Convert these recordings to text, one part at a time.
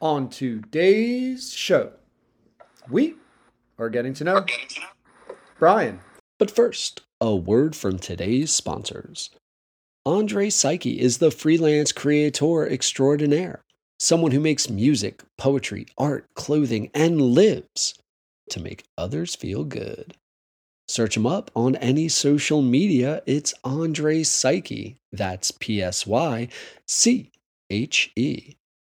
On today's show, we are getting to know Brian. But first, a word from today's sponsors. Andre Psyche is the freelance creator extraordinaire, someone who makes music, poetry, art, clothing, and lives to make others feel good. Search him up on any social media. It's Andre Psyche. That's P S Y C H E.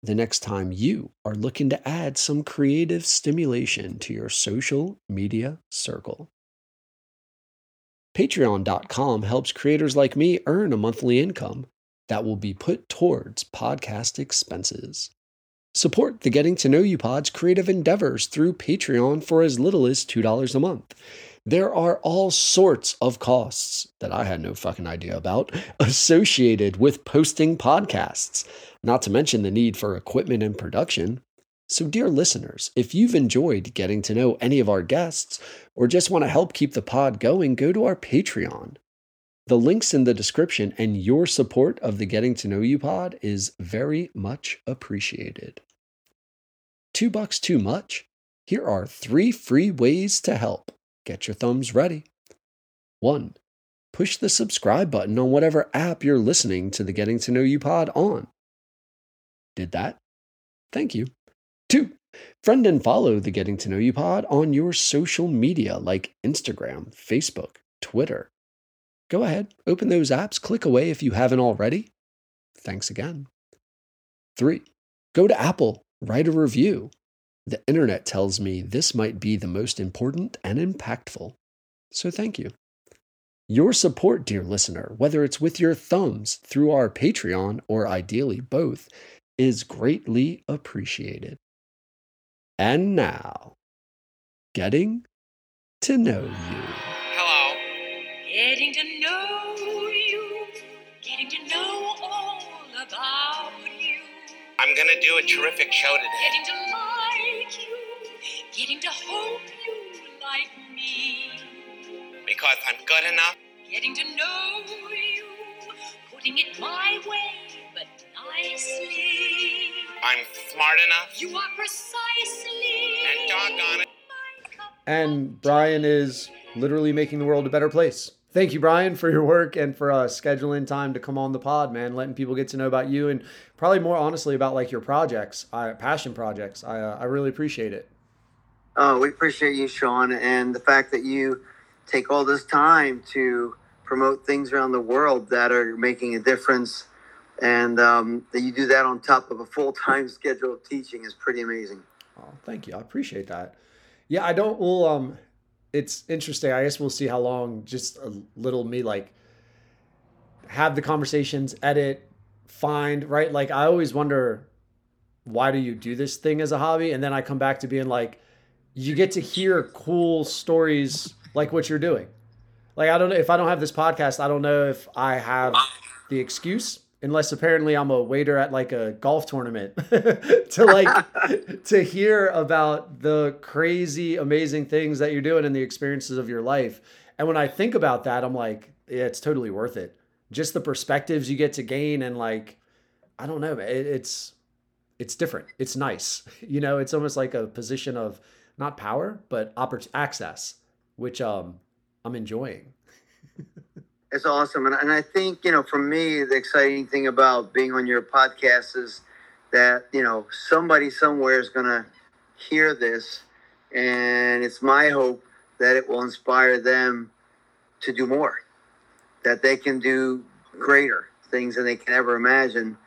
The next time you are looking to add some creative stimulation to your social media circle. Patreon.com helps creators like me earn a monthly income that will be put towards podcast expenses. Support the Getting to Know You Pod's creative endeavors through Patreon for as little as $2 a month. There are all sorts of costs that I had no fucking idea about associated with posting podcasts, not to mention the need for equipment and production. So, dear listeners, if you've enjoyed getting to know any of our guests or just want to help keep the pod going, go to our Patreon. The link's in the description, and your support of the Getting to Know You pod is very much appreciated. Two bucks too much? Here are three free ways to help. Get your thumbs ready. One, push the subscribe button on whatever app you're listening to the Getting to Know You pod on. Did that? Thank you. Two, friend and follow the Getting to Know You pod on your social media like Instagram, Facebook, Twitter. Go ahead, open those apps, click away if you haven't already. Thanks again. Three, go to Apple, write a review. The internet tells me this might be the most important and impactful. So thank you. Your support, dear listener, whether it's with your thumbs through our Patreon or ideally both, is greatly appreciated. And now, getting to know you. Hello. Getting to know you, getting to know all about you, I'm gonna do a terrific show today. getting to like you, getting to hope you like me, Because I'm good enough. getting to know you, putting it my way, but nicely. I'm smart enough. You are precisely And doggone it. And Brian is literally making the world a better place. Thank you, Brian, for your work and for uh, scheduling time to come on the pod, man. Letting people get to know about you and probably more honestly about like your projects, uh, passion projects. I uh, I really appreciate it. Oh, we appreciate you, Sean, and the fact that you take all this time to promote things around the world that are making a difference, and um, that you do that on top of a full time schedule of teaching is pretty amazing. Oh, thank you. I appreciate that. Yeah, I don't. Well, um, it's interesting. I guess we'll see how long. Just a little me like have the conversations, edit, find right. Like I always wonder, why do you do this thing as a hobby? And then I come back to being like, you get to hear cool stories like what you're doing. Like I don't know if I don't have this podcast, I don't know if I have the excuse. Unless apparently I'm a waiter at like a golf tournament to like to hear about the crazy, amazing things that you're doing and the experiences of your life. And when I think about that, I'm like, yeah, it's totally worth it. Just the perspectives you get to gain and like, I don't know, it, it's it's different. It's nice. You know, it's almost like a position of not power, but oppor- access, which um I'm enjoying. It's awesome, and, and I think you know, for me, the exciting thing about being on your podcast is that you know somebody somewhere is going to hear this, and it's my hope that it will inspire them to do more, that they can do greater things than they can ever imagine,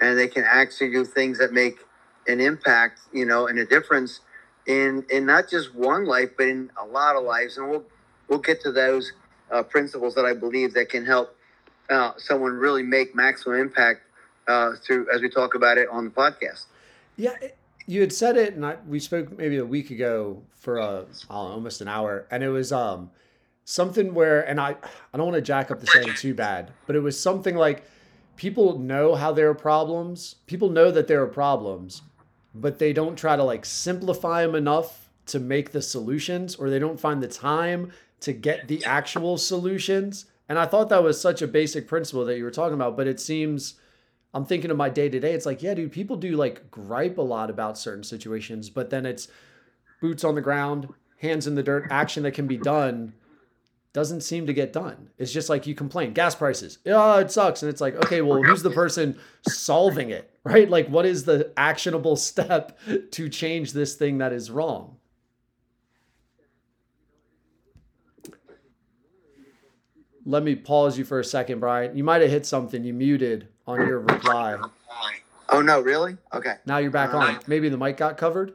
and they can actually do things that make an impact, you know, and a difference in in not just one life, but in a lot of lives, and we'll we'll get to those uh, principles that I believe that can help uh, someone really make maximum impact uh, through as we talk about it on the podcast. Yeah, you had said it, and I, we spoke maybe a week ago for a, don't know, almost an hour, and it was um something where, and I I don't want to jack up the saying too bad, but it was something like people know how there are problems, people know that there are problems, but they don't try to like simplify them enough to make the solutions, or they don't find the time to get the actual solutions. And I thought that was such a basic principle that you were talking about, but it seems I'm thinking of my day to day. It's like, yeah, dude, people do like gripe a lot about certain situations, but then it's boots on the ground, hands in the dirt, action that can be done doesn't seem to get done. It's just like you complain, gas prices, yeah, it sucks. And it's like, okay, well, who's the person solving it, right? Like, what is the actionable step to change this thing that is wrong? Let me pause you for a second, Brian. You might have hit something. You muted on your reply. Oh no, really? Okay. Now you're back on. Maybe the mic got covered.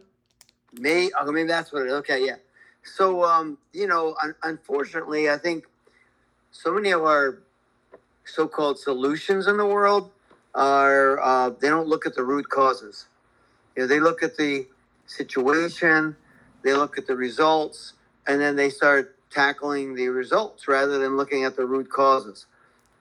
Me? Oh, maybe that's what it. Okay, yeah. So, um, you know, un- unfortunately, I think so many of our so-called solutions in the world are uh, they don't look at the root causes. You know, they look at the situation, they look at the results, and then they start tackling the results rather than looking at the root causes.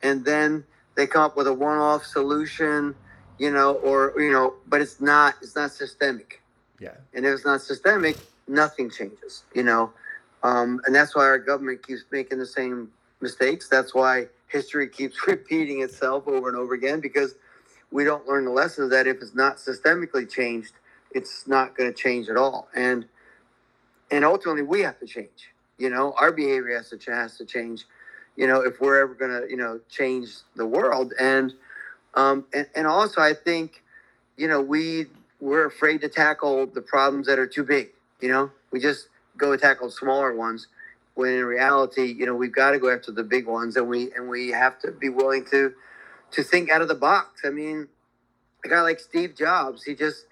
And then they come up with a one-off solution, you know, or you know, but it's not it's not systemic. Yeah. And if it's not systemic, nothing changes, you know. Um, and that's why our government keeps making the same mistakes. That's why history keeps repeating itself over and over again because we don't learn the lessons that if it's not systemically changed, it's not going to change at all. And and ultimately, we have to change. You know, our behavior has to has to change. You know, if we're ever going to you know change the world. And um, and, and also, I think you know we we're afraid to tackle the problems that are too big. You know, we just go tackle smaller ones when in reality, you know, we've got to go after the big ones and we and we have to be willing to to think out of the box. I mean, a guy like Steve Jobs, he just,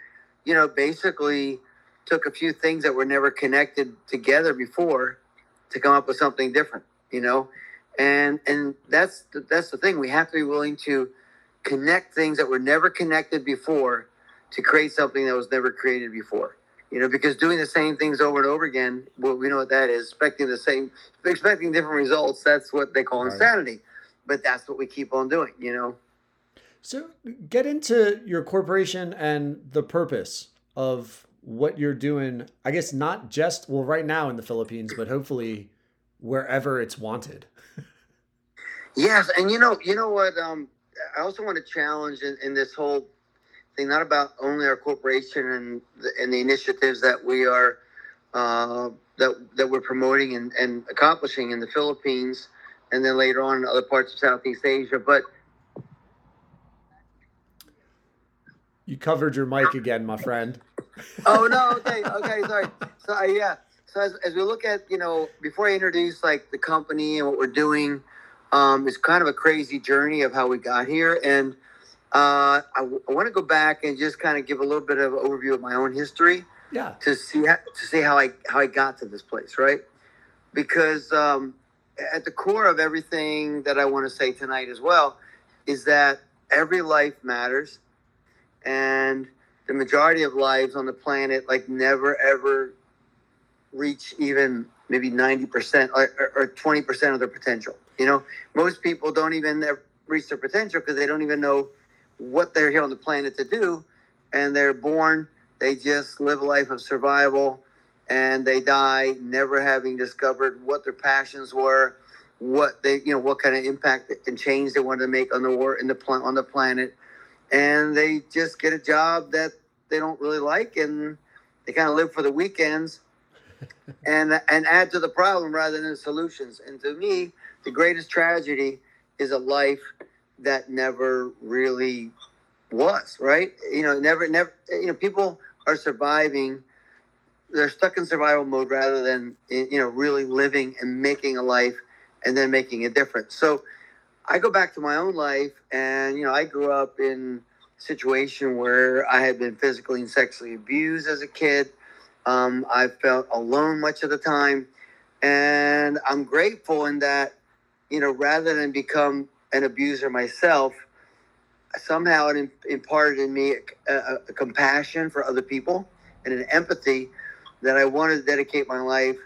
you know, basically took a few things that were never connected together before to come up with something different, you know? And and that's the, that's the thing. We have to be willing to connect things that were never connected before to create something that was never created before you know, because doing the same things over and over again, well, we know what that is. Expecting the same, expecting different results. That's what they call Right. insanity. But that's what we keep on doing. You know. So get into your corporation and the purpose of what you're doing. I guess not just well right now in the Philippines, but hopefully wherever it's wanted. Yes, and you know, you know what? Um, I also want to challenge in, in this whole thing, not about only our corporation and the, and the initiatives that we are uh, that that we're promoting and, and accomplishing in the Philippines, and then later on in other parts of Southeast Asia, but You covered your mic again, my friend. Oh no okay okay sorry. So uh, yeah. So as, as we look at you know before i introduce like the company and what we're doing um it's kind of a crazy journey of how we got here. And uh i, I want to go back and just kind of give a little bit of an overview of my own history Yeah. to see how, to see how i how i got to this place right? Because um at the core of everything that i want to say tonight as well is that every life matters. And the majority of lives on the planet like never ever reach even maybe 90% or, or, or 20% of their potential you know? Most people don't even reach their potential because they don't even know what they're here on the planet to do and they're born they just live a life of survival and they die never having discovered what their passions were what they you know what kind of impact and change they wanted to make on the war in the on the planet and they just get a job that they don't really like and they kind of live for the weekends. And and add to the problem rather than solutions. And to me the greatest tragedy is a life that never really was right? You know never never you know people are surviving they're stuck in survival mode rather than you know really living and making a life and then making a difference. So I go back to my own life, and you know, I grew up in a situation where I had been physically and sexually abused as a kid. Um, I felt alone much of the time, and I'm grateful in that, you know, rather than become an abuser myself, somehow it imparted in me a, a, a compassion for other people and an empathy that I wanted to dedicate my life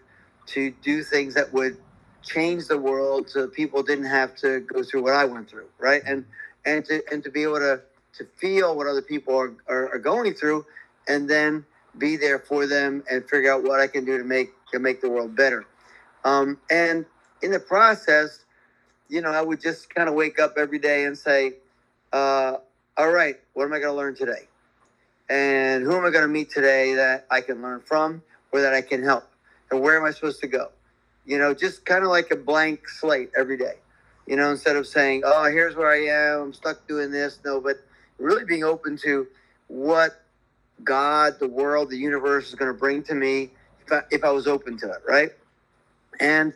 to do things that would change the world so people didn't have to go through what I went through, right? And and to and to be able to to feel what other people are, are, are going through and then be there for them and figure out what I can do to make to make the world better. Um, and in the process, you know, I would just kind of wake up every day and say, uh, all right, what am I going to learn today? And who am I going to meet today that I can learn from or that I can help? And where am I supposed to go? You know, just kind of like a blank slate every day. You know, instead of saying, oh, here's where I am, I'm stuck doing this. No, but really being open to what God, the world, the universe is going to bring to me if I, if I was open to it, right? And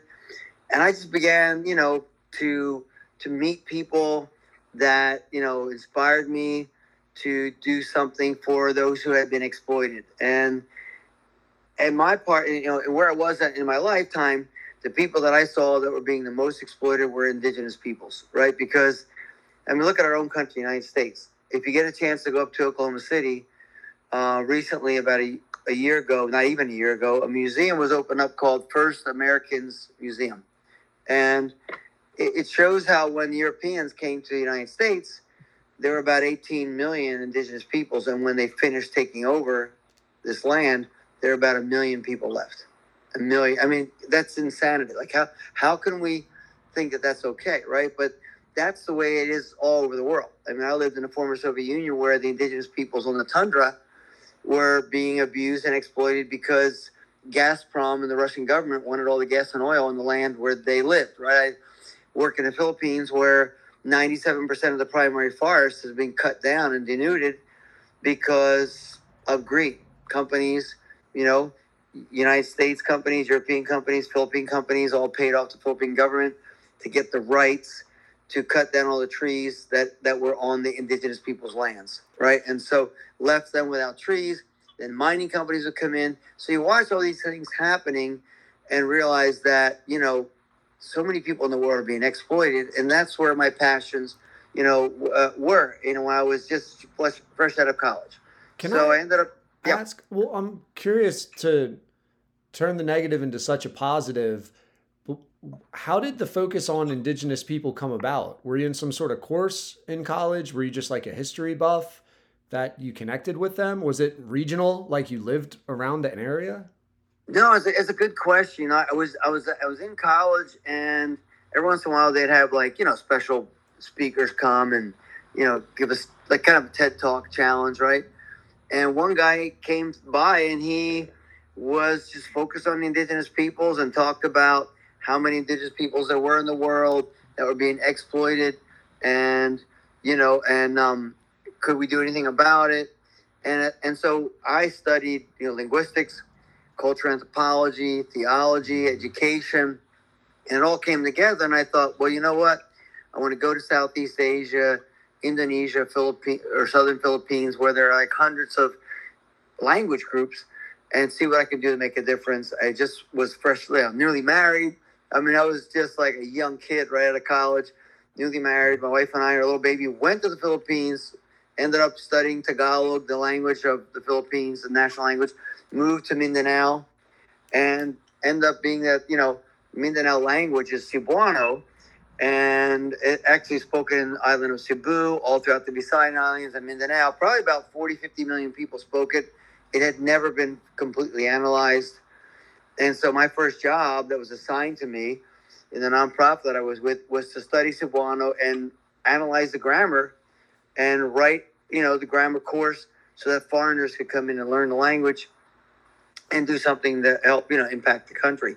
and I just began, you know, to to meet people that you know inspired me to do something for those who had been exploited and and my part you know where i was at in my lifetime the people that i saw that were being the most exploited were indigenous peoples right? Because i mean look at our own country united states. If you get a chance to go up to oklahoma city uh, recently about a, a year ago not even a year ago a museum was opened up called first americans museum. And it, it shows how when the Europeans came to the United States, there were about 18 million indigenous peoples, and when they finished taking over this land, there are about a million people left. A million. I mean, that's insanity. Like how how can we think that that's okay, right? But that's the way it is all over the world. I mean, I lived in the former Soviet Union where the indigenous peoples on the tundra were being abused and exploited because Gazprom and the Russian government wanted all the gas and oil in the land where they lived, right? I work in the Philippines where 97% of the primary forest has been cut down and denuded because of greed. Companies, you know, United States companies, European companies, Philippine companies all paid off the Philippine government to get the rights to cut down all the trees that, that were on the indigenous people's lands, right? And so left them without trees. Then mining companies would come in. So you watch all these things happening and realize that, you know, so many people in the world are being exploited, and that's where my passions, you know, uh, were. You know, when I was just fresh, fresh out of college. Can so I, I ended up yeah. ask? Well, I'm curious to turn the negative into such a positive. How did the focus on indigenous people come about? Were you in some sort of course in college? Were you just like a history buff that you connected with them? Was it regional, like you lived around an area? No, it's a, it's a good question. I, was I was I was in college, and every once in a while they'd have like you know special speakers come and you know give us like kind of a TED Talk challenge, right? And one guy came by, and he was just focused on the indigenous peoples and talked about how many indigenous peoples there were in the world that were being exploited, and you know, and um, could we do anything about it? And and so I studied you know linguistics cultural anthropology, theology, education, and it all came together. And I thought, well, you know what? I want to go to Southeast Asia, Indonesia, Philippines, or Southern Philippines, where there are like hundreds of language groups, and see what I can do to make a difference. I just was freshly, I'm newly married. I mean, I was just like a young kid right out of college, newly married. My wife and I, our little baby, went to the Philippines, ended up studying Tagalog, the language of the Philippines, the national language moved to Mindanao and end up being that, you know, Mindanao language is Cebuano. And it actually spoken in the island of Cebu, all throughout the Visayan Islands and Mindanao. Probably about 40, 50 million people spoke it. It had never been completely analyzed. And so my first job that was assigned to me in the nonprofit that I was with was to study Cebuano and analyze the grammar and write, you know, the grammar course so that foreigners could come in and learn the language and do something to help, you know, impact the country.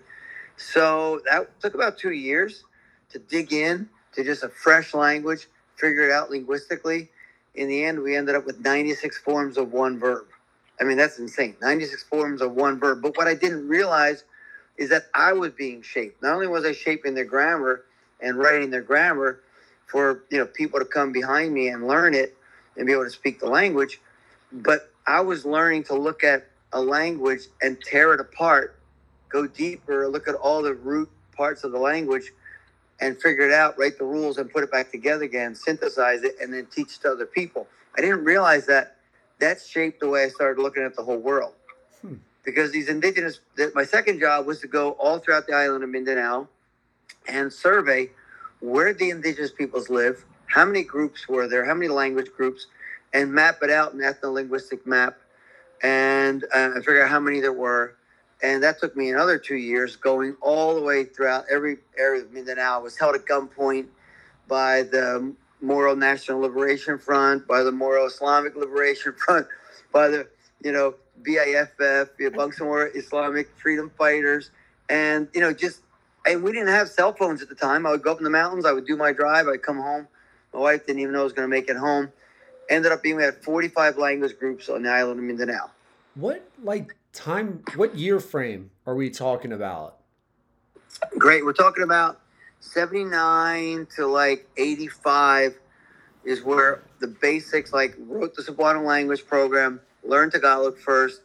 So that took about two years to dig in to just a fresh language, figure it out linguistically. In the end, we ended up with 96 forms of one verb. I mean, that's insane. 96 forms of one verb. But what I didn't realize is that I was being shaped. Not only was I shaping their grammar and writing their grammar for, you know, people to come behind me and learn it and be able to speak the language, but I was learning to look at a language and tear it apart, go deeper, look at all the root parts of the language and figure it out, write the rules and put it back together again, synthesize it, and then teach to other people. I didn't realize that that shaped the way I started looking at the whole world. Hmm. Because these indigenous, that my second job was to go all throughout the island of Mindanao and survey where the indigenous peoples live, how many groups were there, how many language groups, and map it out an ethno-linguistic map and uh, I figured out how many there were. And that took me another two years, going all the way throughout every area of Mindanao. I was held at gunpoint by the Moro National Liberation Front, by the Moro Islamic Liberation Front, by the you know BIFF, know, Bangsamoro Islamic Freedom Fighters, and you know just and we didn't have cell phones at the time. I would go up in the mountains, I would do my drive, I'd come home. My wife didn't even know I was going to make it home. Ended up being we had 45 language groups on the island of Mindanao. What like time? What year frame are we talking about? Great. We're talking about 79 to like 85 is where the basics like wrote the Cebuano language program, learned Tagalog first,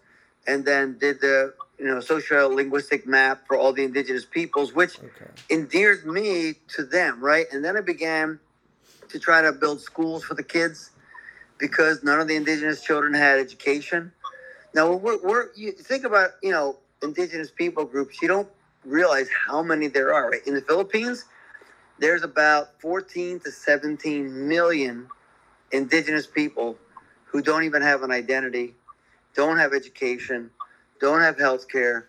and then did the you know social linguistic map for all the indigenous peoples, which Okay. endeared me to them, right? And then I began to try to build schools for the kids because none of the indigenous children had education. Now, we're, we're you think about you know indigenous people groups, you don't realize how many there are. Right? In the Philippines, there's about 14 to 17 million indigenous people who don't even have an identity, don't have education, don't have health care.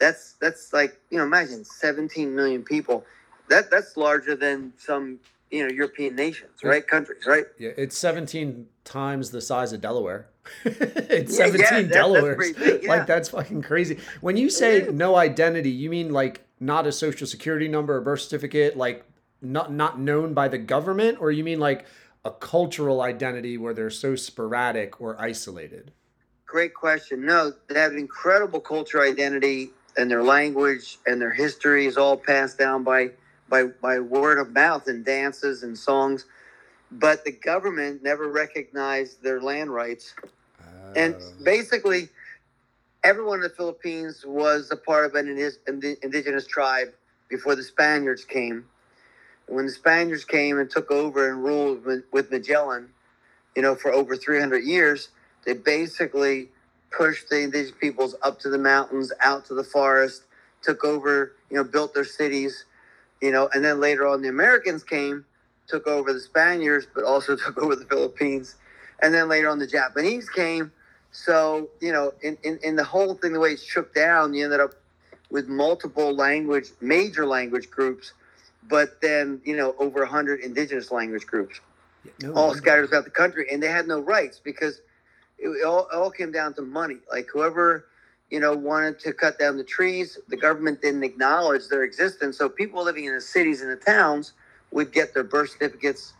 That's that's like you know imagine 17 million people. That that's larger than some you know European nations, right? Countries, right? Yeah, it's 17 times the size of Delaware. it's Yeah, 17 yeah, that- Delaware. yeah. Like that's fucking crazy. When you say no identity, you mean like not a social security number or birth certificate, like not not known by the government, or you mean like a cultural identity where they're so sporadic or isolated? Great question. No, they have an incredible cultural identity, and their language and their history is all passed down by by by word of mouth and dances and songs. But the government never recognized their land rights, and Oh. basically, everyone in the Philippines was a part of an indigenous tribe before the Spaniards came. When the Spaniards came and took over and ruled with, with Magellan, you know, for over 300 years, they basically pushed the indigenous peoples up to the mountains, out to the forest, took over, you know, built their cities, you know, and then later on the Americans came, took over the Spaniards, but also took over the Philippines. And then later on the Japanese came. So, you know, in, in, in the whole thing, the way it's shook down, you ended up with multiple language, major language groups, but then, you know, over 100 indigenous language groups Yeah, no all scattered throughout the country, and they had no rights because it, it all, it all came down to money. Like whoever you know wanted to cut down the trees, the government didn't acknowledge their existence. So people living in the cities and the towns would get their birth certificates,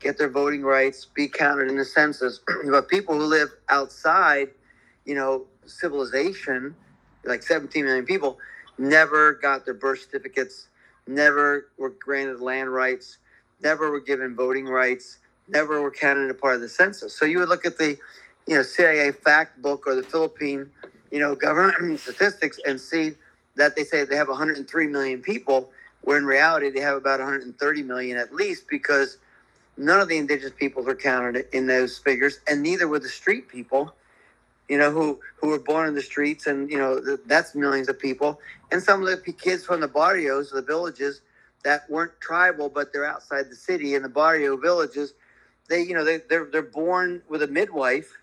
get their voting rights, be counted in the census. but people who live outside, you know, civilization, like 17 million people, never got their birth certificates, never were granted land rights, never were given voting rights never were counted a part of the census. So you would look at the, you know, CIA fact book or the Philippine, you know, government statistics and see that they say they have 103 million people, where in reality they have about 130 million at least because none of the indigenous peoples are counted in those figures, and neither were the street people, you know, who who were born in the streets, and you know th- that's millions of people, and some of the kids from the barrios, the villages that weren't tribal, but they're outside the city in the barrio villages they you know they, they're they're born with a midwife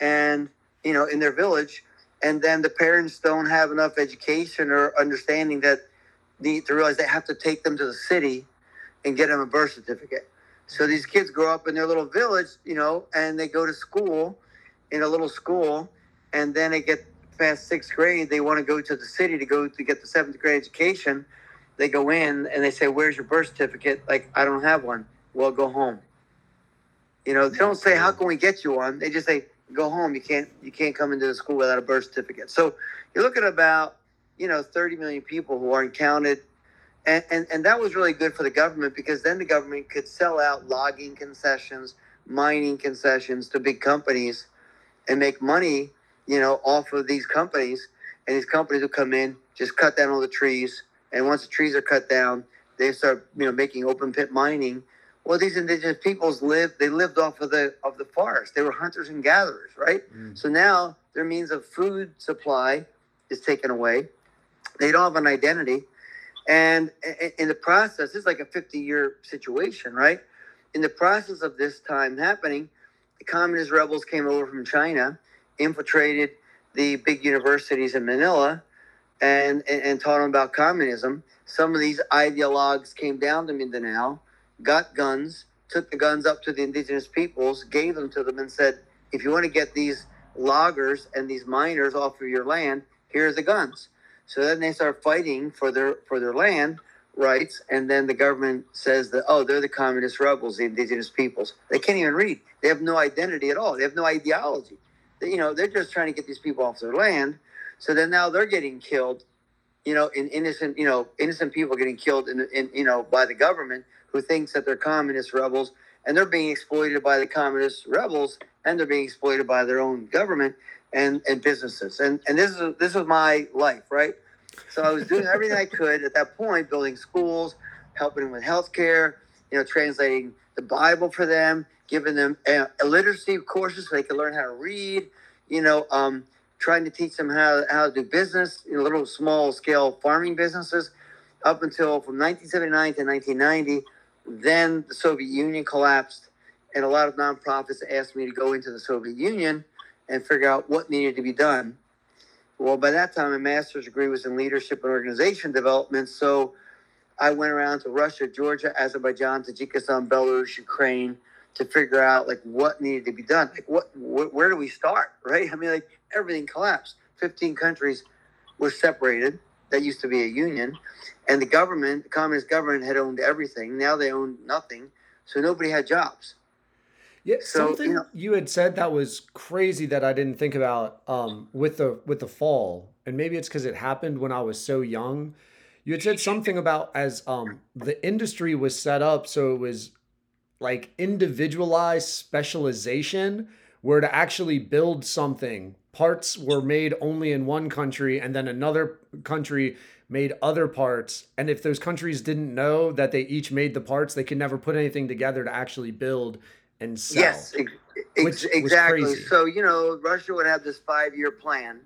and you know in their village and then the parents don't have enough education or understanding that need to realize they have to take them to the city and get them a birth certificate so these kids grow up in their little village you know and they go to school in a little school and then they get past sixth grade they want to go to the city to go to get the seventh grade education they go in and they say where's your birth certificate like i don't have one well go home you know, they don't say how can we get you one. They just say go home. You can't you can't come into the school without a birth certificate. So you're looking about you know 30 million people who aren't counted, and and and that was really good for the government because then the government could sell out logging concessions, mining concessions to big companies, and make money. You know, off of these companies, and these companies will come in, just cut down all the trees, and once the trees are cut down, they start you know making open pit mining. Well these indigenous peoples lived they lived off of the of the forest. They were hunters and gatherers right? Mm. so now their means of food supply is taken away they don't have an identity. And in the process it's like a 50 year situation right? In the process of this time happening the communist rebels came over from china infiltrated the big universities in manila and, and, and taught them about communism. Some of these ideologues came down to mindanao got guns, took the guns up to the indigenous peoples, gave them to them, and said, if you want to get these loggers and these miners off of your land, here's the guns. So then they start fighting for their for their land rights, and then the government says that oh, they're the communist rebels, the indigenous peoples. They can't even read. They have no identity at all. They have no ideology. They, you know, they're just trying to get these people off their land. So then now they're getting killed. You know, in innocent, you know, innocent people getting killed in, in you know by the government who thinks that they're communist rebels, and they're being exploited by the communist rebels, and they're being exploited by their own government and, and businesses. And and this is this was my life, right? So I was doing everything I could at that point, building schools, helping with healthcare, you know, translating the Bible for them, giving them uh, literacy courses so they could learn how to read, you know, um, trying to teach them how, how to do business, you know, little small scale farming businesses up until from 1979 to 1990. Then the Soviet Union collapsed, and a lot of nonprofits asked me to go into the Soviet Union and figure out what needed to be done. Well, by that time, my master's degree was in leadership and organization development. So I went around to Russia, Georgia, Azerbaijan, Tajikistan, Belarus, Ukraine to figure out like what needed to be done. Like what, wh- where do we start? Right? I mean, like everything collapsed. Fifteen countries were separated. That used to be a union, and the government, the communist government, had owned everything. Now they own nothing, so nobody had jobs. Yeah, So, something you you, had said that was crazy that I didn't think about um, with the with the fall, and maybe it's because it happened when I was so young. You had said something about as um, the industry was set up, so it was like individualized specialization, where to actually build something, parts were made only in one country, and then another country made other parts. And if those countries didn't know that they each made the parts, they could never put anything together to actually build and sell. Yes, ex- ex- Which exactly. So you know, Russia would have this five-year plan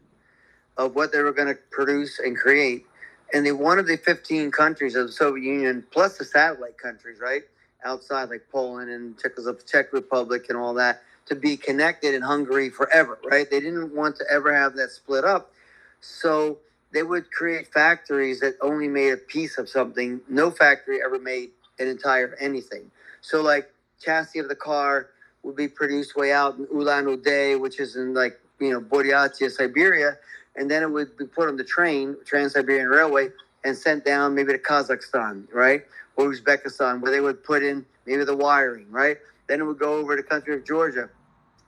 of what they were going to produce and create, and they wanted the 15 countries of the Soviet Union plus the satellite countries, right outside like Poland and Czechoslovakia, Czech Republic, and all that, to be connected in Hungary forever, right? They didn't want to ever have that split up, so they would create factories that only made a piece of something. No factory ever made an entire anything. So like chassis of the car would be produced way out in Ulan Ude, which is in like you know Buryatia, Siberia, and then it would be put on the train, Trans-Siberian Railway, and sent down maybe to Kazakhstan, right, or Uzbekistan, where they would put in maybe the wiring, right. Then it would go over to the country of Georgia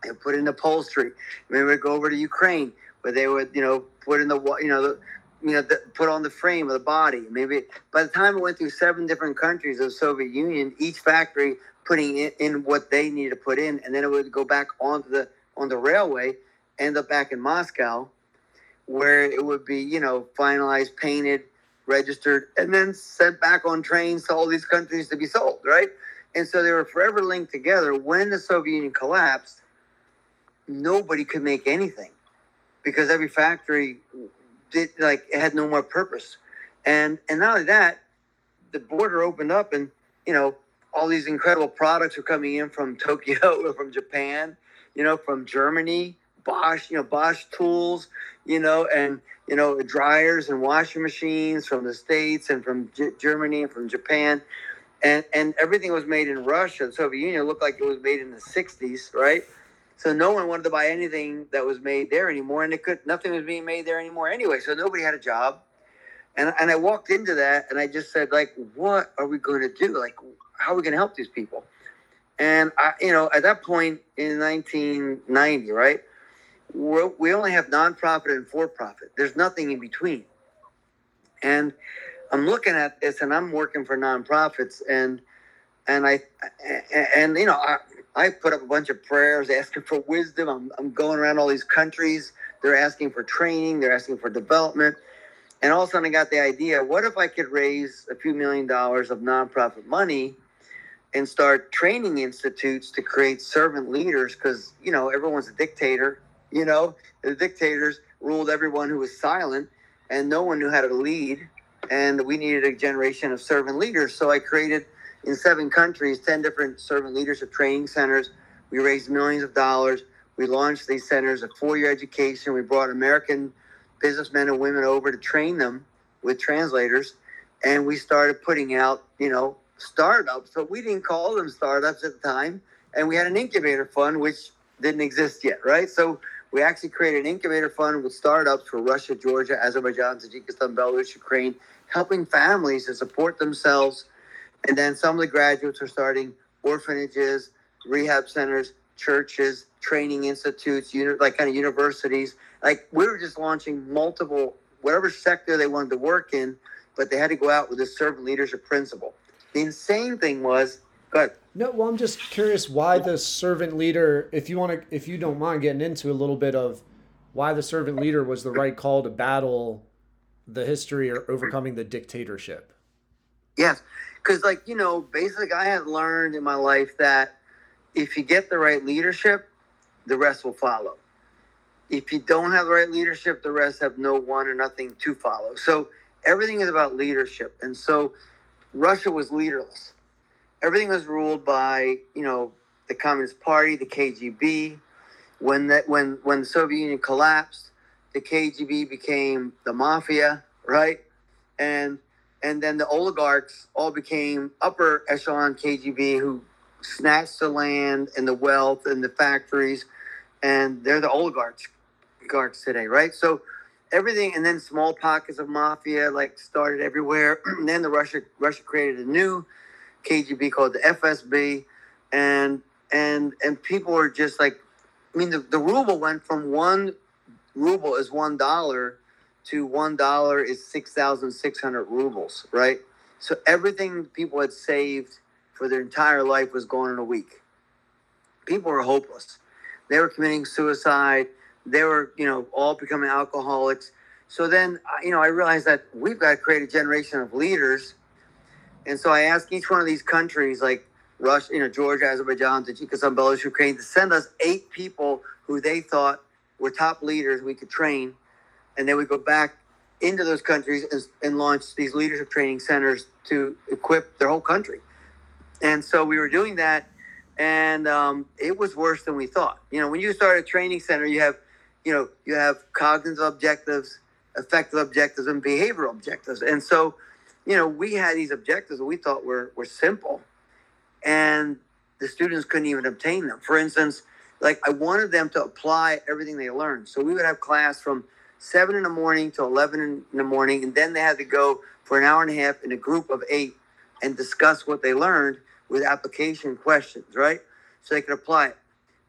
and put in upholstery. Maybe it would go over to Ukraine, where they would you know put in the you know the you know, the, put on the frame of the body. Maybe by the time it went through seven different countries of the Soviet Union, each factory putting in, what they needed to put in, and then it would go back onto the on the railway, end up back in Moscow, where it would be you know finalized, painted, registered, and then sent back on trains to all these countries to be sold, right? And so they were forever linked together. When the Soviet Union collapsed, nobody could make anything because every factory did like it had no more purpose. And and not only that, the border opened up and you know all these incredible products are coming in from Tokyo or from Japan, you know, from Germany, Bosch, you know, Bosch tools, you know, and you know, dryers and washing machines from the states and from G- Germany and from Japan. And, and everything was made in Russia. The Soviet Union looked like it was made in the 60s, right? So no one wanted to buy anything that was made there anymore, and it could nothing was being made there anymore anyway. So nobody had a job, and and I walked into that, and I just said like, what are we going to do? Like, how are we going to help these people? And I, you know, at that point in 1990, right, we're, we only have nonprofit and for-profit. There's nothing in between, and I'm looking at this, and I'm working for nonprofits, and and I and you know I, I put up a bunch of prayers asking for wisdom. I'm, I'm going around all these countries. They're asking for training. They're asking for development. And all of a sudden, I got the idea: what if I could raise a few million dollars of nonprofit money and start training institutes to create servant leaders? Because you know everyone's a dictator. You know the dictators ruled everyone who was silent, and no one knew how to lead. And we needed a generation of servant leaders. So I created in seven countries, 10 different servant leadership training centers. We raised millions of dollars. We launched these centers, a four year education. We brought American businessmen and women over to train them with translators. And we started putting out, you know, startups, but we didn't call them startups at the time. And we had an incubator fund, which didn't exist yet, right? So we actually created an incubator fund with startups for Russia, Georgia, Azerbaijan, Tajikistan, Belarus, Ukraine, helping families to support themselves. And then some of the graduates are starting orphanages, rehab centers, churches, training institutes, uni- like kind of universities. Like we were just launching multiple, whatever sector they wanted to work in, but they had to go out with a servant leadership principle. The insane thing was, good. No, well, I'm just curious why the servant leader. If you want to, if you don't mind getting into a little bit of why the servant leader was the right call to battle the history or overcoming the dictatorship. Yes, because like you know, basically, I had learned in my life that if you get the right leadership, the rest will follow. If you don't have the right leadership, the rest have no one or nothing to follow. So everything is about leadership, and so Russia was leaderless. Everything was ruled by you know the Communist Party, the KGB. When that when when the Soviet Union collapsed, the KGB became the mafia, right? And and then the oligarchs all became upper echelon KGB who snatched the land and the wealth and the factories, and they're the oligarchs, oligarchs today, right? So everything, and then small pockets of mafia like started everywhere. and then the Russia Russia created a new KGB called the FSB, and and and people were just like, I mean, the, the ruble went from one ruble is one dollar to one dollar is six thousand six hundred rubles, right? So everything people had saved for their entire life was gone in a week. People were hopeless. They were committing suicide. They were, you know, all becoming alcoholics. So then, you know, I realized that we've got to create a generation of leaders. And so I asked each one of these countries, like Russia, you know, Georgia, Azerbaijan, Tajikistan, Belarus, Ukraine, to send us eight people who they thought were top leaders we could train. And then we go back into those countries and, and launch these leadership training centers to equip their whole country. And so we were doing that, and um, it was worse than we thought. You know, when you start a training center, you have, you know, you have cognitive objectives, affective objectives, and behavioral objectives. And so, you know, we had these objectives that we thought were were simple, and the students couldn't even obtain them. For instance, like I wanted them to apply everything they learned. So we would have class from seven in the morning to eleven in the morning, and then they had to go for an hour and a half in a group of eight and discuss what they learned with application questions, right? So they could apply it.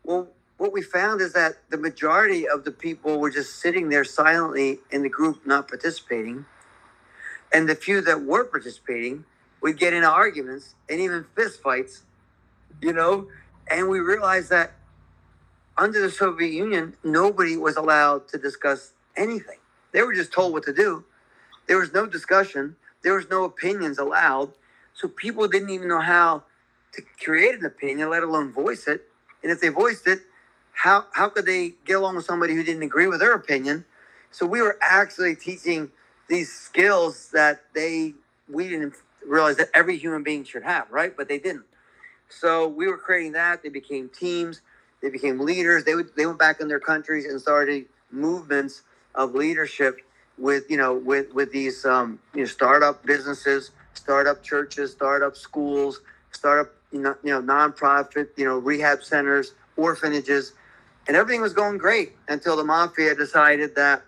Well, what we found is that the majority of the people were just sitting there silently in the group, not participating. And the few that were participating would get into arguments and even fistfights, you know? And we realized that under the Soviet Union, nobody was allowed to discuss anything. They were just told what to do. There was no discussion, there was no opinions allowed. So people didn't even know how to create an opinion, let alone voice it. And if they voiced it, how how could they get along with somebody who didn't agree with their opinion? So we were actually teaching these skills that they we didn't realize that every human being should have, right? But they didn't. So we were creating that. They became teams. They became leaders. They would they went back in their countries and started movements of leadership with you know with with these um, you know startup businesses, startup churches, startup schools, startup you know, you know nonprofit you know rehab centers, orphanages, and everything was going great until the mafia decided that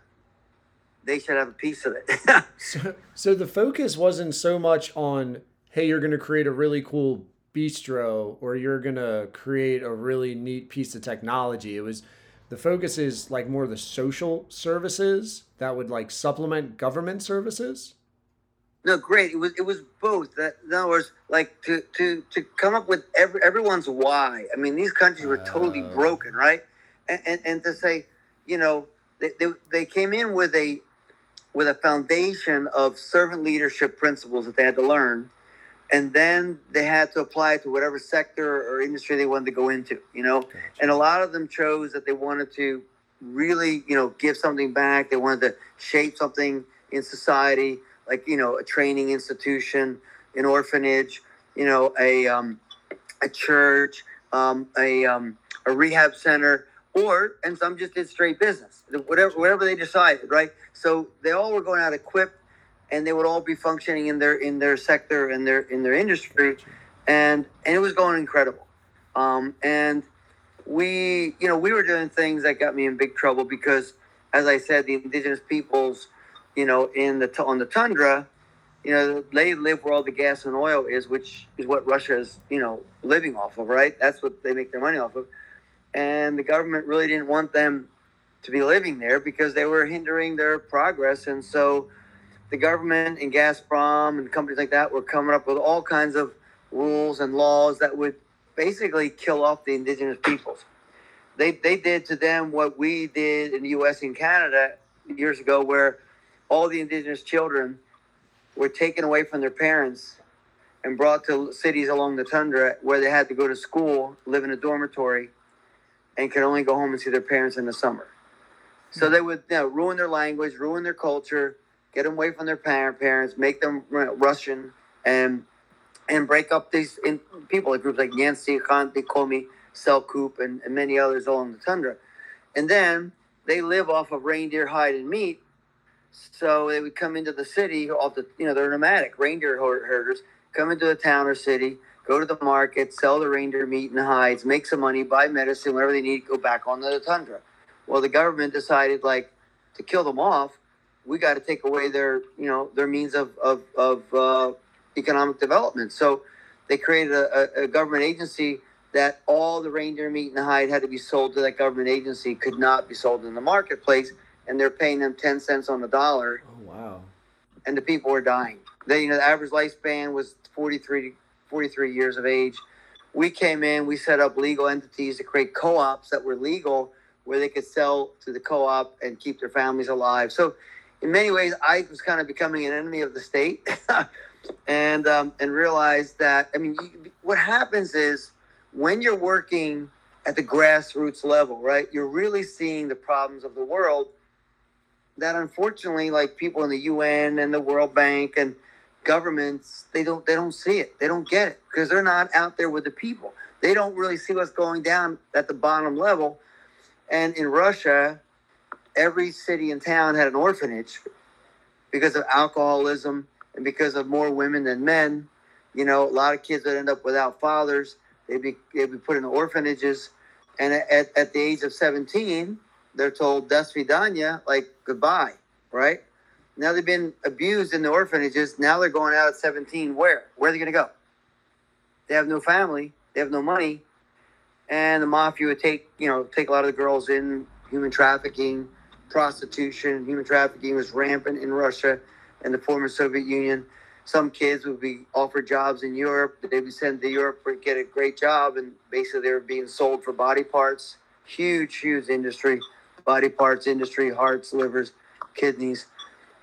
they should have a piece of it. So, so the focus wasn't so much on, hey, you're going to create a really cool bistro or you're going to create a really neat piece of technology. It was the focus is like more the social services that would like supplement government services. No, great. It was it was both. That in other words, like to to to come up with every, everyone's why. I mean, these countries were totally Oh. broken, right? And, and and to say, you know, they, they they came in with a with a foundation of servant leadership principles that they had to learn, and then they had to apply it to whatever sector or industry they wanted to go into. You know, and a lot of them chose that they wanted to really, you know, give something back. They wanted to shape something in society, like you know, a training institution, an orphanage, you know, a um, a church, um, a um, a rehab center, or and some just did straight business, whatever whatever they decided, right? So they all were going out equipped, and they would all be functioning in their in their sector and their in their industry, and and it was going incredible. Um, and we, you know, we were doing things that got me in big trouble because, as I said, the indigenous peoples, you know, in the on the tundra, you know, they live where all the gas and oil is, which is what Russia is, you know, living off of, right? That's what they make their money off of. And the government really didn't want them to be living there because they were hindering their progress. And so the government and Gazprom and companies like that were coming up with all kinds of rules and laws that would basically kill off the indigenous peoples. They, they did to them what we did in the US and Canada years ago, where all the indigenous children were taken away from their parents and brought to cities along the tundra where they had to go to school, live in a dormitory, and could only go home and see their parents in the summer. So they would you know, ruin their language, ruin their culture, get them away from their parent parents, make them Russian, and and break up these in, people like groups like Mansi, Khanti, Komi, Selkup, and, and many others along the tundra. And then they live off of reindeer hide and meat. So they would come into the city off the, you know, they're nomadic reindeer herders, come into a town or city, go to the market, sell the reindeer meat and hides, make some money, buy medicine, whatever they need, go back onto the tundra. Well, the government decided like to kill them off. We got to take away their, you know, their means of of, of uh, economic development. So they created a, a, government agency that all the reindeer meat and hide had to be sold to that government agency, could not be sold in the marketplace, and they're paying them ten cents on the dollar. Oh wow! And the people were dying. They, you know, the average lifespan was 43, 43 years of age. We came in, we set up legal entities to create co-ops that were legal, where they could sell to the co-op and keep their families alive. So, in many ways, I was kind of becoming an enemy of the state. and um, and realize that I mean, you, what happens is when you're working at the grassroots level, right? You're really seeing the problems of the world that unfortunately, like people in the UN and the World Bank and governments, they don't they don't see it. They don't get it because they're not out there with the people. They don't really see what's going down at the bottom level. And in Russia, every city and town had an orphanage because of alcoholism and because of more women than men, you know, a lot of kids would end up without fathers. They'd be they'd be put in orphanages, and at, at the age of seventeen, they're told "das vidanya," like goodbye, right? Now they've been abused in the orphanages. Now they're going out at seventeen. Where? Where are they going to go? They have no family. They have no money, and the mafia would take you know take a lot of the girls in human trafficking, prostitution. Human trafficking was rampant in Russia and the former Soviet Union. Some kids would be offered jobs in Europe. They'd be sent to Europe to get a great job, and basically they were being sold for body parts. Huge, huge industry, body parts industry, hearts, livers, kidneys.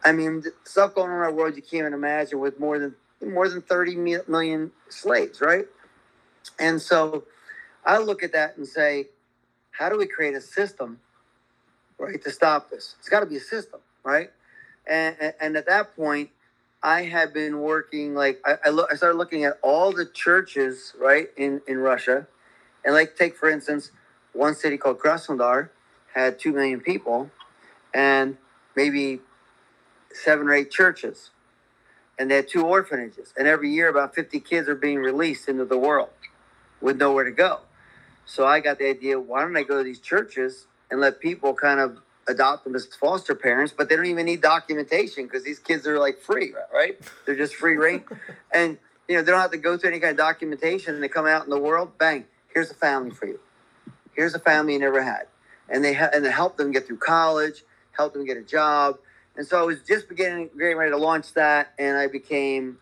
I mean, stuff going on in our world you can't even imagine with more than more than 30 million slaves, right? And so I look at that and say, how do we create a system, right, to stop this? It's got to be a system, right? and, and at that point i had been working like I, I, look, I started looking at all the churches right in in russia and like take for instance one city called krasnodar had 2 million people and maybe seven or eight churches and they had two orphanages and every year about 50 kids are being released into the world with nowhere to go so i got the idea why don't i go to these churches and let people kind of adopt them as foster parents, but they don't even need documentation because these kids are like free, right? They're just free reign. and, you know, they don't have to go through any kind of documentation. And they come out in the world, bang, here's a family for you. Here's a family you never had. And they, ha- and they help them get through college, help them get a job. And so I was just beginning, getting ready to launch that. And I became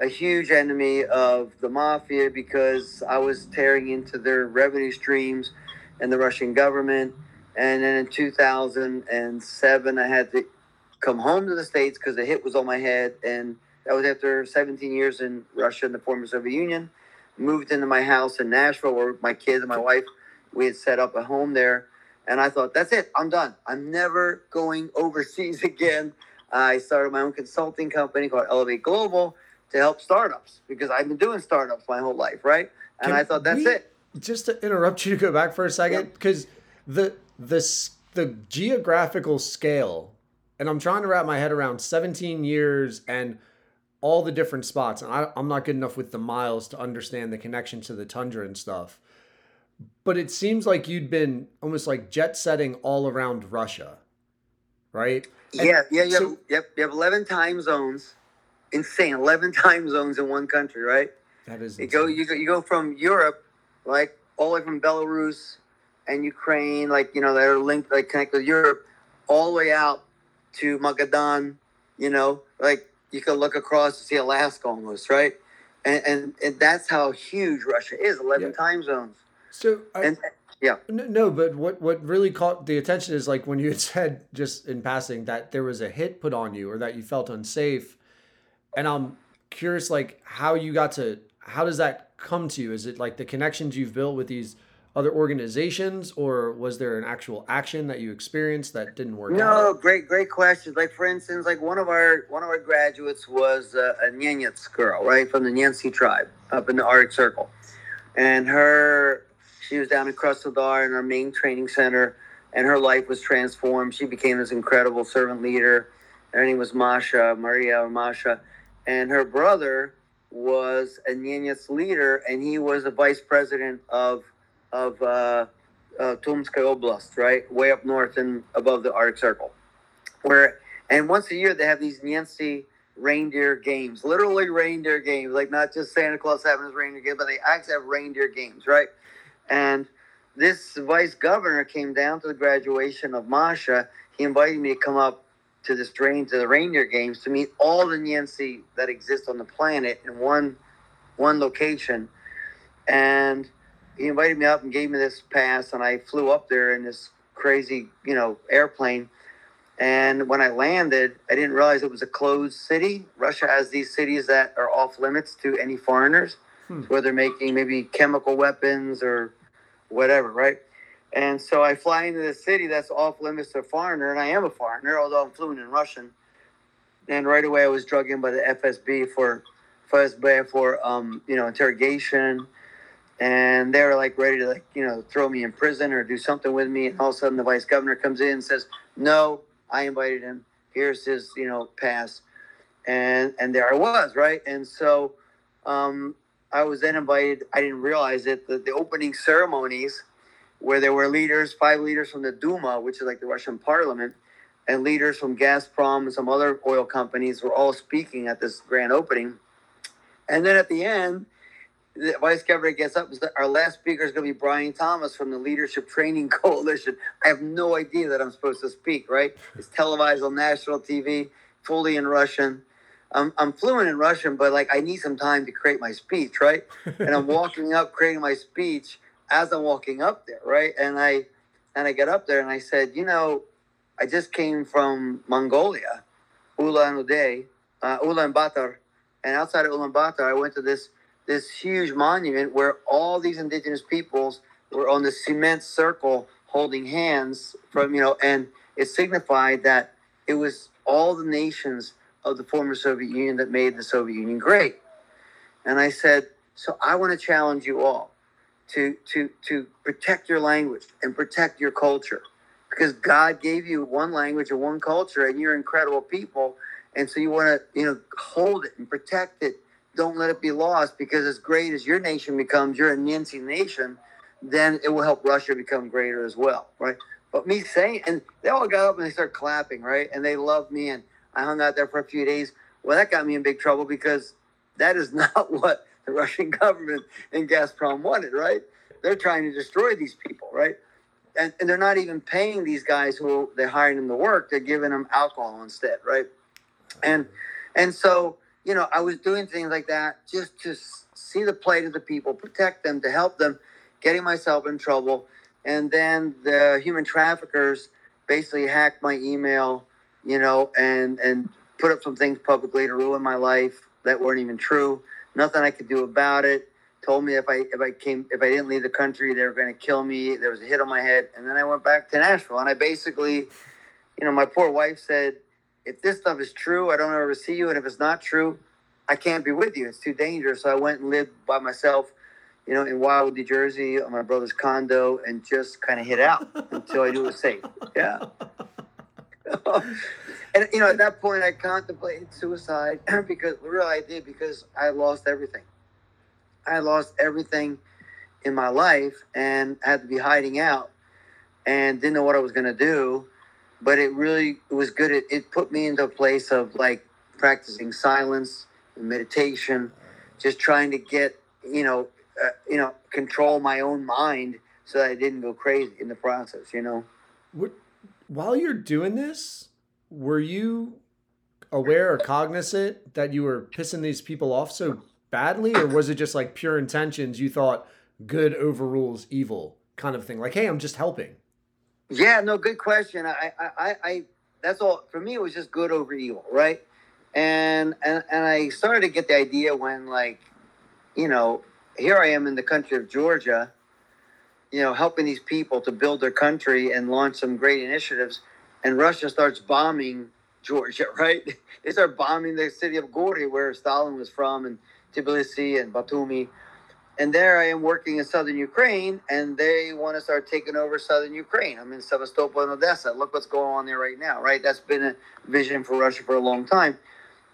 a huge enemy of the mafia because I was tearing into their revenue streams and the Russian government and then in 2007, I had to come home to the States because the hit was on my head. And that was after 17 years in Russia and the former Soviet Union. Moved into my house in Nashville where my kids and my wife, we had set up a home there. And I thought, that's it. I'm done. I'm never going overseas again. I started my own consulting company called Elevate Global to help startups because I've been doing startups my whole life, right? And Can I thought, that's we, it. Just to interrupt you to go back for a second, because the the the geographical scale and I'm trying to wrap my head around 17 years and all the different spots. And I, I'm not good enough with the miles to understand the connection to the tundra and stuff. But it seems like you'd been almost like jet setting all around Russia, right? And yeah, yeah, you have, so- you have, you have 11 time zones. Insane. 11 time zones in one country, right? That is You go, you go, you go from Europe, like all the way from Belarus and Ukraine, like you know, that are linked, like connected with Europe, all the way out to Magadan. You know, like you could look across to see Alaska almost, right? And and, and that's how huge Russia is. Eleven Yeah. time zones. So I, And N- No, but what what really caught the attention is like when you had said just in passing that there was a hit put on you or that you felt unsafe, and I'm curious like how you got to how does that come to you? Is it like the connections you've built with these other organizations, or was there an actual action that you experienced that didn't work No, out? great, great questions. Like for instance, like one of our one of our graduates was uh, a Nyenyets girl, right, from the Nyensi tribe up in the Arctic Circle, and her she was down in Krasnodar in our main training center, and her life was transformed. She became this incredible servant leader. Her name was Masha Maria or Masha, and her brother was a Nyenyets leader, and he was the vice president of of uh, uh, Oblast, right, way up north and above the Arctic Circle. Where and once a year they have these Nancy reindeer games, literally reindeer games, like not just Santa Claus having his reindeer game, but they actually have reindeer games, right? And this vice governor came down to the graduation of Masha. He invited me to come up to this train to the reindeer games to meet all the Nancy that exist on the planet in one one location. And he invited me up and gave me this pass, and I flew up there in this crazy, you know, airplane. And when I landed, I didn't realize it was a closed city. Russia has these cities that are off limits to any foreigners, Hmm. where they're making maybe chemical weapons or whatever, right? And so I fly into this city that's off limits to a foreigner, and I am a foreigner, although I'm fluent in Russian. And right away, I was drugged in by the FSB for FSB for um, you know interrogation, and they were like ready to like you know throw me in prison or do something with me. And all of a sudden, the vice governor comes in and says, "No, I invited him. Here's his you know pass," and and there I was, right? And so um, I was then invited. I didn't realize it. The, the opening ceremonies, where there were leaders, five leaders from the Duma, which is like the Russian parliament, and leaders from Gazprom and some other oil companies were all speaking at this grand opening. And then at the end, the vice governor gets up Our last speaker is going to be Brian Thomas from the Leadership Training Coalition. I have no idea that I'm supposed to speak, right? It's televised on national TV, fully in Russian. I'm, I'm fluent in Russian, but like I need some time to create my speech, right? And I'm walking up, creating my speech as I'm walking up there, right? And I and I get up there and I said, you know, I just came from Mongolia, Ulan Ude, uh, Ulaanbaatar, and outside of Ulaanbaatar, I went to this this huge monument where all these indigenous peoples were on the cement circle holding hands from you know, and it signified that it was all the nations of the former Soviet Union that made the Soviet Union great. And I said, so I want to challenge you all to to to protect your language and protect your culture because God gave you one language and one culture, and you're incredible people, and so you want to you know hold it and protect it. Don't let it be lost because as great as your nation becomes, you're a Nancy nation, then it will help Russia become greater as well, right? But me saying, and they all got up and they started clapping, right? And they loved me, and I hung out there for a few days. Well, that got me in big trouble because that is not what the Russian government and Gazprom wanted, right? They're trying to destroy these people, right? And, and they're not even paying these guys who they're hiring them to work. They're giving them alcohol instead, right? And and so you know, I was doing things like that just to see the plight of the people, protect them, to help them, getting myself in trouble. And then the human traffickers basically hacked my email, you know, and and put up some things publicly to ruin my life that weren't even true. Nothing I could do about it. Told me if I if I came if I didn't leave the country, they were going to kill me. There was a hit on my head, and then I went back to Nashville, and I basically, you know, my poor wife said, if this stuff is true, I don't ever see you, and if it's not true, I can't be with you. It's too dangerous. So I went and lived by myself, you know, in Wildwood, New Jersey, on my brother's condo, and just kind of hid out until I knew it was safe. Yeah. And you know, at that point, I contemplated suicide because really I did because I lost everything. I lost everything in my life and had to be hiding out and didn't know what I was going to do. But it really was good. It, it put me into a place of like practicing silence and meditation, just trying to get you know uh, you know control my own mind so that I didn't go crazy in the process. You know. What, while you're doing this, were you aware or cognizant that you were pissing these people off so badly, or was it just like pure intentions? You thought good overrules evil kind of thing, like, hey, I'm just helping. Yeah, no, good question. I, I, I, that's all for me. It was just good over evil, right? And and and I started to get the idea when, like, you know, here I am in the country of Georgia, you know, helping these people to build their country and launch some great initiatives, and Russia starts bombing Georgia, right? They start bombing the city of Gori, where Stalin was from, and Tbilisi and Batumi and there I am working in southern Ukraine, and they want to start taking over southern Ukraine. I'm in Sevastopol and Odessa. Look what's going on there right now, right? That's been a vision for Russia for a long time.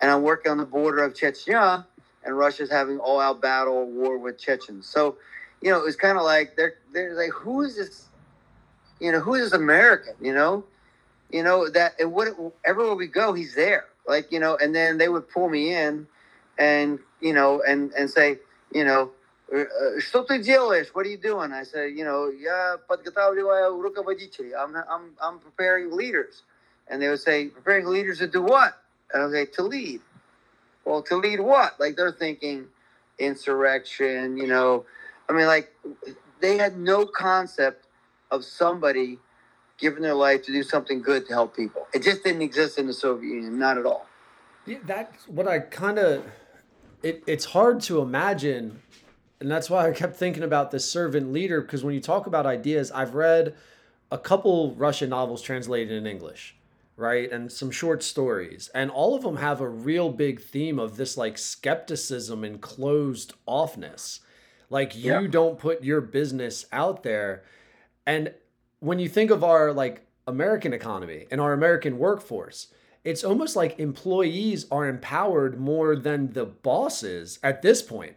And I'm working on the border of Chechnya, and Russia's having all-out battle war with Chechens. So, you know, it's kind of like they're they're like, who is this? You know, who is this American? You know, you know that and what everywhere we go, he's there. Like you know, and then they would pull me in, and you know, and and say, you know что ты делаешь? What are you doing? I said, you know, я подготавливаю руководителей. I'm, I'm, I'm preparing leaders. And they would say, preparing leaders to do what? And I would say, to lead. Well, to lead what? Like they're thinking insurrection, you know. I mean, like they had no concept of somebody giving their life to do something good to help people. It just didn't exist in the Soviet Union, not at all. Yeah, that's what I kind of. It, it's hard to imagine and that's why I kept thinking about the servant leader because when you talk about ideas, I've read a couple Russian novels translated in English, right? And some short stories. And all of them have a real big theme of this like skepticism and closed offness. Like you yeah. don't put your business out there. And when you think of our like American economy and our American workforce, it's almost like employees are empowered more than the bosses at this point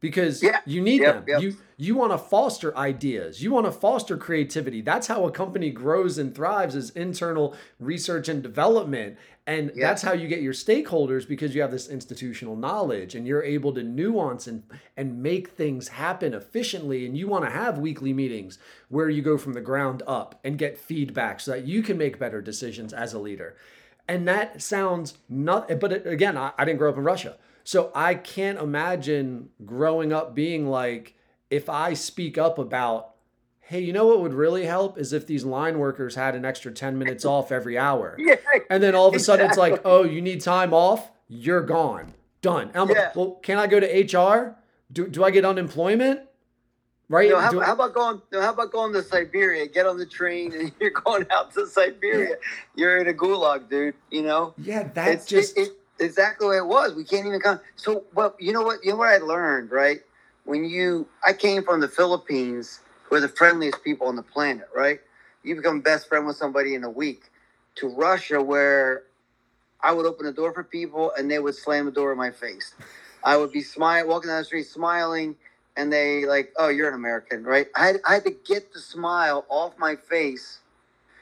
because yeah. you need yep, them. Yep. You you want to foster ideas. You want to foster creativity. That's how a company grows and thrives is internal research and development. And yep. that's how you get your stakeholders because you have this institutional knowledge and you're able to nuance and and make things happen efficiently and you want to have weekly meetings where you go from the ground up and get feedback so that you can make better decisions as a leader. And that sounds not but again, I, I didn't grow up in Russia. So I can't imagine growing up being like, if I speak up about, hey, you know what would really help is if these line workers had an extra 10 minutes off every hour. Yeah, and then all of a sudden exactly. it's like, oh, you need time off? You're gone. Done. Yeah. Well, can I go to HR? Do, do I get unemployment? Right? how, how, about going? how about going to Siberia? Get on the train and you're going out to Siberia. Yeah. You're in a gulag, dude. You know? Yeah, that's just. It, it, exactly way it was. We can't even come. So, well, you know what? You know what I learned, right? When you, I came from the Philippines, who are the friendliest people on the planet, right? You become best friend with somebody in a week. To Russia, where I would open the door for people and they would slam the door in my face. I would be smiling, walking down the street, smiling, and they like, "Oh, you're an American, right?" I had, I had to get the smile off my face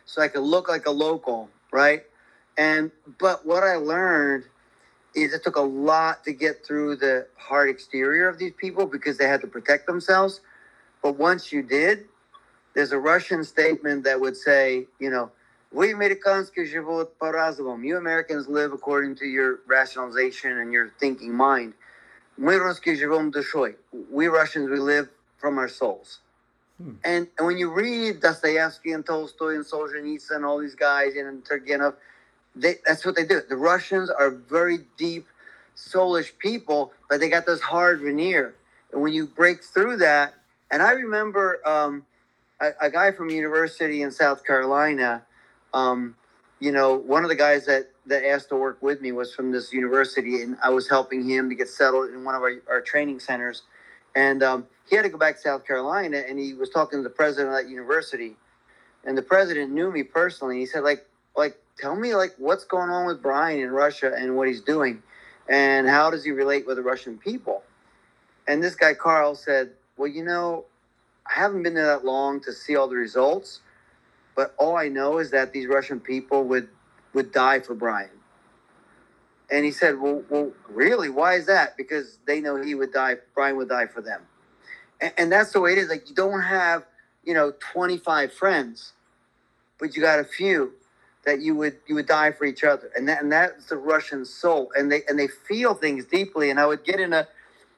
so I could look like a local, right? And but what I learned is it took a lot to get through the hard exterior of these people because they had to protect themselves. But once you did, there's a Russian statement that would say, you know, we американские живут по-разному. You Americans live according to your rationalization and your thinking mind. Мы русские живем душой. We Russians, we live from our souls. Hmm. And, and when you read Dostoevsky and Tolstoy and Solzhenitsyn and all these guys and Turgenev, they, that's what they do. The Russians are very deep, soulish people, but they got this hard veneer. And when you break through that, and I remember um, a, a, guy from university in South Carolina. Um, you know, one of the guys that that asked to work with me was from this university, and I was helping him to get settled in one of our, our training centers. And um, he had to go back to South Carolina, and he was talking to the president of that university. And the president knew me personally. He said, like, like tell me like what's going on with Brian in Russia and what he's doing, and how does he relate with the Russian people? And this guy Carl said, well, you know, I haven't been there that long to see all the results, but all I know is that these Russian people would would die for Brian. And he said, well, well, really? Why is that? Because they know he would die. Brian would die for them, and, and that's the way it is. Like you don't have, you know, twenty five friends, but you got a few that you would you would die for each other, and that and that's the Russian soul, and they and they feel things deeply. And I would get in a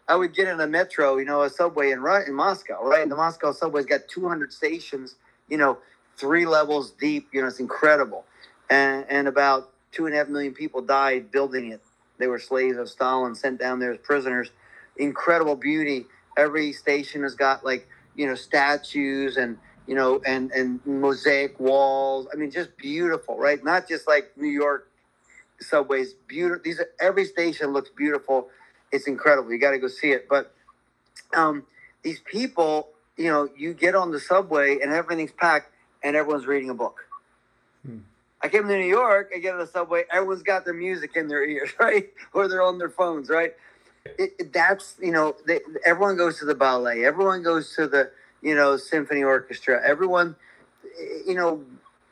I would get in a metro, you know, a subway in in Moscow, right? And the Moscow subway's got 200 stations, you know, three levels deep. You know, it's incredible. And and about two and a half million people died building it. They were slaves of Stalin, sent down there as prisoners. Incredible beauty. Every station has got like you know statues and you know and and mosaic walls. I mean, just beautiful, right? Not just like New York subways. Beautiful. These are every station looks beautiful it's incredible. You got to go see it. But um, these people, you know, you get on the subway and everything's packed and everyone's reading a book. Hmm. I came to New York, I get on the subway, everyone's got their music in their ears, right? Or they're on their phones, right? It, it, that's, you know, they, everyone goes to the ballet, everyone goes to the, you know, symphony orchestra, everyone, you know,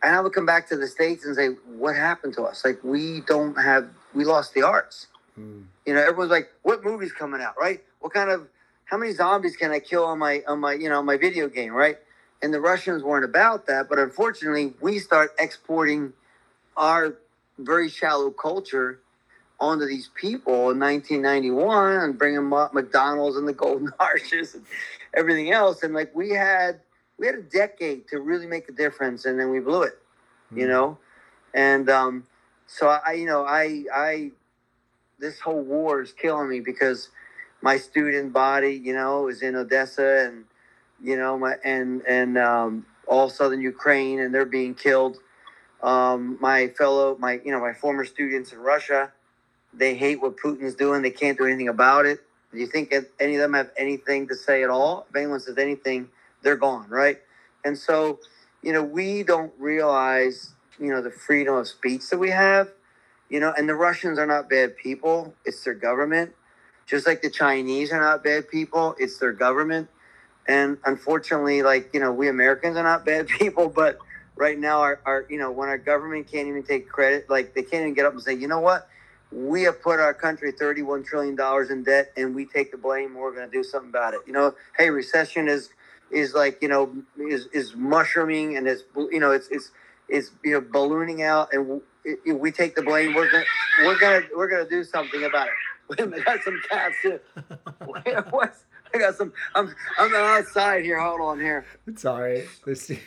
and I would come back to the States and say, what happened to us? Like, we don't have, we lost the arts. Hmm. You know, everyone's like, "What movie's coming out?" Right? What kind of, how many zombies can I kill on my on my you know my video game? Right? And the Russians weren't about that, but unfortunately, we start exporting our very shallow culture onto these people in 1991 and bring them up McDonald's and the Golden Arches and everything else. And like we had, we had a decade to really make a difference, and then we blew it. You Hmm. know, and um, so I, you know, I, I this whole war is killing me because my student body, you know, is in Odessa and you know my and and um, all southern Ukraine, and they're being killed. Um, my fellow, my you know, my former students in Russia, they hate what Putin's doing. They can't do anything about it. Do you think any of them have anything to say at all? If anyone says anything, they're gone, right? And so, you know, we don't realize, you know, the freedom of speech that we have you know and the russians are not bad people it's their government just like the chinese are not bad people it's their government and unfortunately like you know we americans are not bad people but right now our, our you know when our government can't even take credit like they can't even get up and say you know what we have put our country 31 trillion dollars in debt and we take the blame we're going to do something about it. You know hey recession is is like you know is is mushrooming and it's you know it's it's it's you know ballooning out and it- we take the blame. We're gonna we're gonna we're gonna do something about it. Minute, got some cats here. What's- I got some. I'm I'm outside here. Hold on here. It's all right.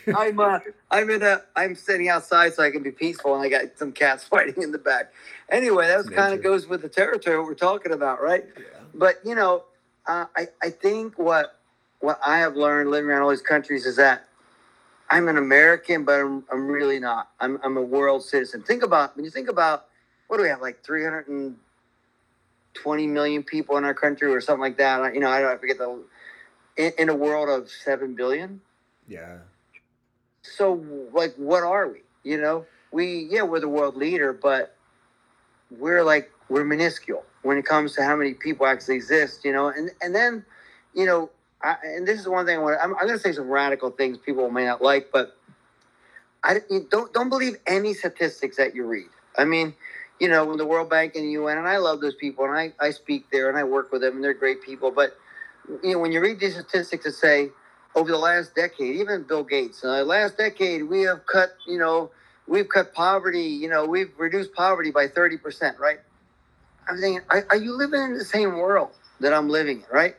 I'm uh, I'm in a I'm sitting outside so I can be peaceful, and I got some cats fighting in the back. Anyway, that kind of goes with the territory what we're talking about, right? yeah. But you know, uh, I I think what what I have learned living around all these countries is that I'm an American, but I'm, I'm really not. I'm I'm a world citizen. Think about when you think about what do we have like 320 million people in our country or something like that. You know, I don't I forget the in, in a world of seven billion Yeah. so like what are we you know we yeah we're the world leader but we're like we're minuscule when it comes to how many people actually exist you know and and then you know I, and this is one thing I want I'm, I'm going to say some radical things people may not like but I you don't don't believe any statistics that you read I mean you know when the World Bank and the UN and I love those people and I I speak there and I work with them and they're great people but you know when you read these statistics that say over the last decade, even Bill Gates, uh, last decade, we have cut, you know, we've cut poverty, you know, we've reduced poverty by 30%, right? I'm thinking, are, are you living in the same world that I'm living in, right?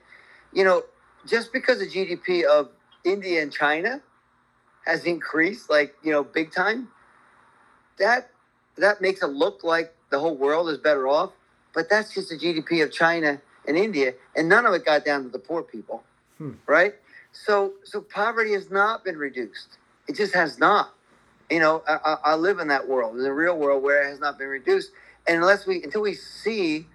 You know, just because the GDP of India and China has increased, like, you know, big time, that that makes it look like the whole world is better off. But that's just the GDP of China and India, and none of it got down to the poor people, Hmm. right? So, so poverty has not been reduced. It just has not. You know, I, I, I live in that world, in the real world, where it has not been reduced. And unless we, until we see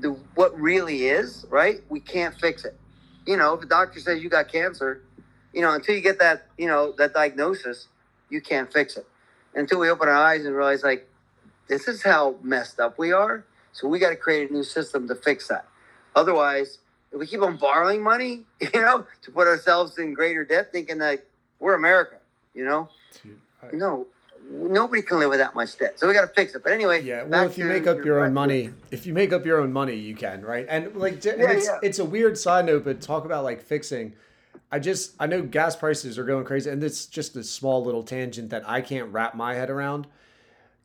the what really is, right, we can't fix it. You know, if a doctor says you got cancer, you know, until you get that, you know, that diagnosis, you can't fix it. until we open our eyes and realize like this is how messed up we are. So we got to create a new system to fix that. Otherwise, if we keep on borrowing money, you know, to put ourselves in greater debt, thinking that we're America, you know, no, nobody can live with that much debt. So we got to fix it. But anyway, Yeah, well, if you make up your own money, if you make up your own money, you can, right? And like, Yeah, it's yeah. it's a weird side note, but talk about like fixing. I just I know gas prices are going crazy, and it's just a small little tangent that I can't wrap my head around.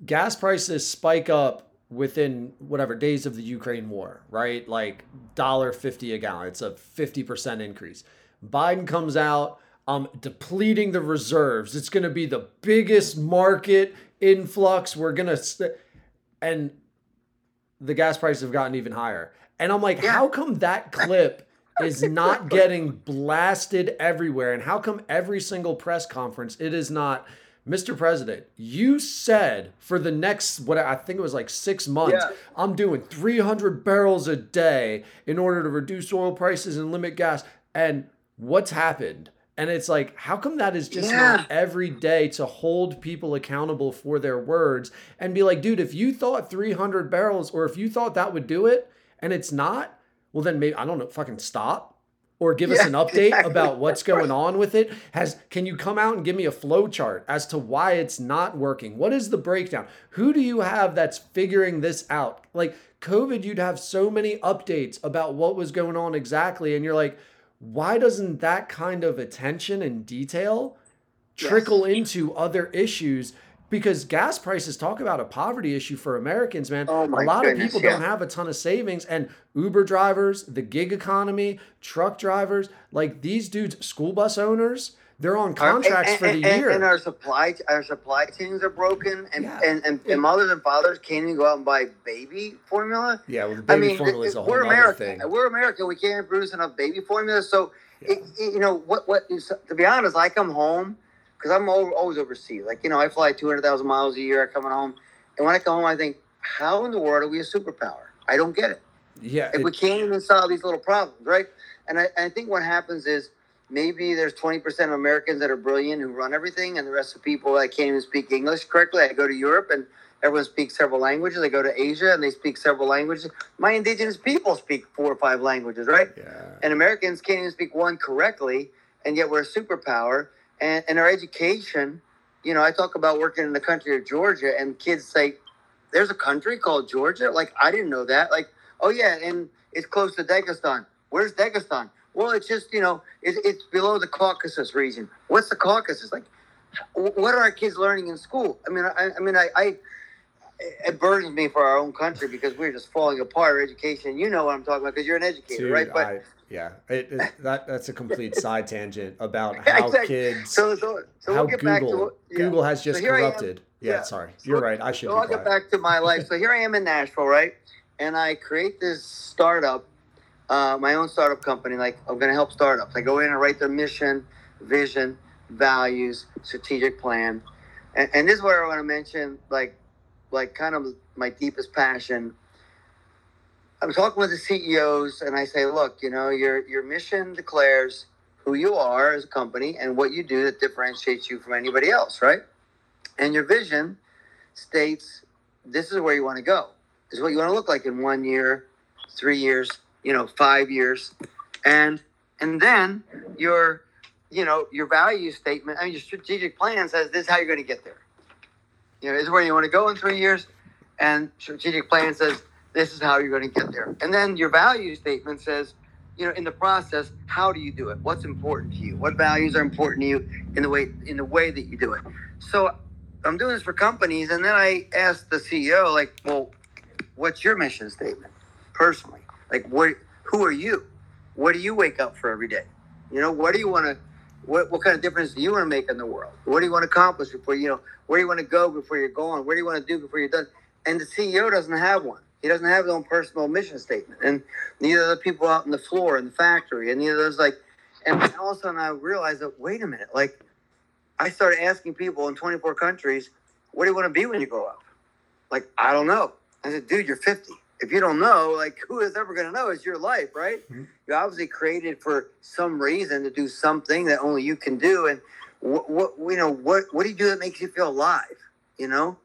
Gas prices spike up within whatever days of the Ukraine war, right? Like dollar fifty a gallon. It's a fifty percent increase. Biden comes out, um, depleting the reserves. It's going to be the biggest market influx. We're gonna, st- and the gas prices have gotten even higher. And I'm like, Yeah. how come that clip is not getting blasted everywhere? And how come every single press conference it is not, Mr. President, you said for the next, what I think it was like six months, Yeah. I'm doing 300 barrels a day in order to reduce oil prices and limit gas. And what's happened? And it's like, how come that is just Yeah. not every day to hold people accountable for their words and be like, dude, if you thought 300 barrels or if you thought that would do it and it's not, well, then maybe, I don't know, fucking stop or give us an update exactly. about what's going on with it. Has, can you come out and give me a flow chart as to why it's not working? What is the breakdown? Who do you have that's figuring this out? Like COVID, you'd have so many updates about what was going on exactly. And you're like, why doesn't that kind of attention and detail trickle into other issues? Because gas prices talk about a poverty issue for Americans, man. Oh a lot goodness, of people don't have a ton of savings, and Uber drivers, the gig economy, truck drivers, like these dudes, school bus owners, they're on contracts and, for the and- year. And our supply our supply chains are broken, and Yeah. and, and, and mothers and fathers can't even go out and buy baby formula. yeah, well, the I baby mean, formula is a whole we're other America. thing. We're American. We can't produce enough baby formula. So, Yeah. it, it- you know what? What is, to be honest, I come home because I'm always overseas. Like you know, I fly two hundred thousand miles a year. Coming home, and when I come home, I think, how in the world are we a superpower? I don't get it. Yeah, If it- we can't even solve these little problems, right? And I, I think what happens is maybe there's 20% of Americans that are brilliant who run everything, and the rest of people that can't even speak English correctly. I go to Europe and everyone speaks several languages. I go to Asia and they speak several languages. My indigenous people speak four or five languages, right? yeah. And Americans can't even speak one correctly, and yet we're a superpower. And, and our education, you know, I talk about working in the country of Georgia, and kids say, there's a country called Georgia? Like, I didn't know that. Like, oh, yeah, and it's close to Dagestan. Where's Dagestan? Well, it's just, you know, it, it's below the Caucasus region. What's the Caucasus? Like, what are our kids learning in school? I mean, I, I mean, I, I, it burdens me for our own country because we're just falling apart. Our education, you know what I'm talking about because you're an educator, Dude, right? But I, yeah, it, it, that that's a complete side tangent about how exactly. kids, So, so, so how we'll get back to Google, yeah. Google has just am. corrupted. Yeah, Yeah. sorry, So- you're right. I should So I'll get back to my life. So here I am in Nashville, right? And I create this startup, uh, my own startup company. Like I'm going to help startups. I go in and write their mission, vision, values, strategic plan, and, and this is where I want to mention, like, like kind of my deepest passion. I'm talking with the CEOs, and I say, look, you know, your your mission declares who you are as a company and what you do that differentiates you from anybody else, right? And your vision states this is where you want to go. This is what you want to look like in one year, three years, you know, five years, and and then your you know your value statement. I mean, your strategic plan says this is how you're going to get there. You know, is where you want to go in three years, and strategic plan says this is how you're going to get there. And then your value statement says, you know, in the process, how do you do it? What's important to you? What values are important to you in the way in the way that you do it? So I'm doing this for companies, and then I asked the CEO, like, well, what's your mission statement personally? Like, what? Who are you? What do you wake up for every day? You know, what do you want to? What, what kind of difference do you want to make in the world? What do you want to accomplish before you know? Where do you want to go before you're going? Where do you want to do before you're done? And the CEO doesn't have one. He doesn't have his own personal mission statement, and neither the people out in the floor in the factory, and neither those like. And all of a sudden, I realized that wait a minute, like I started asking people in 24 countries, what do you want to be when you grow up? Like, I don't know. I said, dude, you're 50. If you don't know, like, who is ever going to know? It's your life, right? Mhm. You're obviously created for some reason to do something that only you can do. And what, what you know, what, what do you do that makes you feel alive? you know,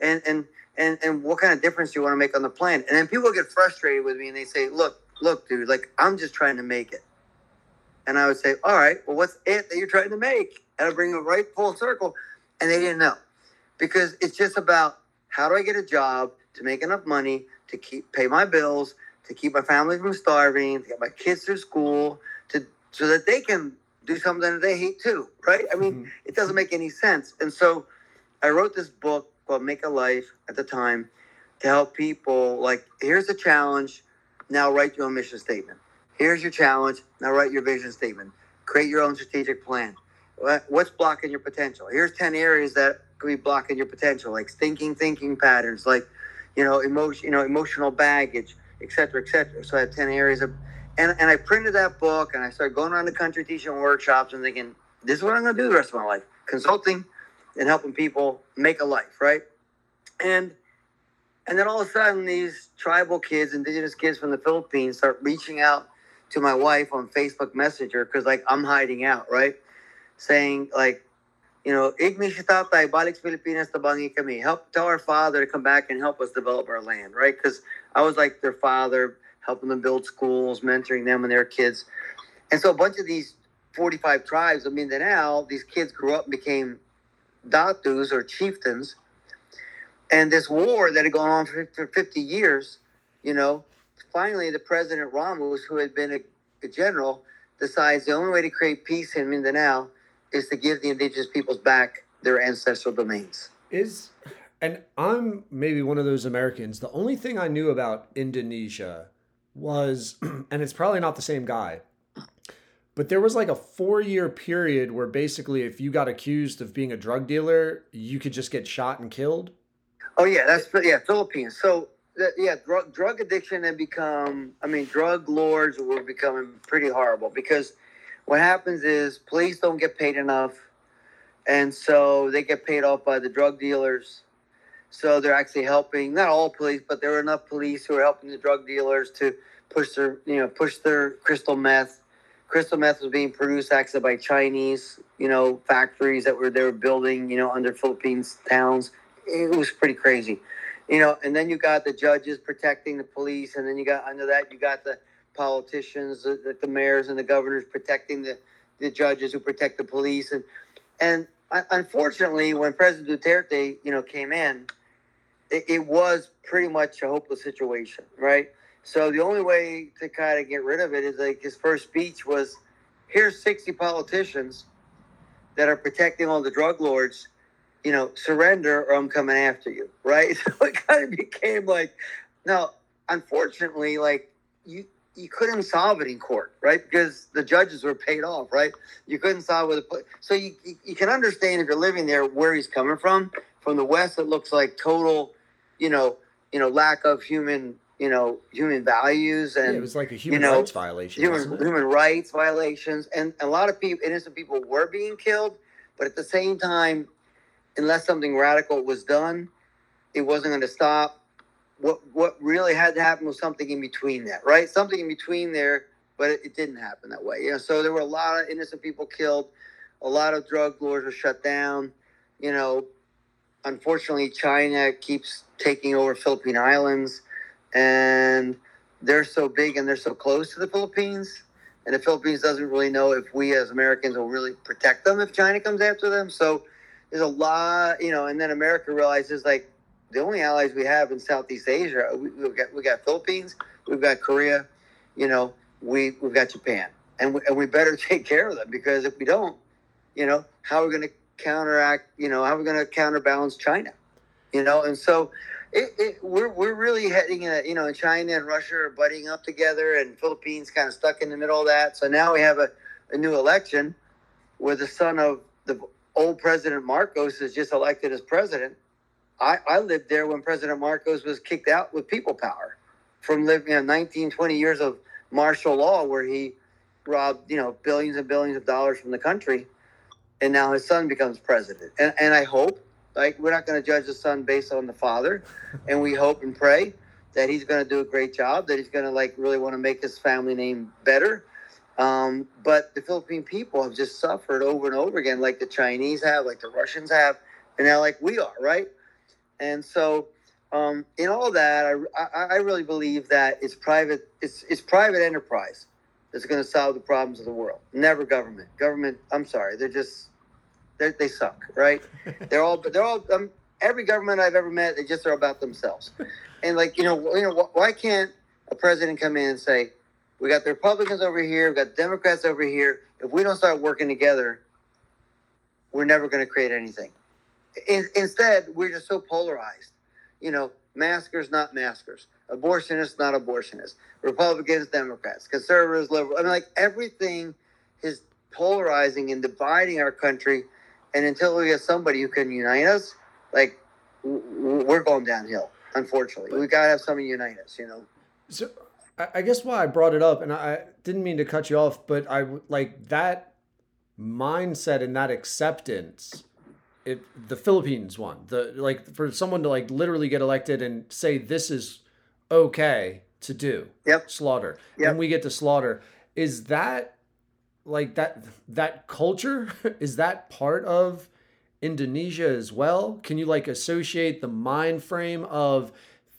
and and and and what kind of difference do you want to make on the planet? And then people get frustrated with me and they say, look, look, dude, like I'm just trying to make it. And I would say, all right, well, what's it that you're trying to make? And I bring it right full circle, and they didn't know because it's just about how do I get a job to make enough money to keep pay my bills, to keep my family from starving, to get my kids through school, to so that they can do something that they hate too, right? I mean, Mhm. it doesn't make any sense. And so I wrote this book called Make a Life at the time to help people like here's the challenge, now write your own mission statement. Here's your challenge, now write your vision statement. Create your own strategic plan. What's blocking your potential? Here's 10 areas that could be blocking your potential, like thinking, thinking patterns, like you know, emotion, you know, emotional baggage, et cetera, et cetera. So I have 10 areas of, and, and I printed that book and I started going around the country teaching workshops and thinking, this is what I'm going to do the rest of my life consulting and helping people make a life, right? And, and then all of a sudden, these tribal kids, indigenous kids from the Philippines, start reaching out to my wife on Facebook Messenger because, like, I'm hiding out, right? Saying, like, you know, Igni si tatay, balik sa Pilipinas, tabangi kami. Help tell our father to come back and help us develop our land, right? Because I was like their father, helping them build schools, mentoring them and their kids. And so a bunch of these 45 tribes of Mindanao, these kids grew up and became datus or chieftains. And this war that had gone on for, for 50 years, you know, finally the president Ramos, who had been a, a general, decides the only way to create peace in Mindanao is to give the indigenous peoples back their ancestral domains. Is and I'm maybe one of those Americans. The only thing I knew about Indonesia was, and it's probably not the same guy, but there was like a four year period where basically, if you got accused of being a drug dealer, you could just get shot and killed. Oh yeah, that's yeah, Philippines. So yeah, drug drug addiction had become. I mean, drug lords were becoming pretty horrible because what happens is police don't get paid enough, and so they get paid off by the drug dealers. So they're actually helping not all police, but there were enough police who are helping the drug dealers to push their you know push their crystal meth. Crystal meth was being produced actually by Chinese, you know, factories that were they were building, you know, under Philippines towns. It was pretty crazy, you know. And then you got the judges protecting the police, and then you got under that you got the politicians, the, the, mayors and the governors protecting the, the judges who protect the police, and and unfortunately, when President Duterte, you know, came in, it, it was pretty much a hopeless situation, right? So the only way to kind of get rid of it is like his first speech was, "Here's 60 politicians that are protecting all the drug lords, you know, surrender or I'm coming after you." Right? So it kind of became like, now, unfortunately, like you you couldn't solve it in court, right? Because the judges were paid off, right? You couldn't solve it with a so you you- you can understand if you're living there where he's coming from. From the west, it looks like total, you know, you know, lack of human, you know, human values Yeah, and it was like a human know, rights violation. human human rights violations, and a lot of people, innocent people, were being killed. But at the same time, unless something radical was done, it wasn't going to stop. What what really had to happen was something in between that, right? Something in between there, but it, it didn't happen that way. You know, so there were a lot of innocent people killed. A lot of drug lords were shut down. You know, unfortunately, China keeps taking over Philippine Islands, and they're so big and they're so close to the Philippines. And the Philippines doesn't really know if we as Americans will really protect them if China comes after them. So there's a lot, you know. And then America realizes like the only allies we have in Southeast Asia, we, we've got we got Philippines, we've got Korea, you know, we we've got Japan, and we, and we better take care of them because if we don't, you know, how are we going to counteract? You know, how are we going to counterbalance China? You know, and so it, it, we're we're really heading in a, you know, China and Russia are butting up together, and Philippines kind of stuck in the middle of that. So now we have a, a new election where the son of the old President Marcos is just elected as president. I, I lived there when President Marcos was kicked out with people power from living you know, 19, 20 years of martial law where he robbed, you know, billions and billions of dollars from the country. And now his son becomes president. And, and I hope, like, we're not going to judge the son based on the father. And we hope and pray that he's going to do a great job, that he's going to, like, really want to make his family name better. Um, but the Philippine people have just suffered over and over again, like the Chinese have, like the Russians have. and they're like we are, right? And so, um, in all that, I, I, I really believe that it's private. It's it's private enterprise that's going to solve the problems of the world. Never government. Government. I'm sorry, they're just they they suck, right? they're all they're all um, every government I've ever met. They just are about themselves. And like you know, you know, why can't a president come in and say, "We got the Republicans over here, we got Democrats over here. If we don't start working together, we're never going to create anything." In, instead, we're just so polarized. You know, maskers, not maskers, abortionists, not abortionists, Republicans, Democrats, conservatives, liberals. I mean, like everything is polarizing and dividing our country. And until we get somebody who can unite us, like we're going downhill. Unfortunately, we gotta have somebody unite us. You know. So I I guess why I brought it up, and I didn't mean to cut you off, but I like that mindset and that acceptance. It, the Philippines one, the like for someone to like literally get elected and say this is okay to do. Yep. Slaughter. Yep. And we get to slaughter. Is that like that that culture? Is that part of Indonesia as well? Can you like associate the mind frame of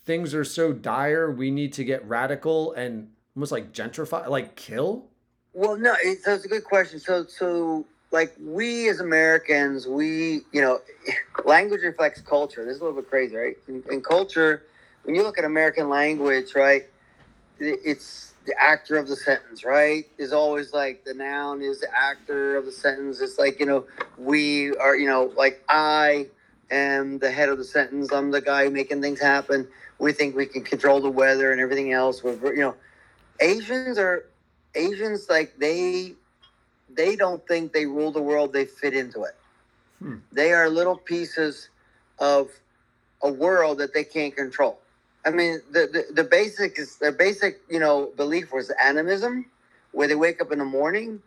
things are so dire we need to get radical and almost like gentrify like kill? Well, no, it's, that's a good question. So, so like we as Americans, we, you know, language reflects culture. This is a little bit crazy, right? In, in culture, when you look at American language, right, it's the actor of the sentence, right? Is always like the noun is the actor of the sentence. It's like, you know, we are, you know, like I am the head of the sentence. I'm the guy making things happen. We think we can control the weather and everything else. We're, you know, Asians are Asians like they they don't think they rule the world, they fit into it. Hmm. They are little pieces of a world that they can't control. I mean, the, the, the basic is their basic, you know, belief was animism, where they wake up in the morning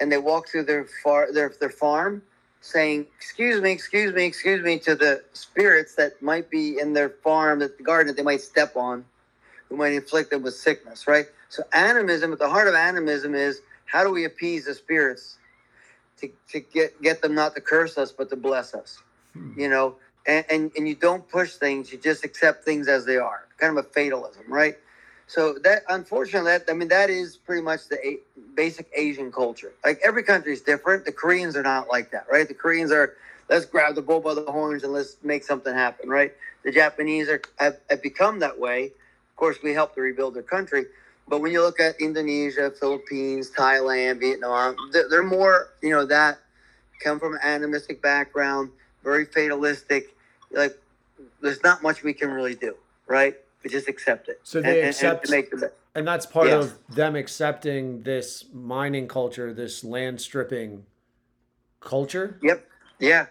and they walk through their far their their farm saying, Excuse me, excuse me, excuse me to the spirits that might be in their farm, that the garden that they might step on, who might inflict them with sickness, right? So animism, at the heart of animism is how do we appease the spirits to, to get get them not to curse us but to bless us? Hmm. You know and, and and you don't push things you just accept things as they are. Kind of a fatalism right? So that unfortunately that i mean that is pretty much the a- basic asian culture. Like every country is different. The koreans are not like that right? The koreans are let's grab the bull by the horns and let's make something happen right? The japanese are have, have become that way. Of course we helped to rebuild their country but when you look at Indonesia, Philippines, Thailand, Vietnam, they're, more, you know, that come from an animistic background, very fatalistic. Like, there's not much we can really do, right? We just accept it. So And- they and- and accept- make the. And that's part Yeah. of them accepting this mining culture, this land stripping culture. Yep. Yeah.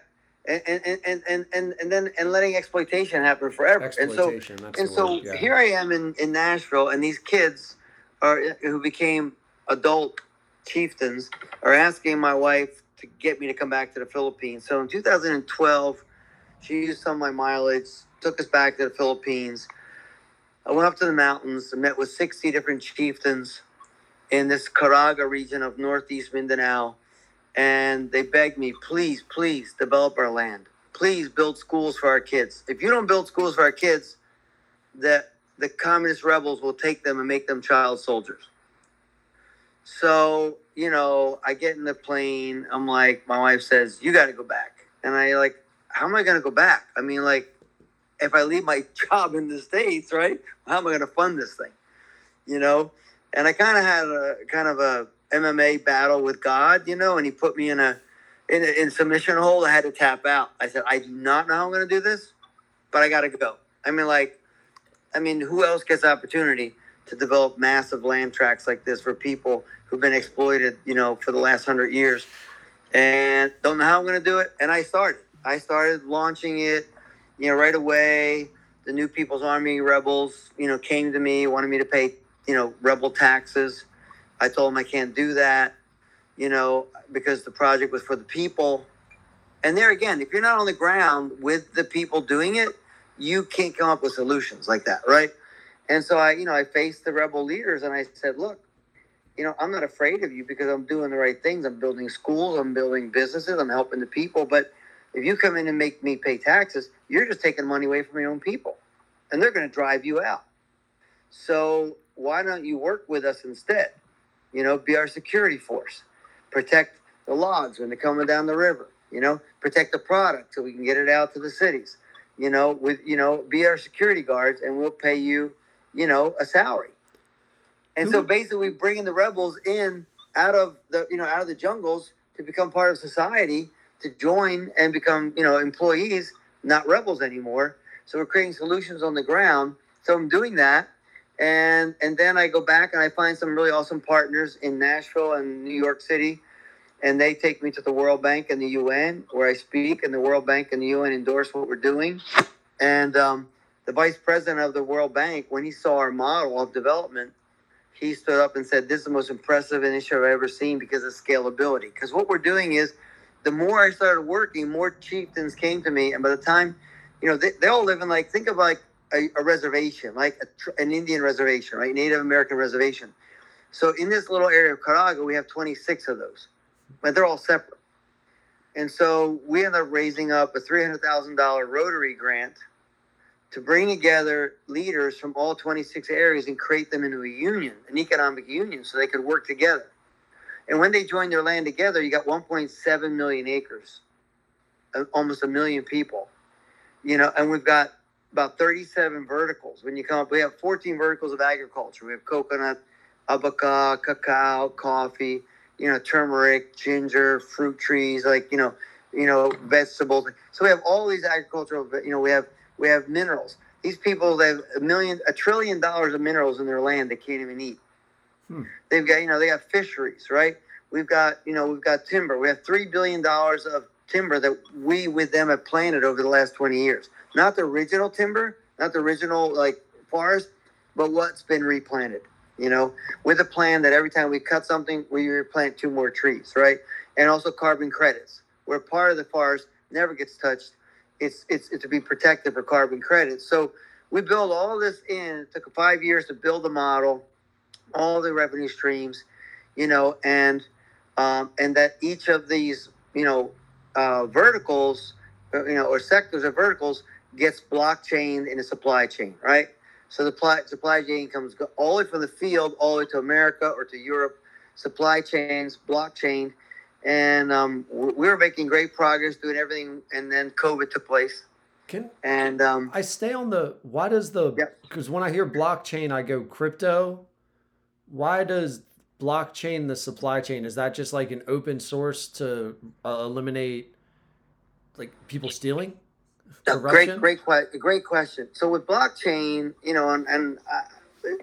And and, and, and, and, and and then and letting exploitation happen forever. And so that's and so word, yeah. here I am in, in Nashville, and these kids are uh, who became adult chieftains are asking my wife to get me to come back to the Philippines. So in 2012, she used some of my mileage, took us back to the Philippines. I went up to the mountains and met with 60 different chieftains in this Caraga region of northeast Mindanao. And they begged me, please, please develop our land. Please build schools for our kids. If you don't build schools for our kids, that the communist rebels will take them and make them child soldiers. So, you know, I get in the plane. I'm like, my wife says, you got to go back. And I like, how am I going to go back? I mean, like, if I leave my job in the States, right? How am I going to fund this thing? You know? And I kind of had a kind of a MMA battle with God, you know, and he put me in a, in a in submission hold. I had to tap out. I said, I do not know how I'm going to do this, but I got to go. I mean, like, I mean, who else gets the opportunity to develop massive land tracts like this for people who've been exploited, you know, for the last hundred years, and don't know how I'm going to do it? And I started. I started launching it, you know, right away. The New People's Army rebels, you know, came to me, wanted me to pay, you know, rebel taxes. I told them I can't do that, you know, because the project was for the people. And there again, if you're not on the ground with the people doing it, you can't come up with solutions like that, right? And so I, you know, I faced the rebel leaders and I said, look, you know, I'm not afraid of you because I'm doing the right things. I'm building schools, I'm building businesses, I'm helping the people, but If you come in and make me pay taxes, you're just taking money away from your own people, and they're going to drive you out. So why don't you work with us instead? You know, be our security force, protect the logs when they're coming down the river. You know, protect the product so we can get it out to the cities. You know, with you know, be our security guards, and we'll pay you, you know, a salary. And so basically, we're bringing the rebels in out of the you know out of the jungles to become part of society, to join and become you know employees, not rebels anymore. So we're creating solutions on the ground. So I'm doing that, and and then I go back and I find some really awesome partners in Nashville and New York City, and they take me to the World Bank and the UN where I speak, and the World Bank and the UN endorse what we're doing, and um, the vice president of the World Bank, when he saw our model of development, he stood up and said, "This is the most impressive initiative I've ever seen because of scalability." Because what we're doing is, the more I started working, more chieftains came to me, and by the time, you know, they, they all live in like think of like a, a reservation, like a, an Indian reservation, right? Native American reservation. So in this little area of Caraga, we have 26 of those, but they're all separate. And so we ended up raising up a $300,000 Rotary grant to bring together leaders from all 26 areas and create them into a union, an economic union, so they could work together. And when they joined their land together, you got 1.7 million acres, uh, almost a million people, you know, and we've got about 37 verticals. When you come up, we have 14 verticals of agriculture. We have coconut, abaca, cacao, coffee, you know, turmeric, ginger, fruit trees, like, you know, you know, vegetables. So we have all these agricultural, you know, we have we have minerals. These people they have a million, a trillion dollars of minerals in their land they can't even eat. Hmm. They've got, you know, they have fisheries, right? We've got, you know, we've got timber. We have three billion dollars of timber that we with them have planted over the last 20 years. Not the original timber, not the original like forest, but what's been replanted. You know, with a plan that every time we cut something, we replant two more trees, right? And also carbon credits, where part of the forest never gets touched. It's it's, it's to be protected for carbon credits. So we build all this in. It took five years to build the model, all the revenue streams, you know, and um, and that each of these, you know, uh, verticals, uh, you know, or sectors or verticals gets blockchain in the supply chain, right? So the supply, supply chain comes all the way from the field all the way to America or to Europe. Supply chains, blockchain, and um, we we were making great progress doing everything. And then COVID took place, Can and um, I stay on the? Why does the? Yep. Because when I hear blockchain, I go crypto. Why does blockchain the supply chain? Is that just like an open source to uh, eliminate like people stealing? No, Corruption? great, great, great question. So with blockchain, you know, and, and uh,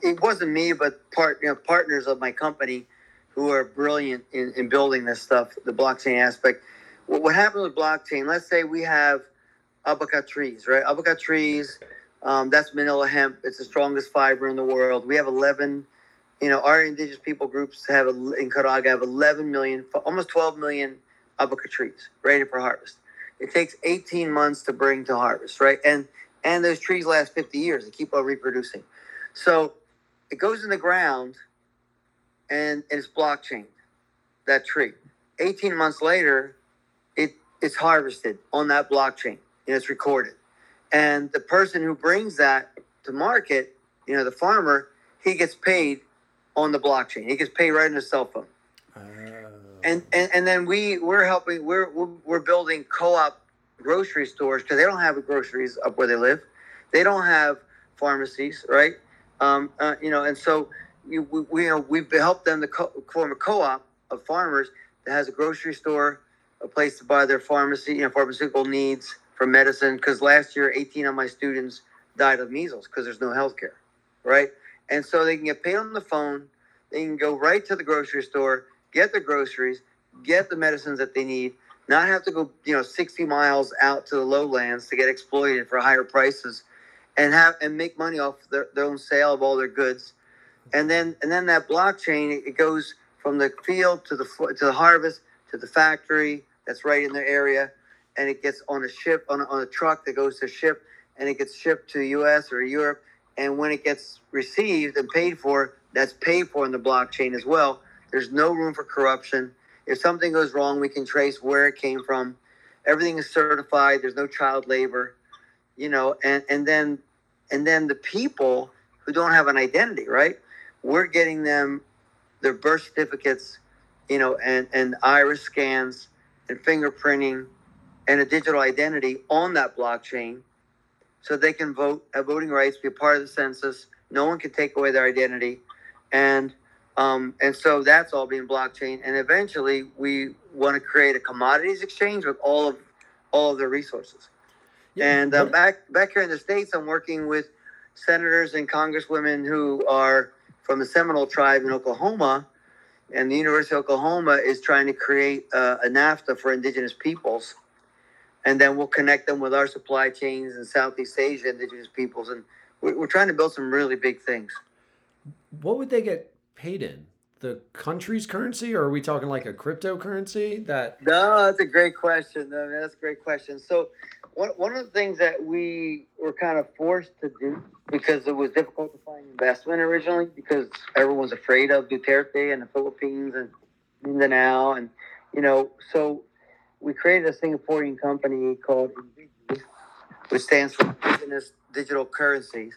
it wasn't me, but part, you know, partners of my company who are brilliant in, in building this stuff, the blockchain aspect. What, what happened with blockchain? Let's say we have abaca trees, right? Abaca trees, um, that's Manila hemp. It's the strongest fiber in the world. We have 11, you know, our indigenous people groups have in Caraga have 11 million, almost 12 million abaca trees ready for harvest. It takes 18 months to bring to harvest, right? And and those trees last 50 years. They keep on reproducing. So it goes in the ground and it's blockchain, that tree. 18 months later, it it's harvested on that blockchain and it's recorded. And the person who brings that to market, you know, the farmer, he gets paid on the blockchain. He gets paid right on his cell phone oh. and, and and then we we're helping we're, we're building co-op grocery stores because they don't have groceries up where they live. They don't have pharmacies right? Um, uh, you know and so you, we, we know we've helped them to co- form a co-op of farmers that has a grocery store a place to buy their pharmacy you know pharmaceutical needs for medicine because last year 18 of my students died of measles because there's no health care right? And so they can get paid on the phone they can go right to the grocery store get the groceries, get the medicines that they need, not have to go, you know, 60 miles out to the lowlands to get exploited for higher prices and have and make money off their, their own sale of all their goods. And then and then that blockchain it goes from the field to the to the harvest to the factory that's right in their area and it gets on a ship on a, on a truck that goes to ship and it gets shipped to the US or Europe and when it gets received and paid for that's paid for in the blockchain as well there's no room for corruption. If something goes wrong, we can trace where it came from. everything is certified. There's no child labor, you know, and and then and then the people who don't have an identity, right? We're getting them their birth certificates, you know, and and iris scans and fingerprinting and a digital identity on that blockchain so they can vote, have voting rights, be a part of the census. No one can take away their identity. And um, and so that's all being blockchain. And eventually we want to create a commodities exchange with all of all of their resources. Yeah, and uh, back back here in the states, I'm working with senators and congresswomen who are from the Seminole tribe in Oklahoma, and the University of Oklahoma is trying to create uh, a NAFTA for indigenous peoples, and then we'll connect them with our supply chains in Southeast Asia indigenous peoples, and we're, we're trying to build some really big things. what would they get paid in? The country's currency, or are we talking like a cryptocurrency that? No, that's a great question. No, that's a great question. So, one, one of the things that we were kind of forced to do because it was difficult to find investment originally because everyone's afraid of Duterte and the Philippines and Mindanao. And, you know, so we created a Singaporean company called which stands for Indigenous Digital Currencies.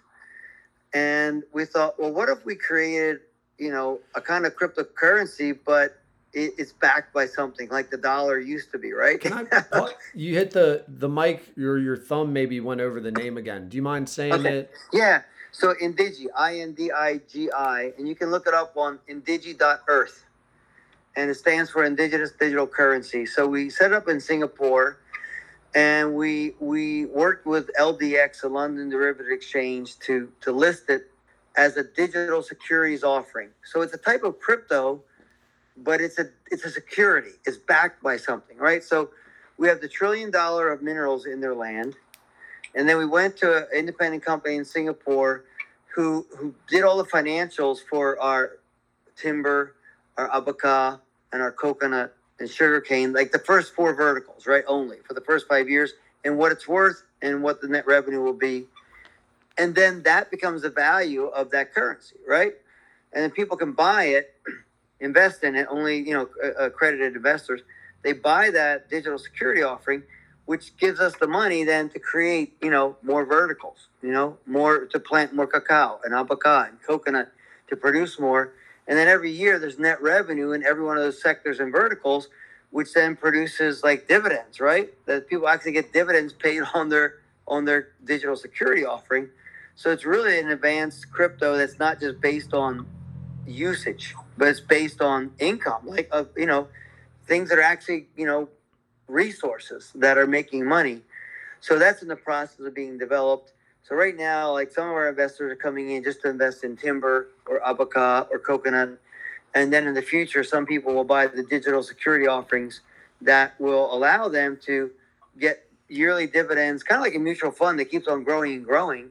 And we thought, well, what if we created, you know, a kind of cryptocurrency, but it, it's backed by something like the dollar used to be, right? Can I? You hit the the mic. Your your thumb maybe went over the name again. Do you mind saying Okay. it? yeah. So Indigi, I N D I G I, and you can look it up on indigi.earth. And it stands for Indigenous Digital Currency. So we set up in Singapore and we we worked with LDX, the London Derivative Exchange, to to list it as a digital securities offering. So it's a type of crypto, but it's a it's a security. It's backed by something, right? So we have the trillion dollar of minerals in their land, and then we went to an independent company in Singapore who who did all the financials for our timber, our abaca, and our coconut and sugarcane, like the first four verticals, right? Only for the first five years, and what it's worth and what the net revenue will be. And then that becomes the value of that currency, right? And then people can buy it, invest in it, only, you know, uh, accredited investors. They buy that digital security offering, which gives us the money then to create, you know, more verticals, you know, more to plant more cacao and abaca and coconut to produce more. And then every year there's net revenue in every one of those sectors and verticals, which then produces like dividends, right? That people actually get dividends paid on their on their digital security offering. So it's really an advanced crypto that's not just based on usage, but it's based on income, like uh, you know, things that are actually you know resources that are making money. So that's in the process of being developed. So right now, like some of our investors are coming in just to invest in timber or abaca or coconut, and then in the future, some people will buy the digital security offerings that will allow them to get yearly dividends, kind of like a mutual fund that keeps on growing and growing,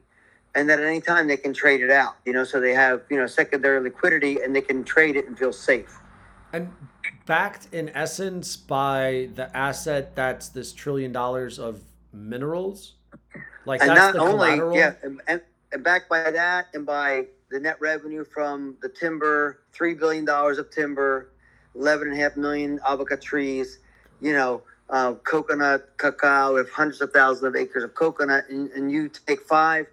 and that at any time they can trade it out. You know, so they have you know secondary liquidity and they can trade it and feel safe. And backed in essence by the asset that's this trillion dollars of minerals. Like and that's not the only collateral. yeah, and, and, backed by that and by the net revenue from the timber, three billion dollars of timber, eleven and a half million abaca trees, you know, uh, coconut, cacao. We have hundreds of thousands of acres of coconut, and, and you take five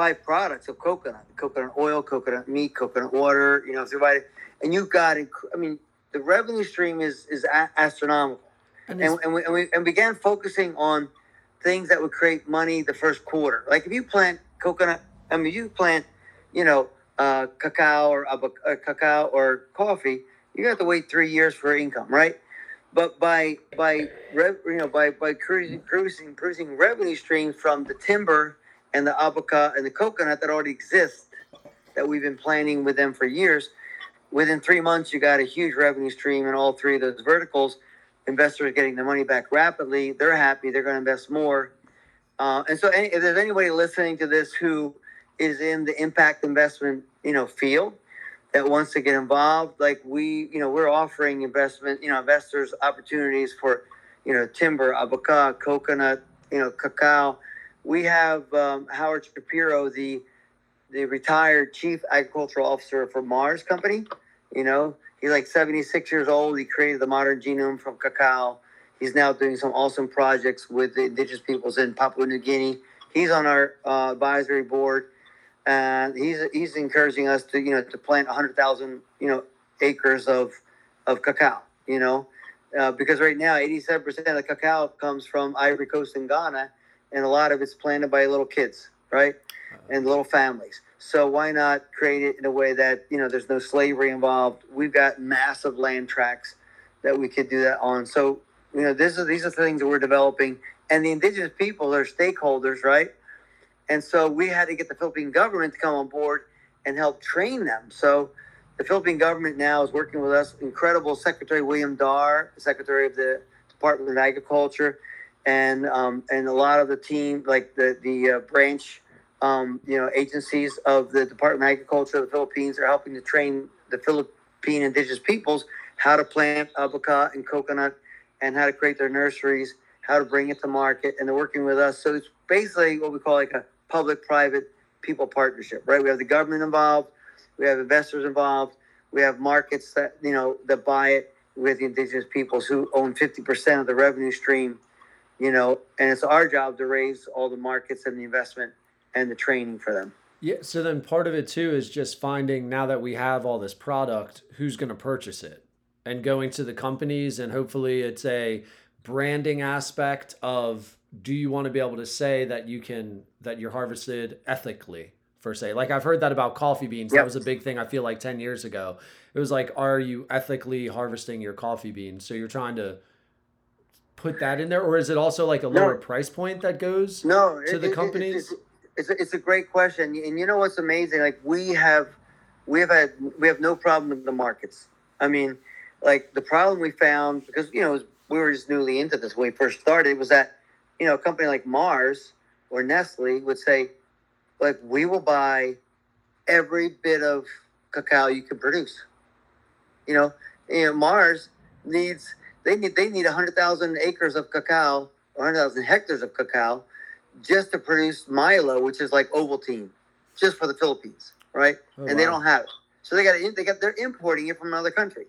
five products of coconut: coconut oil, coconut meat, coconut water. You know, everybody, and you've got, inc- I mean, the revenue stream is is a- astronomical And and, and, we, and we and began focusing on things that would create money the first quarter. Like if you plant coconut, I mean, you plant, you know, uh, cacao or uh, cacao or coffee, you have to wait three years for income, right? But by by rev, you know by by cruising cruising cruising revenue streams from the timber and the abaca and the coconut that already exist that we've been planning with them for years. Within three months, you got a huge revenue stream in all three of those verticals investors getting their money back rapidly. They're happy. They're going to invest more. Uh, and so, any, if there's anybody listening to this who is in the impact investment, you know, field that wants to get involved, like we, you know, we're offering investment, you know, investors opportunities for, you know, timber, abaca, coconut, you know, cacao. We have um, Howard Shapiro, the the retired chief agricultural officer for Mars Company. You know, He's like 76 years old. He created the modern genome from cacao. He's now doing some awesome projects with the indigenous peoples in Papua New Guinea. He's on our uh, advisory board, and he's he's encouraging us to you know to plant hundred thousand you know acres of of cacao. You know, uh, because right now eighty seven percent of the cacao comes from Ivory Coast and Ghana, and a lot of it's planted by little kids, right, uh, and little families. So why not create it in a way that you know there's no slavery involved? We've got massive land tracts that we could do that on. So you know, this is these are the things that we're developing, and the indigenous people are stakeholders, right? And so we had to get the Philippine government to come on board and help train them. So the Philippine government now is working with us. Incredible Secretary William Dar, Secretary of the Department of Agriculture, and um, and a lot of the team, like the the uh, branch, um, you know, agencies of the Department of Agriculture of the Philippines, are helping to train the Philippine indigenous peoples how to plant abaca and coconut and how to create their nurseries, how to bring it to market, and they're working with us. So it's basically what we call like a public-private people partnership, right? We have the government involved, we have investors involved, we have markets that you know that buy it with the indigenous peoples who own 50% of the revenue stream, you know, and it's our job to raise all the markets and the investment and the training for them. Yeah. So then part of it too is just finding now that we have all this product, who's going to purchase it? And going to the companies and hopefully it's a branding aspect of do you want to be able to say that you can that you're harvested ethically for say like i've heard that about coffee beans. That was a big thing i feel like 10 years ago. It was like are you ethically harvesting your coffee beans? So you're trying to put that in there or is it also like a No. lower price point that goes no to it- the it- it- companies? It's, it's, a, it's a great question, and you know what's amazing? Like we have, we have had, we have no problem with the markets. I mean, like the problem we found because you know we were just newly into this when we first started was that you know a company like Mars or Nestle would say, like we will buy every bit of cacao you can produce. You know, you know Mars needs they need they need hundred thousand acres of cacao or hundred thousand hectares of cacao just to produce Milo, which is like Ovaltine, just for the Philippines, right? Oh, and they don't have it, so they got to they got they're importing it from another country.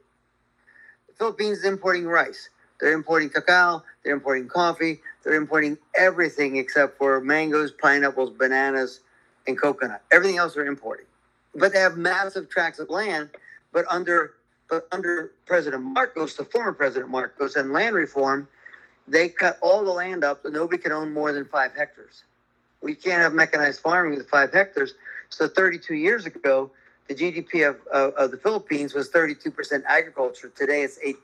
The Philippines is importing rice. They're importing cacao. They're importing coffee. They're importing everything except for mangoes, pineapples, bananas, and coconut. Everything else they're importing. But they have massive tracts of land. But under but under President Marcos, the former President Marcos, and land reform, they cut all the land up so nobody can own more than five hectares. We can't have mechanized farming with five hectares. So 32 years ago, the GDP of, of, of the Philippines was 32% agriculture. Today it's 8%.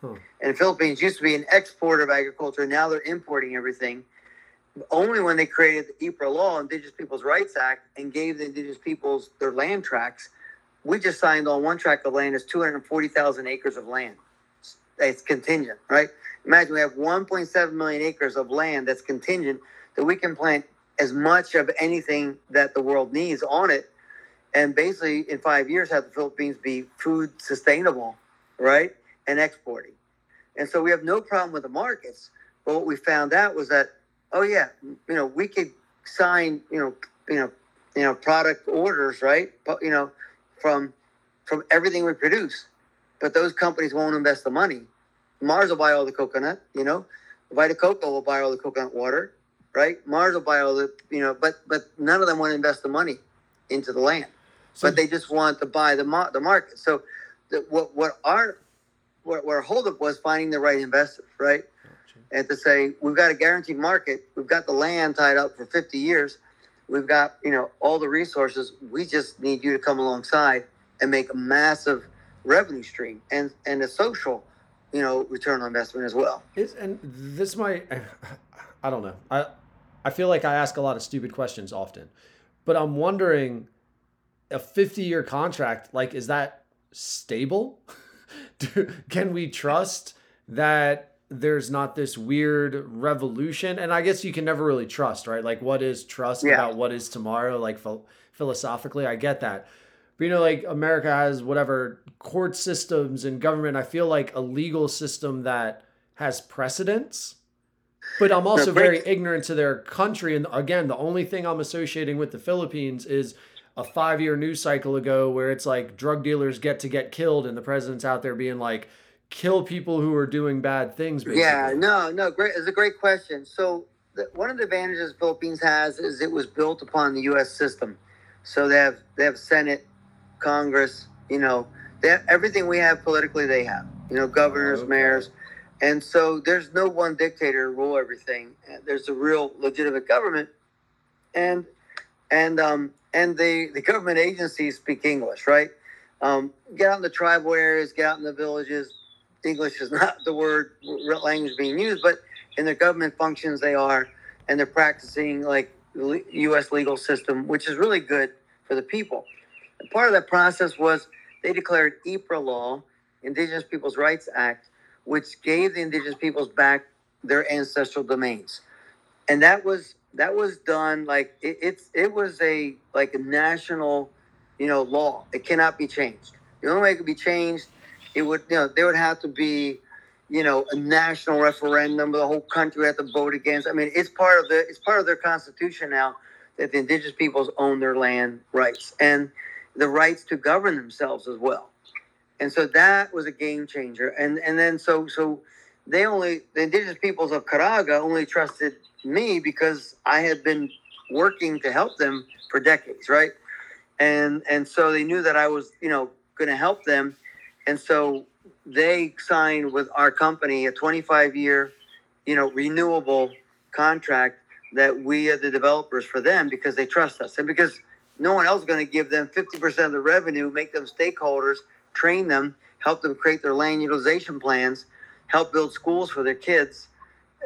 Huh. Hmm. And the Philippines used to be an exporter of agriculture. Now they're importing everything. Only when they created the IPRA law, Indigenous Peoples' Rights Act, and gave the Indigenous peoples their land tracts, we just signed on one tract of land is 240,000 acres of land. It's contingent, right? Imagine we have 1.7 million acres of land that's contingent that we can plant as much of anything that the world needs on it. And basically, in five years, have the Philippines be food sustainable, right? And exporting. And so we have no problem with the markets. But what we found out was that, oh yeah, you know, we could sign, you know, you know, you know, product orders, right? But you know, from from everything we produce. But those companies won't invest the money. Mars will buy all the coconut, you know. Vita Coco will buy all the coconut water, right? Mars will buy all the, you know, but but none of them want to invest the money into the land. So- but they just want to buy the mar- the market. So the, what what our what, what our holdup was finding the right investors, right? And to say we've got a guaranteed market, we've got the land tied up for 50 years, we've got you know all the resources. We just need you to come alongside and make a massive revenue stream and and a social, you know, return on investment as well. Is and this might I don't know. I I feel like I ask a lot of stupid questions often. But I'm wondering a 50 year contract, like is that stable? Do, can we trust that there's not this weird revolution? And I guess you can never really trust, right? Like what is trust Yeah. about what is tomorrow? Like phil- philosophically, I get that. But you know, like America has whatever court systems and government. I feel like a legal system that has precedence. But I'm also very ignorant to their country. And again, the only thing I'm associating with the Philippines is a five year news cycle ago where it's like drug dealers get to get killed, and the president's out there being like, kill people who are doing bad things. Basically. Yeah, no, no, great. It's a great question. So the, one of the advantages Philippines has is it was built upon the U.S. system. So they have they have Senate, Congress. You know, they have, everything we have politically. They have. You know, governors, Okay. mayors, and so there's no one dictator to rule everything. There's a real legitimate government, and and um and the the government agencies speak English, right? Um, get out in the tribal areas, get out in the villages. English is not the word language being used, but in their government functions they are, and they're practicing like the U.S. legal system, which is really good for the people. And part of that process was they declared IPRA law, Indigenous Peoples' Rights Act, which gave the indigenous peoples back their ancestral domains, and that was that was done like it, it's it was a like a national, you know, law. It cannot be changed. The only way it could be changed, it would you know there would have to be, you know, a national referendum. The whole country have to vote against. I mean, it's part of the it's part of their constitution now that the indigenous peoples own their land rights and the rights to govern themselves as well and so that was a game changer. And and then so so they only the indigenous peoples of Caraga only trusted me because I had been working to help them for decades, right? And and so they knew that I was you know going to help them, and so they signed with our company a 25 year, you know, renewable contract that we are the developers for them because they trust us and because no one else is going to give them 50% of the revenue, make them stakeholders train them, help them create their land utilization plans, help build schools for their kids,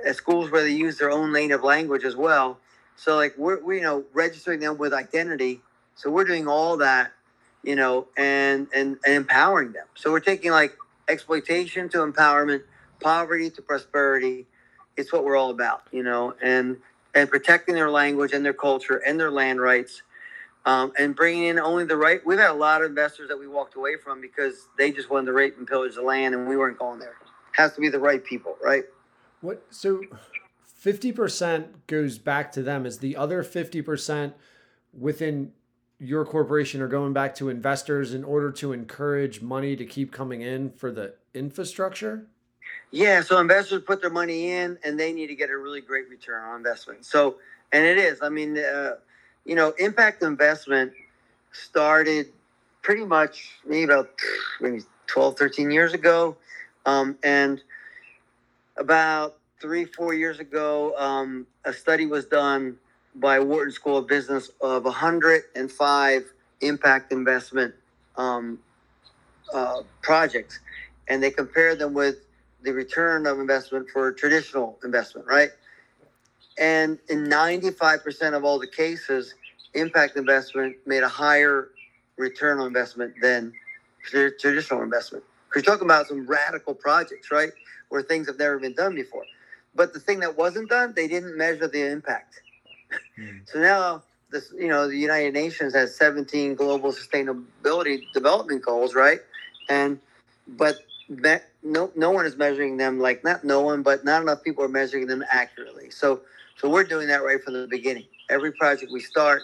uh, schools where they use their own native language as well. So like we're we, you know registering them with identity. So we're doing all that, you know, and and, and empowering them. So we're taking like exploitation to empowerment, poverty to prosperity. It's what we're all about, you know, and and protecting their language and their culture and their land rights um, and bringing in only the right. We've had a lot of investors that we walked away from because they just wanted to rape and pillage the land, and we weren't going there. Has to be the right people, right? What so 50% goes back to them is the other 50% within your corporation are going back to investors in order to encourage money to keep coming in for the infrastructure? Yeah, so investors put their money in, and they need to get a really great return on investment. So, and it is. I mean, uh, you know, impact investment started pretty much maybe about maybe 12, 13 years ago. Um, and about three, four years ago, um, a study was done by Wharton School of Business of 105 impact investment um, uh, projects. And they compared them with the return of investment for traditional investment, right? And in 95% of all the cases, impact investment made a higher return on investment than traditional investment. You're talking about some radical projects, right? Where things have never been done before. But the thing that wasn't done, they didn't measure the impact. So now, this, you know, the United Nations has 17 global sustainability development goals, right? And but that no no one is measuring them like not no one, but not enough people are measuring them accurately. So so we're doing that right from the beginning. Every project we start,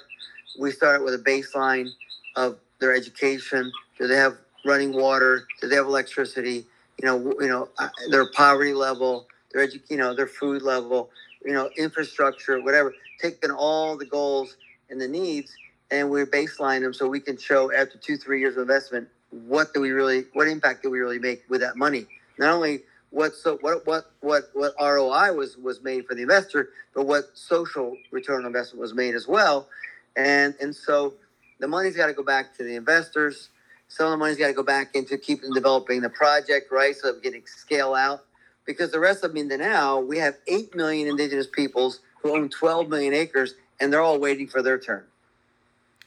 we start with a baseline of their education. Do they have running water? Do they have electricity? You know, you know, uh, their poverty level, their edu- you know, their food level, you know, infrastructure, whatever. Taking all the goals and the needs, and we baseline them so we can show after two, three years of investment what do we really, what impact do we really make with that money? Not only what so what what what what ROI was was made for the investor, but what social return on investment was made as well. And and so the money's got to go back to the investors. Some of the money's got to go back into keeping developing the project, right? So that we scale out. Because the rest of Mindanao, we have eight million indigenous peoples who own 12 million acres, and they're all waiting for their turn.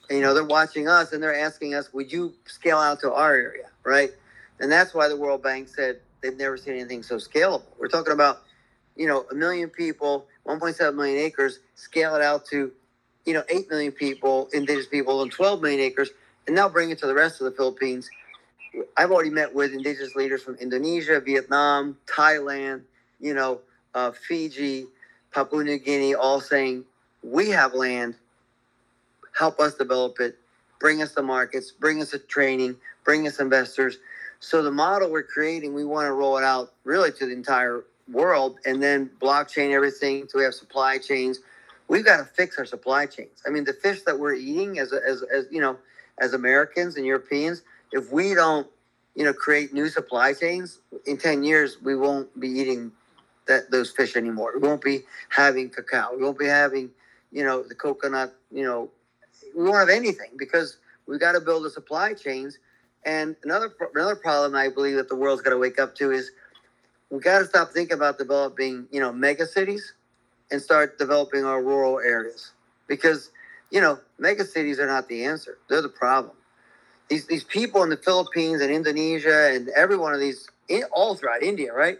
And, you know, they're watching us and they're asking us, "Would you scale out to our area?" Right? And that's why the World Bank said they've never seen anything so scalable. We're talking about, you know, a million people, 1.7 million acres, scale it out to, you know, 8 million people, indigenous people, and 12 million acres, and now bring it to the rest of the Philippines. I've already met with indigenous leaders from Indonesia, Vietnam, Thailand, you know, uh, Fiji, Papua New Guinea, all saying, we have land, help us develop it, bring us the markets, bring us the training, bring us investors. So the model we're creating, we want to roll it out really to the entire world and then blockchain everything so we have supply chains. We've got to fix our supply chains. I mean, the fish that we're eating as, as, as you know, as Americans and Europeans, if we don't, you know, create new supply chains in 10 years, we won't be eating that those fish anymore. We won't be having cacao. We won't be having, you know, the coconut, you know, we won't have anything because we've got to build the supply chains and another another problem I believe that the world's got to wake up to is we got to stop thinking about developing, you know, mega cities and start developing our rural areas because, you know, mega cities are not the answer. They're the problem. These these people in the Philippines and Indonesia and every one of these all throughout India, right?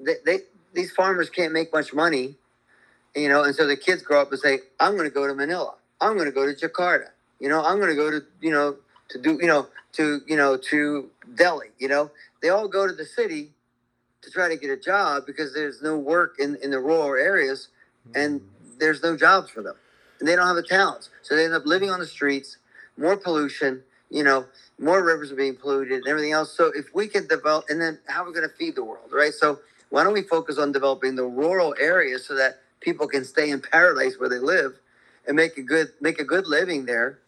They, they these farmers can't make much money, you know, and so the kids grow up and say, "I'm going to go to Manila. I'm going to go to Jakarta. You know, I'm going to go to you know to do you know to you know to Delhi. You know, they all go to the city to try to get a job because there's no work in in the rural areas, and hmm. there's no jobs for them, and they don't have the talents, so they end up living on the streets, more pollution. You know, more rivers are being polluted and everything else. So if we can develop, and then how are we going to feed the world, right? So why don't we focus on developing the rural areas so that people can stay in paradise where they live and make a good make a good living there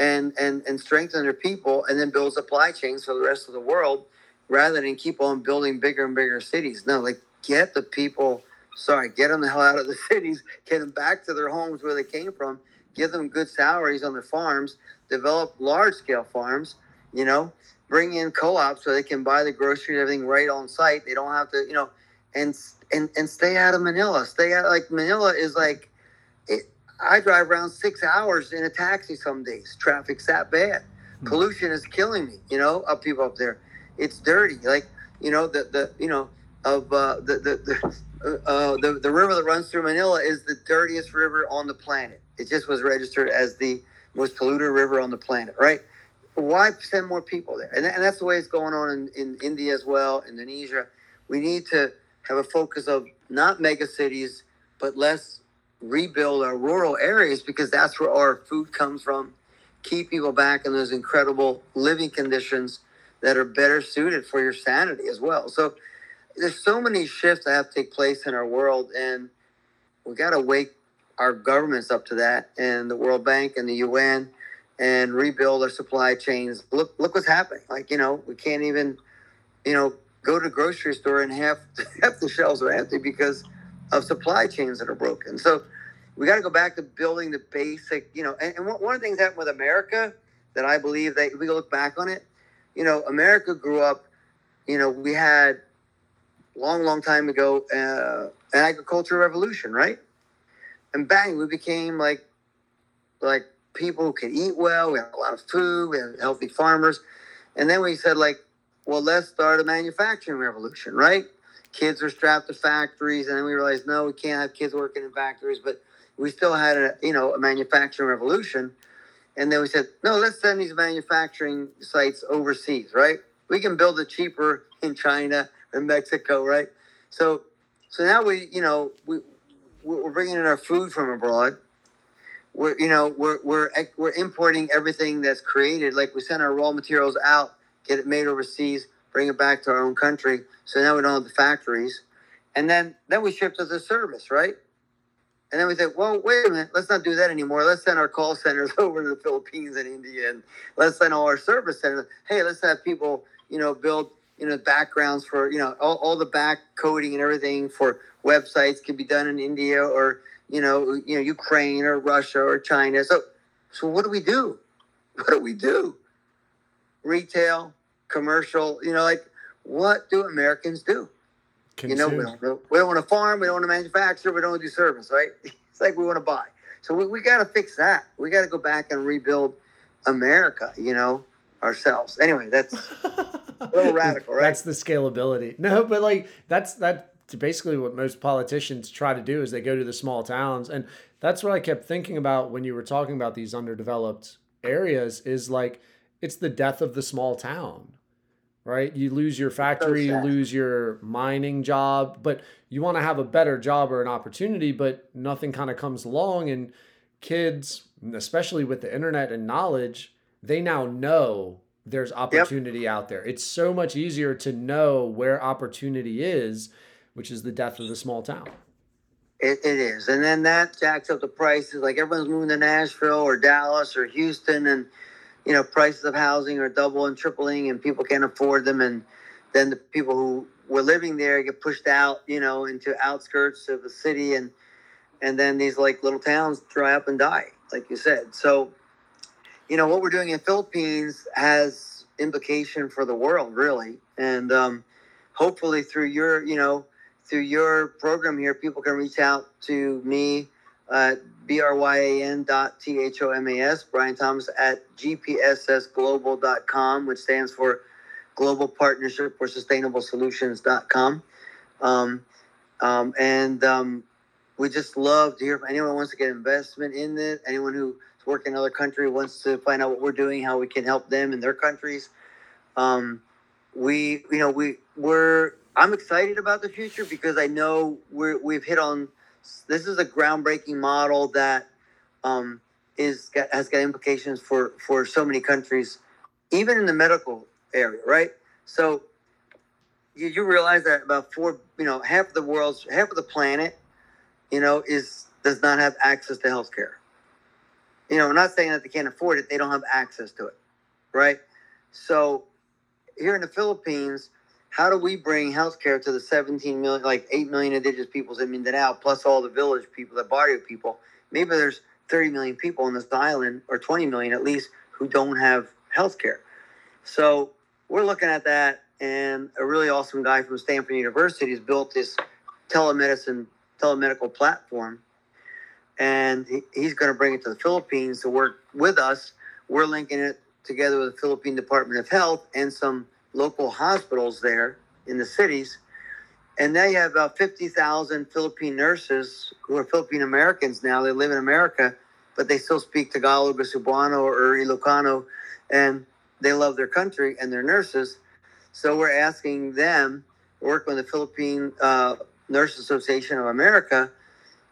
and and and strengthen their people and then build supply chains for the rest of the world rather than keep on building bigger and bigger cities. No like get the people sorry get them the hell out of the cities get them back to their homes where they came from give them good salaries on their farms develop large scale farms you know bring in co-ops so they can buy the groceries and everything right on site. They don't have to you know and and and stay out of manila stay out like manila is like it, I drive around six hours in a taxi some days. Traffic's that bad. Hmm. Pollution is killing me. You know, up people up there. It's dirty. Like you know the the you know of uh, the the the, uh, the the river that runs through Manila is the dirtiest river on the planet. It just was registered as the most polluted river on the planet. Right? Why send more people there? And, and that's the way it's going on in, in India as well, Indonesia. We need to have a focus of not mega cities, but let's rebuild our rural areas because that's where our food comes from. Keep people back in those incredible living conditions that are better suited for your sanity as well. So there's so many shifts that have to take place in our world, and we got to wake our governments up to that, and the World Bank and the UN, and rebuild our supply chains. Look, look what's happening. Like you know, we can't even, you know, go to the grocery store and half half the shelves are empty because of supply chains that are broken. So we got to go back to building the basic, you know, and, and one of the things that with America that I believe that we look back on it, you know, America grew up, you know, we had long, long time ago uh, an agricultural revolution, right? And bang, we became like, like people who could eat well. We had a lot of food. We had healthy farmers, and then we said like, well, let's start a manufacturing revolution, right? kids are strapped to factories, and then we realized no, we can't have kids working in factories, but we still had a you know a manufacturing revolution, and then we said no, let's send these manufacturing sites overseas, right? We can build it cheaper in China or Mexico, right? So so now we you know we we're bringing in our food from abroad. We're you know we're we're we're importing everything that's created. Like we send our raw materials out, get it made overseas bring it back to our own country. So now we don't have the factories. And then then we shift to the service, right? And then we say, well, wait a minute, let's not do that anymore. Let's send our call centers over to the Philippines and India, and let's send all our service centers. Hey, let's have people, you know, build, you know, backgrounds for, you know, all, all the back coding and everything for websites can be done in India or, you know, you know, Ukraine or Russia or China. So, so what do we do? What do we do? Retail, commercial. You know, like what do Americans do? Consume. You know, we don't, we don't want to farm, we don't want to manufacture, we don't want to do service, right? It's like we want to buy. So we, we got to fix that. We got to go back and rebuild America, you know, ourselves. Anyway, that's a little radical, right? That's the scalability. No, but like that's that basically what most politicians try to do is they go to the small towns and that's what I kept thinking about when you were talking about these underdeveloped areas is like it's the death of the small town right? You lose your factory, you lose your mining job, but you want to have a better job or an opportunity, but nothing kind of comes along. And kids, especially with the internet and knowledge, they now know there's opportunity yep. out there. It's so much easier to know where opportunity is, which is the death of the small town. It, it is. And then that jacks up the prices. Like everyone's moving to Nashville or Dallas or Houston, and, you know, prices of housing are double and tripling, and people can't afford them. And then the people who were living there get pushed out, you know, into outskirts of the city. And, and then these like little towns dry up and die, like you said. So, you know, what we're doing in Philippines has implication for the world, really. And um, hopefully through your, you know, through your program here, people can reach out to me at bryan dot t-h-o-m-a-s, Brian Thomas at gpssglobal.com, which stands for Global Partnership for Sustainable Solutions.com. Um, um, and um, we just love to hear from anyone who wants to get investment in this, anyone who work in another country wants to find out what we're doing, how we can help them in their countries. Um, we, you know, we we're. I'm excited about the future because I know we're we've hit on. This is a groundbreaking model that um, is has got implications for for so many countries, even in the medical area, right? So you, you realize that about four, you know, half of the world's half of the planet, you know, is does not have access to healthcare you know, I'm not saying that they can't afford it, they don't have access to it, right? So here in the Philippines, how do we bring healthcare to the 17 million, like 8 million indigenous peoples in Mindanao, plus all the village people, the barrio people? Maybe there's 30 million people on this island, or 20 million at least, who don't have healthcare. So we're looking at that, and a really awesome guy from Stanford University has built this telemedicine, telemedical platform and he's going to bring it to the Philippines to work with us. We're linking it together with the Philippine Department of Health and some local hospitals there in the cities. And you have about 50,000 Philippine nurses who are Philippine Americans now. They live in America, but they still speak Tagalog or Cebuano or Ilocano, and they love their country and their nurses. So we're asking them, work with the Philippine uh, Nurse Association of America,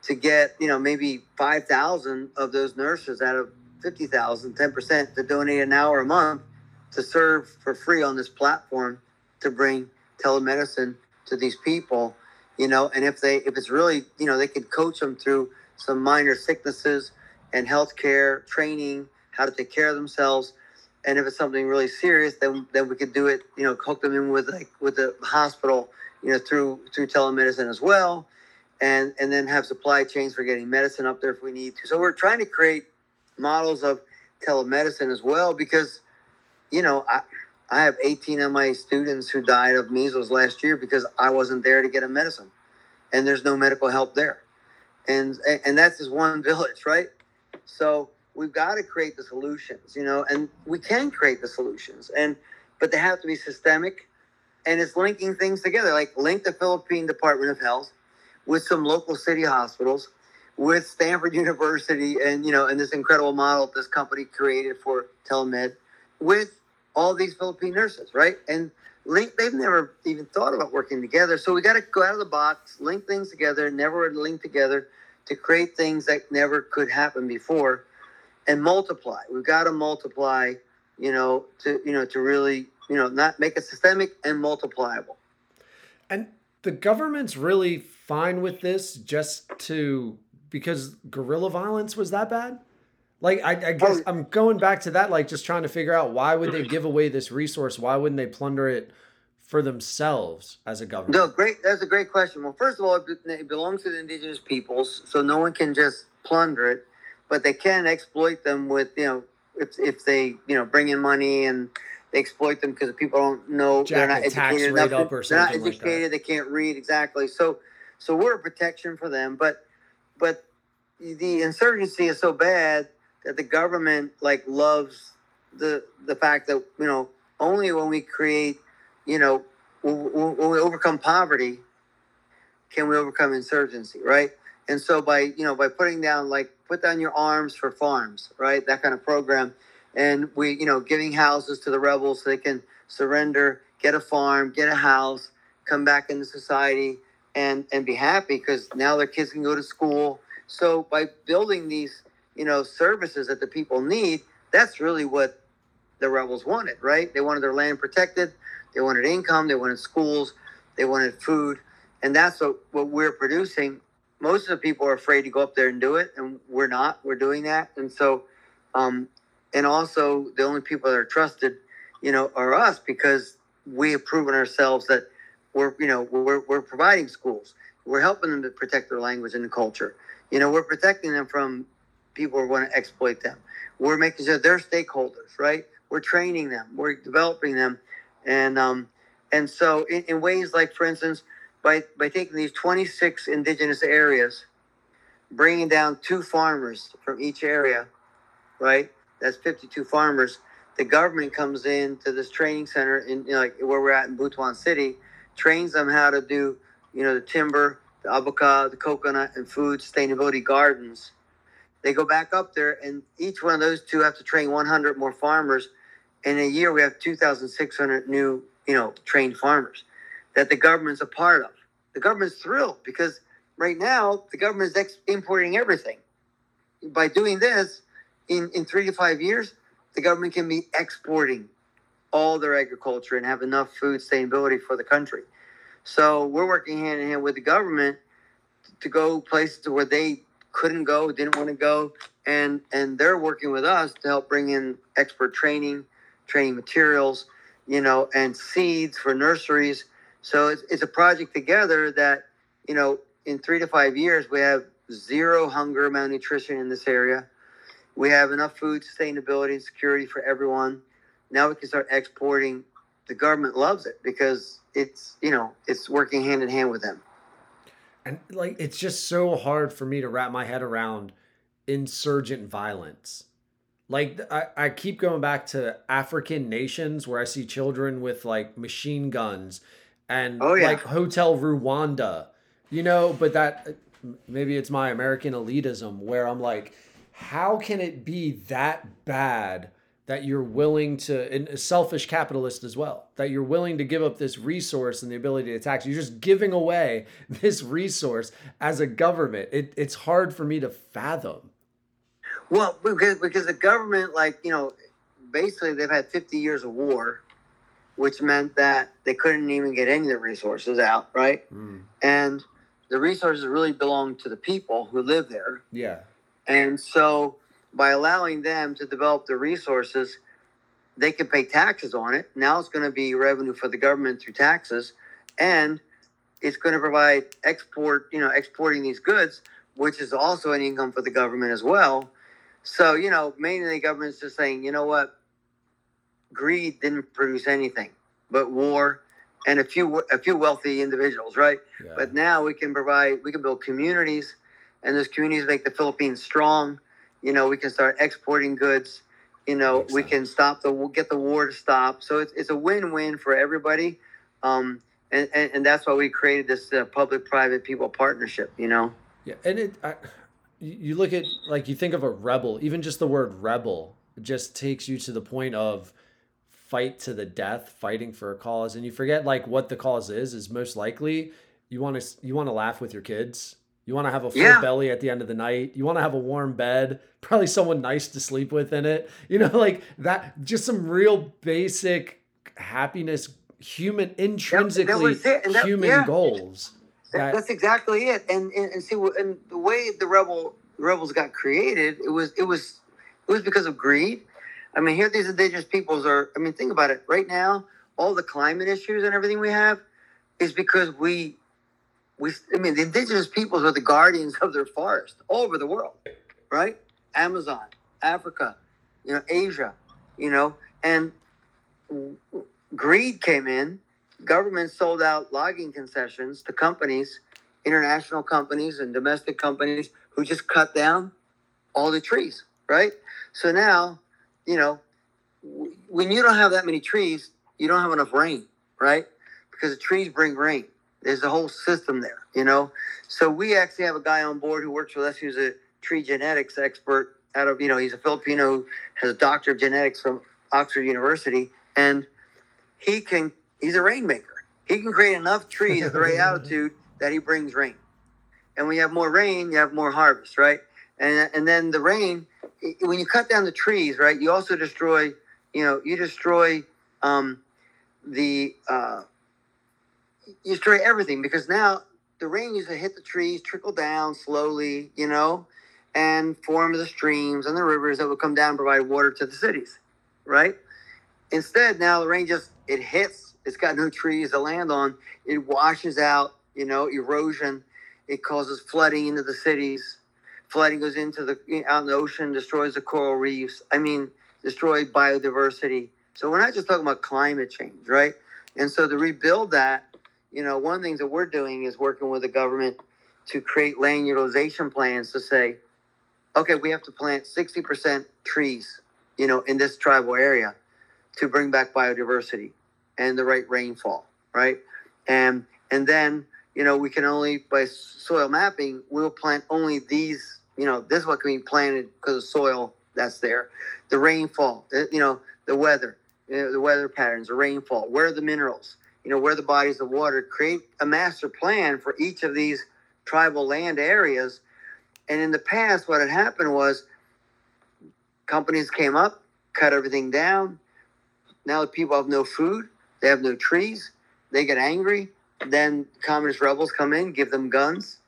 to get, you know, maybe 5,000 of those nurses out of 50,000, 10% to donate an hour a month to serve for free on this platform to bring telemedicine to these people, you know, and if they, if it's really, you know, they could coach them through some minor sicknesses and healthcare training, how to take care of themselves. And if it's something really serious, then, then we could do it, you know, hook them in with like with the hospital, you know, through, through telemedicine as well and and then have supply chains for getting medicine up there if we need to. So we're trying to create models of telemedicine as well because you know I I have 18 of my students who died of measles last year because I wasn't there to get a medicine, and there's no medical help there, and and that's just one village, right? So we've got to create the solutions, you know, and we can create the solutions, and but they have to be systemic, and it's linking things together, like link the Philippine Department of Health with some local city hospitals, with Stanford University, and you know, and this incredible model this company created for telemed, with all these Philippine nurses, right? And link they've never even thought about working together. So we got to go out of the box, link things together, never link together to create things that never could happen before, and multiply. We've got to multiply, you know, to you know to really you know not make it systemic and multipliable. And the government's really fine with this just to because guerrilla violence was that bad? Like I, I guess oh. I'm going back to that, like just trying to figure out why would they give away this resource? Why wouldn't they plunder it for themselves as a government? No, great. That's a great question. Well, first of all, it belongs to the indigenous peoples, so no one can just plunder it, but they can exploit them with you know if if they you know bring in money and they exploit them because people don't know Jack they're not educated enough. they're not educated. Like they can't read exactly. So, so we're a protection for them. But, but the insurgency is so bad that the government like loves the the fact that you know only when we create, you know, when we overcome poverty, can we overcome insurgency, right? And so by you know by putting down like put down your arms for farms, right? That kind of program and we, you know, giving houses to the rebels so they can surrender, get a farm, get a house, come back into society, and and be happy because now their kids can go to school. So by building these, you know, services that the people need, that's really what the rebels wanted, right? They wanted their land protected, they wanted income, they wanted schools, they wanted food, and that's what, what we're producing. Most of the people are afraid to go up there and do it, and we're not. We're doing that, and so, um, and also the only people that are trusted, you know, are us because we have proven ourselves that we're, you know, we're, we're providing schools, we're helping them to protect their language and culture. You know, we're protecting them from people are going to exploit them. We're making sure they're stakeholders, right? We're training them, we're developing them, and um, and so in, in ways like, for instance, by by taking these 26 indigenous areas, bringing down two farmers from each area, right? That's 52 farmers. The government comes in to this training center in you know, like where we're at in Butuan City, trains them how to do, you know, the timber, the abaca, the coconut, and food sustainability gardens. They go back up there, and each one of those two have to train 100 more farmers. In a year, we have 2,600 new, you know, trained farmers that the government's a part of. The government's thrilled because right now the government is ex- importing everything. By doing this, in, in three to five years, the government can be exporting all their agriculture and have enough food sustainability for the country. So we're working hand in hand with the government to go places where they couldn't go, didn't want to go, and and they're working with us to help bring in expert training, training materials, you know, and seeds for nurseries. So it's, it's a project together that, you know, in three to five years we have zero hunger, malnutrition in this area. We have enough food sustainability and security for everyone. Now we can start exporting. The government loves it because it's you know it's working hand in hand with them. And like it's just so hard for me to wrap my head around insurgent violence. Like I, I keep going back to African nations where I see children with like machine guns and Oh, yeah. like Hotel Rwanda, you know, but that uh, maybe it's my American elitism where I'm like, how can it be that bad that you're willing to, and a selfish capitalist as well, that you're willing to give up this resource and the ability to tax? You're just giving away this resource as a government. It, it's hard for me to fathom. Well, because because the government, like you know, basically they've had 50 years of war, which meant that they couldn't even get any of the resources out, right? Mm. And the resources really belong to the people who live there. Yeah. And so by allowing them to develop the resources, they can pay taxes on it. Now it's going to be revenue for the government through taxes. And it's going to provide export, you know, exporting these goods, which is also an income for the government as well. So, you know, mainly the government's just saying, you know what? Greed didn't produce anything but war and a few a few wealthy individuals, right? Yeah. But now we can provide, we can build communities, and those communities make the Philippines strong. You know, we can start exporting goods. You know, we can stop the we'll get the war to stop. So it's, it's a win win for everybody. Um, and, and, and that's why we created this uh, public private people partnership. You know, Yeah, and it, I, you you look at like you think of a rebel, even just the word rebel just takes you to the point of fight to the death, fighting for a cause, and you forget like what the cause is. Is most likely you want to you want to laugh with your kids. You want to have a full Yeah. belly at the end of the night. You want to have a warm bed, probably someone nice to sleep with in it. You know, like that. Just some real basic happiness, human intrinsically that- human yeah. goals. That- That- that's exactly it. And, and and see, and the way the rebel rebels got created, it was it was it was because of greed. I mean, here these indigenous peoples are. I mean, think about it. Right now, all the climate issues and everything we have is because we we. I mean, the indigenous peoples are the guardians of their forest all over the world, right? Amazon, Africa, you know, Asia, you know, and greed came in government sold out logging concessions to companies, international companies and domestic companies who just cut down all the trees, right? So now, you know, when you don't have that many trees, you don't have enough rain, right? Because the trees bring rain. There's a whole system there, you know. So we actually have a guy on board who works with us who's a tree genetics expert out of, you know, he's a Filipino who has a doctor of genetics from Oxford University. And he can he's a rainmaker. He can create enough trees at the right altitude that he brings rain. And when you have more rain, you have more harvest, right? And and then the rain, when you cut down the trees, right, you also destroy you know, you destroy um, the uh, you destroy everything because now the rain used to hit the trees, trickle down slowly, you know, and form the streams and the rivers that would come down and provide water to the cities, right? Instead, now the rain just it hits. It's got no trees to land on. It washes out, you know, erosion. It causes flooding into the cities. Flooding goes into the out in the ocean, destroys the coral reefs. I mean, destroy biodiversity. So we're not just talking about climate change, right? And so to rebuild that, you know, one of the things that we're doing is working with the government to create land utilization plans to say, okay, we have to plant 60% trees, you know, in this tribal area to bring back biodiversity and the right rainfall, right? And and then, you know, we can only by soil mapping, we'll plant only these, you know, this is what can be planted because of soil that's there. The rainfall, eh, you know, the weather, you know, the weather patterns, the rainfall, where are the minerals? You know, where the bodies of water, create a master plan for each of these tribal land areas. And in the past, what had happened was companies came up, cut everything down. Now the people have no food, they have no trees, they get angry. Then communist rebels come in, give them guns.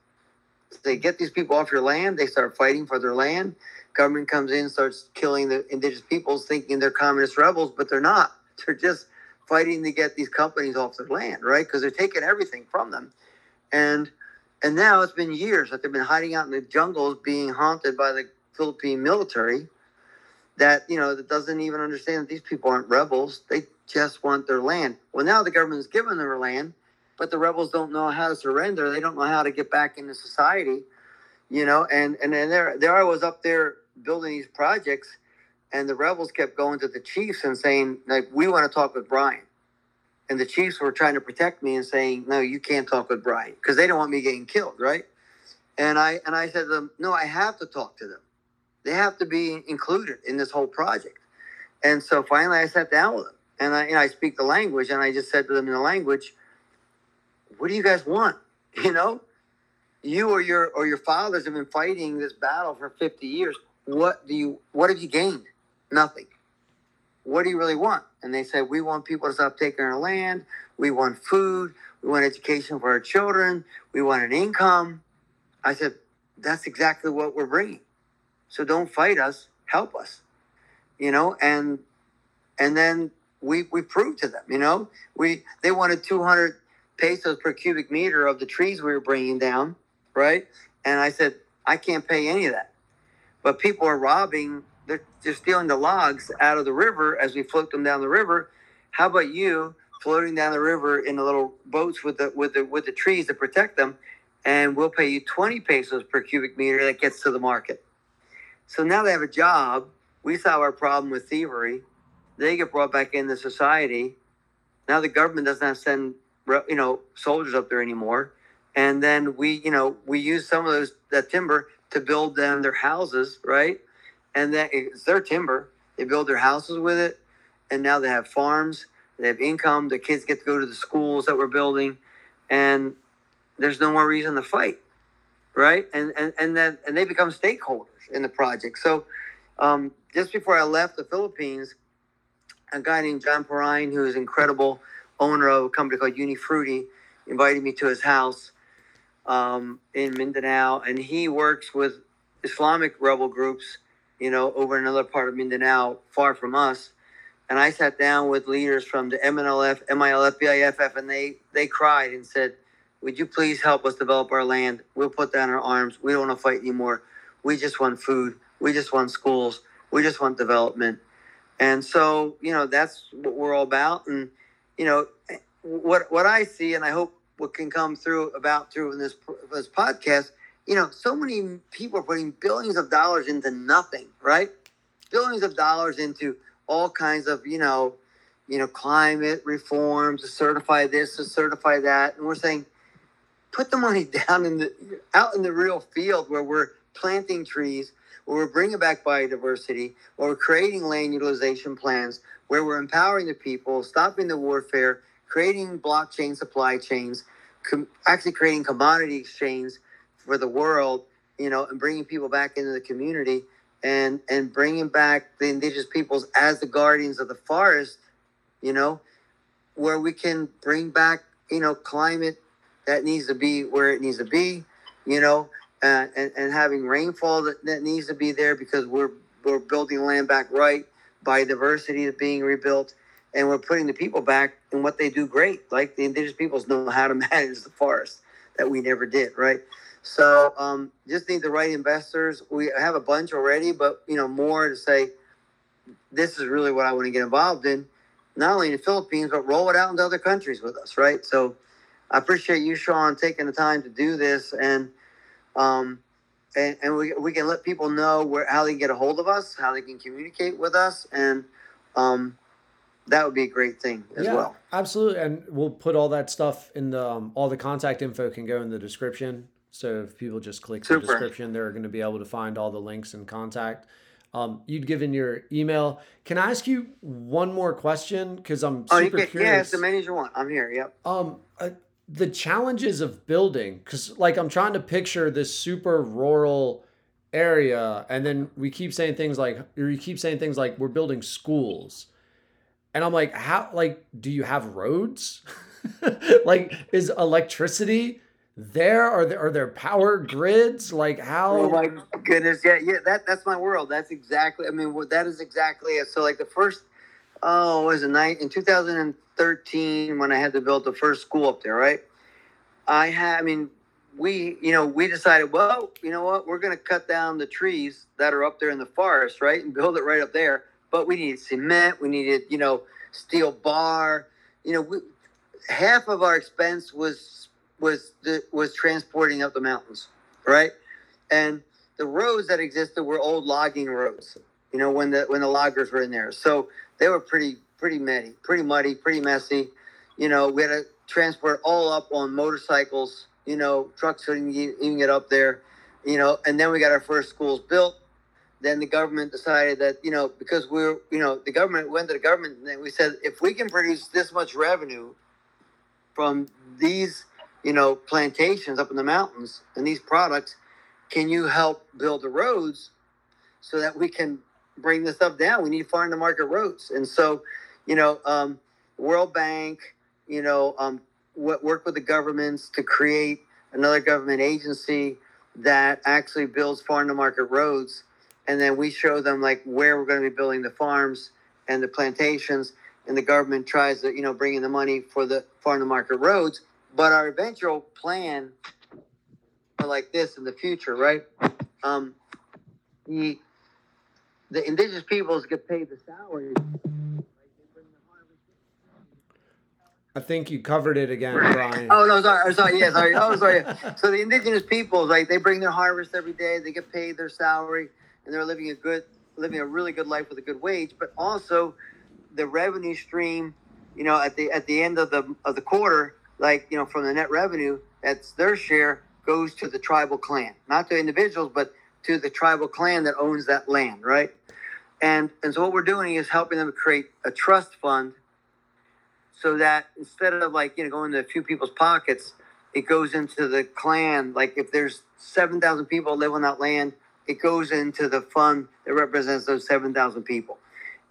They get these people off your land, they start fighting for their land. Government comes in, starts killing the indigenous peoples, thinking they're communist rebels, but they're not. They're just fighting to get these companies off their land, right? Because they're taking everything from them. And and now it's been years that they've been hiding out in the jungles, being haunted by the Philippine military. That you know that doesn't even understand that these people aren't rebels. They just want their land. Well, now the government's given their land, but the rebels don't know how to surrender. They don't know how to get back into society. You know, and and then there there I was up there building these projects and the rebels kept going to the chiefs and saying like we want to talk with brian. And the chiefs were trying to protect me and saying no you can't talk with brian because they don't want me getting killed right? And i and i said to them no i have to talk to them. They have to be included in this whole project. And so finally i sat down with them and i know i speak the language and i just said to them in the language what do you guys want? You know? You or your or your fathers have been fighting this battle for 50 years. What do you what have you gained Nothing. What do you really want? And they said, We want people to stop taking our land. We want food. We want education for our children. We want an income. I said, That's exactly what we're bringing. So don't fight us. Help us. You know, and and then we we proved to them. You know, we they wanted 200 pesos per cubic meter of the trees we were bringing down, right? And I said, I can't pay any of that. But people are robbing they're, they're stealing the logs out of the river as we float them down the river. How about you floating down the river in the little boats with the with the with the trees to protect them, and we'll pay you 20 pesos per cubic meter that gets to the market. So now they have a job. We solve our problem with thievery. They get brought back into society. Now the government doesn't send you know soldiers up there anymore. And then we you know we use some of those that timber to build them their houses, right? And that it's their timber. They build their houses with it, and now they have farms. They have income. The kids get to go to the schools that we're building, and there's no more reason to fight, right? And and and then and they become stakeholders in the project. So, um, just before I left the Philippines, a guy named John Perrine, who is incredible owner of a company called Unifrutti, invited me to his house um, in Mindanao, and he works with Islamic rebel groups you know, over another part of Mindanao, far from us. And I sat down with leaders from the MNLF, MILF, BIFF, and they they cried and said, "Would you please help us develop our land? We'll put down our arms. We don't want to fight anymore. We just want food. We just want schools. We just want development." And so, you know, that's what we're all about. And you know, what what I see, and I hope what can come through about through in this this podcast you know, so many people are putting billions of dollars into nothing, right? Billions of dollars into all kinds of, you know, you know, climate reforms to certify this, to certify that. And we're saying, put the money down in the out in the real field where we're planting trees, where we're bringing back biodiversity, where we're creating land utilization plans, where we're empowering the people, stopping the warfare, creating blockchain supply chains, com- actually creating commodity exchange for the world, you know, and bringing people back into the community and and bringing back the indigenous peoples as the guardians of the forest, you know, where we can bring back you know climate that needs to be where it needs to be, you know, uh, and and having rainfall that, that needs to be there because we're we're building land back right, biodiversity is being rebuilt, and we're putting the people back in what they do great. Like the indigenous peoples know how to manage the forest that we never did, right? So um, just need the right investors. We have a bunch already, but you know more to say. This is really what I want to get involved in, not only in the Philippines but roll it out into other countries with us, right? So I appreciate you, Sean, taking the time to do this, and um, and, and we, we can let people know where how they can get a hold of us, how they can communicate with us, and um, that would be a great thing as yeah, well. Absolutely, and we'll put all that stuff in the um, all the contact info can go in the description. So if people just click Super. the description, they're going to be able to find all the links and contact. Um, you'd given your email. Can I ask you one more question? Because I'm Oh, you super can, yeah, curious. as many as you want. I'm here. Yep. Um, uh, the challenges of building, because like I'm trying to picture this super rural area, and then we keep saying things like, or you keep saying things like, we're building schools, and I'm like, how? Like, do you have roads? like, is electricity there? Are there are there power grids? Like, how? Oh my goodness, yeah, yeah. That that's my world. That's exactly. I mean, that is exactly it. So like the first, oh, was it night in 2013 when I had to build the first school up there, right? I had. I mean, we, you know, we decided, well, you know what, we're going to cut down the trees that are up there in the forest, right, and build it right up there. But we needed cement. We needed, you know, steel bar. You know, we, half of our expense was was the, was transporting up the mountains, right? And the roads that existed were old logging roads. You know, when the when the loggers were in there, so they were pretty pretty muddy, pretty muddy, pretty messy. You know, we had to transport all up on motorcycles. You know, trucks couldn't even get up there. You know, and then we got our first schools built. Then the government decided that you know because we're you know the government went to the government and we said if we can produce this much revenue from these you know plantations up in the mountains and these products can you help build the roads so that we can bring this stuff down? We need farm to market roads. And so you know um, world bank you know um, work with the governments to create another government agency that actually builds farm to market roads. And then we show them like where we're going to be building the farms and the plantations and the government tries to you know bring in the money for the farm to market roads but our eventual plan for like this in the future right um the the indigenous peoples get paid the salary I think you covered it again, Brian. Oh no, sorry, sorry, yeah, sorry. Oh, sorry. So the indigenous peoples, like they bring their harvest every day, they get paid their salary, and they're living a good, living a really good life with a good wage. But also, the revenue stream, you know, at the at the end of the of the quarter, like you know, from the net revenue, that's their share goes to the tribal clan, not to individuals, but to the tribal clan that owns that land, right? And and so what we're doing is helping them create a trust fund so that instead of like you know going to a few people's pockets it goes into the clan. Like if there's 7000 people live on that land it goes into the fund that represents those 7000 people.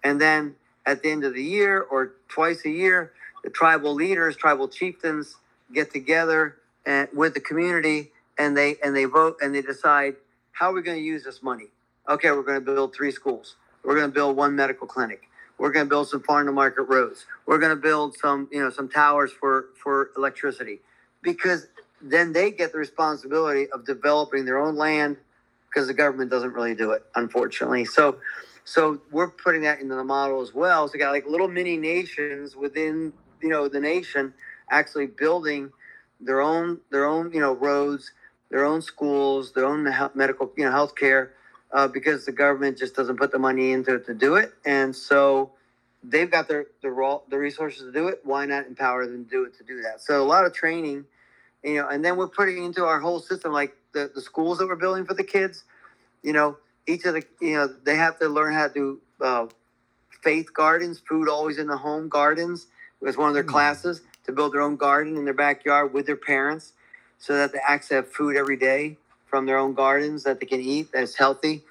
And then at the end of the year or twice a year the tribal leaders tribal chieftains get together and with the community and they and they vote and they decide how are we going to use this money okay we're going to build three schools we're going to build one medical clinic we're going to build some farm to market roads. We're going to build some, you know, some towers for for electricity, because then they get the responsibility of developing their own land, because the government doesn't really do it, unfortunately. So, so we're putting that into the model as well. So, we got like little mini nations within, you know, the nation actually building their own their own, you know, roads, their own schools, their own medical, you know, healthcare uh, because the government just doesn't put the money into it to do it, and so they've got their the raw the resources to do it. Why not empower them to do it to do that? So a lot of training, you know, and then we're putting into our whole system like the the schools that we're building for the kids. You know, each of the you know they have to learn how to do uh, faith gardens, food always in the home gardens. It was one of their classes to build their own garden in their backyard with their parents, so that they actually have food every day from their own gardens that they can eat that's healthy.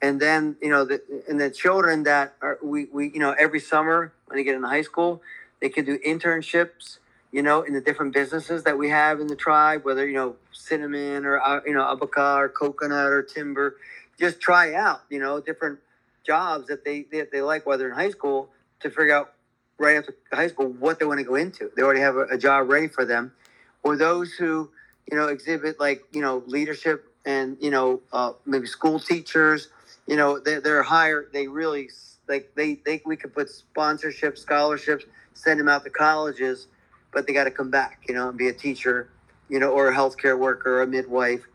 And then you know the and the children that are we we you know every summer when they get into high school they can do internships you know in the different businesses that we have in the tribe whether you know cinnamon or uh, you know abaca or coconut or timber. Just try out you know different jobs that they that they like whether in high school to figure out right after high school what they want to go into. They already have a, a job ready for them. Or those who you know exhibit like you know leadership and you know uh, maybe school teachers you know they're, they're higher they really like they think we could put sponsorships scholarships send them out to colleges but they got to come back you know and be a teacher you know or a healthcare worker or a midwife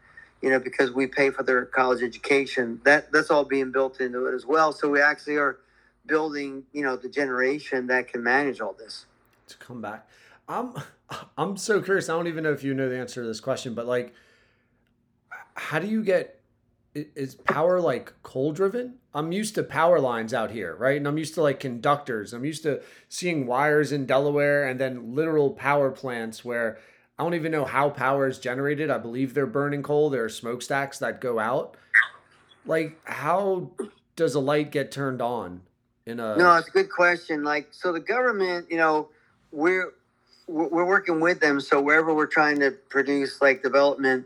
you know because we pay for their college education. That that's all being built into it as well. So we actually are building you know the generation that can manage all this to come back. I'm I'm so curious. I don't even know if you know the answer to this question, but like, how do you get? Is power like coal driven? I'm used to power lines out here, right? And I'm used to like conductors. I'm used to seeing wires in Delaware and then literal power plants where I don't even know how power is generated. I believe they're burning coal. There are smokestacks that go out. Like, how does a light get turned on in a? No, it's a good question. Like, so the government, you know, we're we're working with them. So wherever we're trying to produce like development,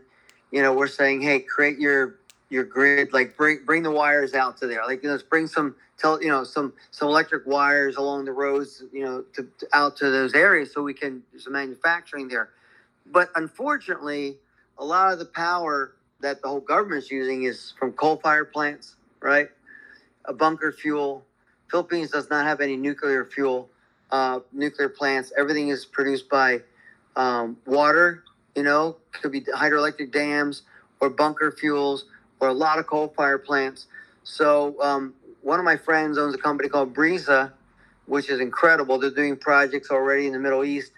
you know, we're saying, hey, create your your grid. Like, bring bring the wires out to there. Like, you know, let's bring some tell you know some some electric wires along the roads, you know, to, to out to those areas so we can do some manufacturing there. But unfortunately, a lot of the power that the whole government's using is from coal-fired plants, right? A bunker fuel. Philippines does not have any nuclear fuel, uh, nuclear plants. Everything is produced by um, water. You know, could be hydroelectric dams or bunker fuels or a lot of coal-fired plants. So um, one of my friends owns a company called Brisa, which is incredible. They're doing projects already in the Middle East,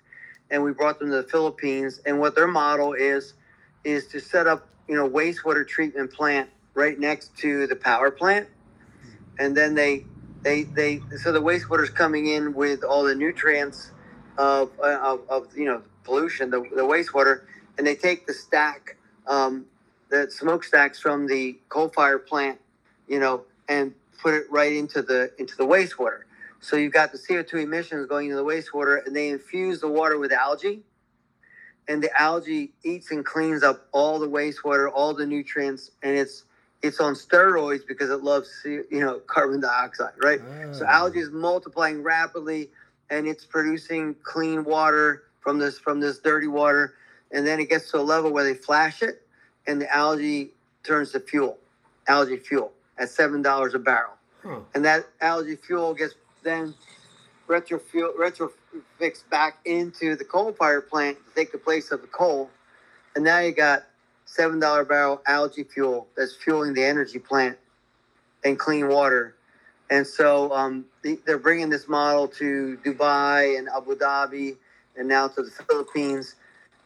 and we brought them to the Philippines. And what their model is is to set up, you know, wastewater treatment plant right next to the power plant, and then they they they so the wastewater is coming in with all the nutrients of of, of you know pollution, the, the wastewater, and they take the stack, um, the smokestacks from the coal fire plant, you know, and put it right into the into the wastewater. So you've got the CO2 emissions going into the wastewater, and they infuse the water with algae, and the algae eats and cleans up all the wastewater, all the nutrients, and it's it's on steroids because it loves you know carbon dioxide, right? So Ah. algae is multiplying rapidly, and it's producing clean water from this from this dirty water, and then it gets to a level where they flash it, and the algae turns to fuel, algae fuel at seven dollars a barrel Huh. and that algae fuel gets then retrofuel retrofixed back into the coal fire plant to take the place of the coal, and now you got seven dollar barrel algae fuel that's fueling the energy plant and clean water. And so um, they- they're bringing this model to Dubai and Abu Dhabi, and now to the Philippines.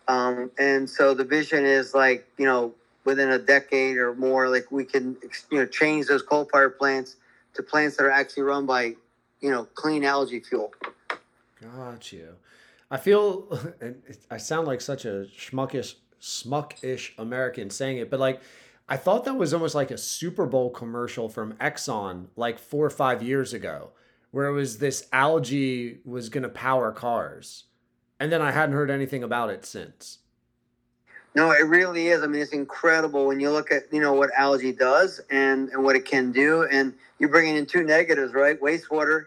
Um, and so the vision is like you know within a decade or more, like we can you know change those coal fire plants to plants that are actually run by, you know, clean algae fuel. Got you. I feel I sound like such a schmuckish, smuckish American saying it, but like I thought that was almost like a Super Bowl commercial from Exxon like four or five years ago, where it was this algae was gonna power cars, and then I hadn't heard anything about it since. No, it really is. I mean, it's incredible when you look at you know what algae does and and what it can do, and you're bringing in two negatives, right? Wastewater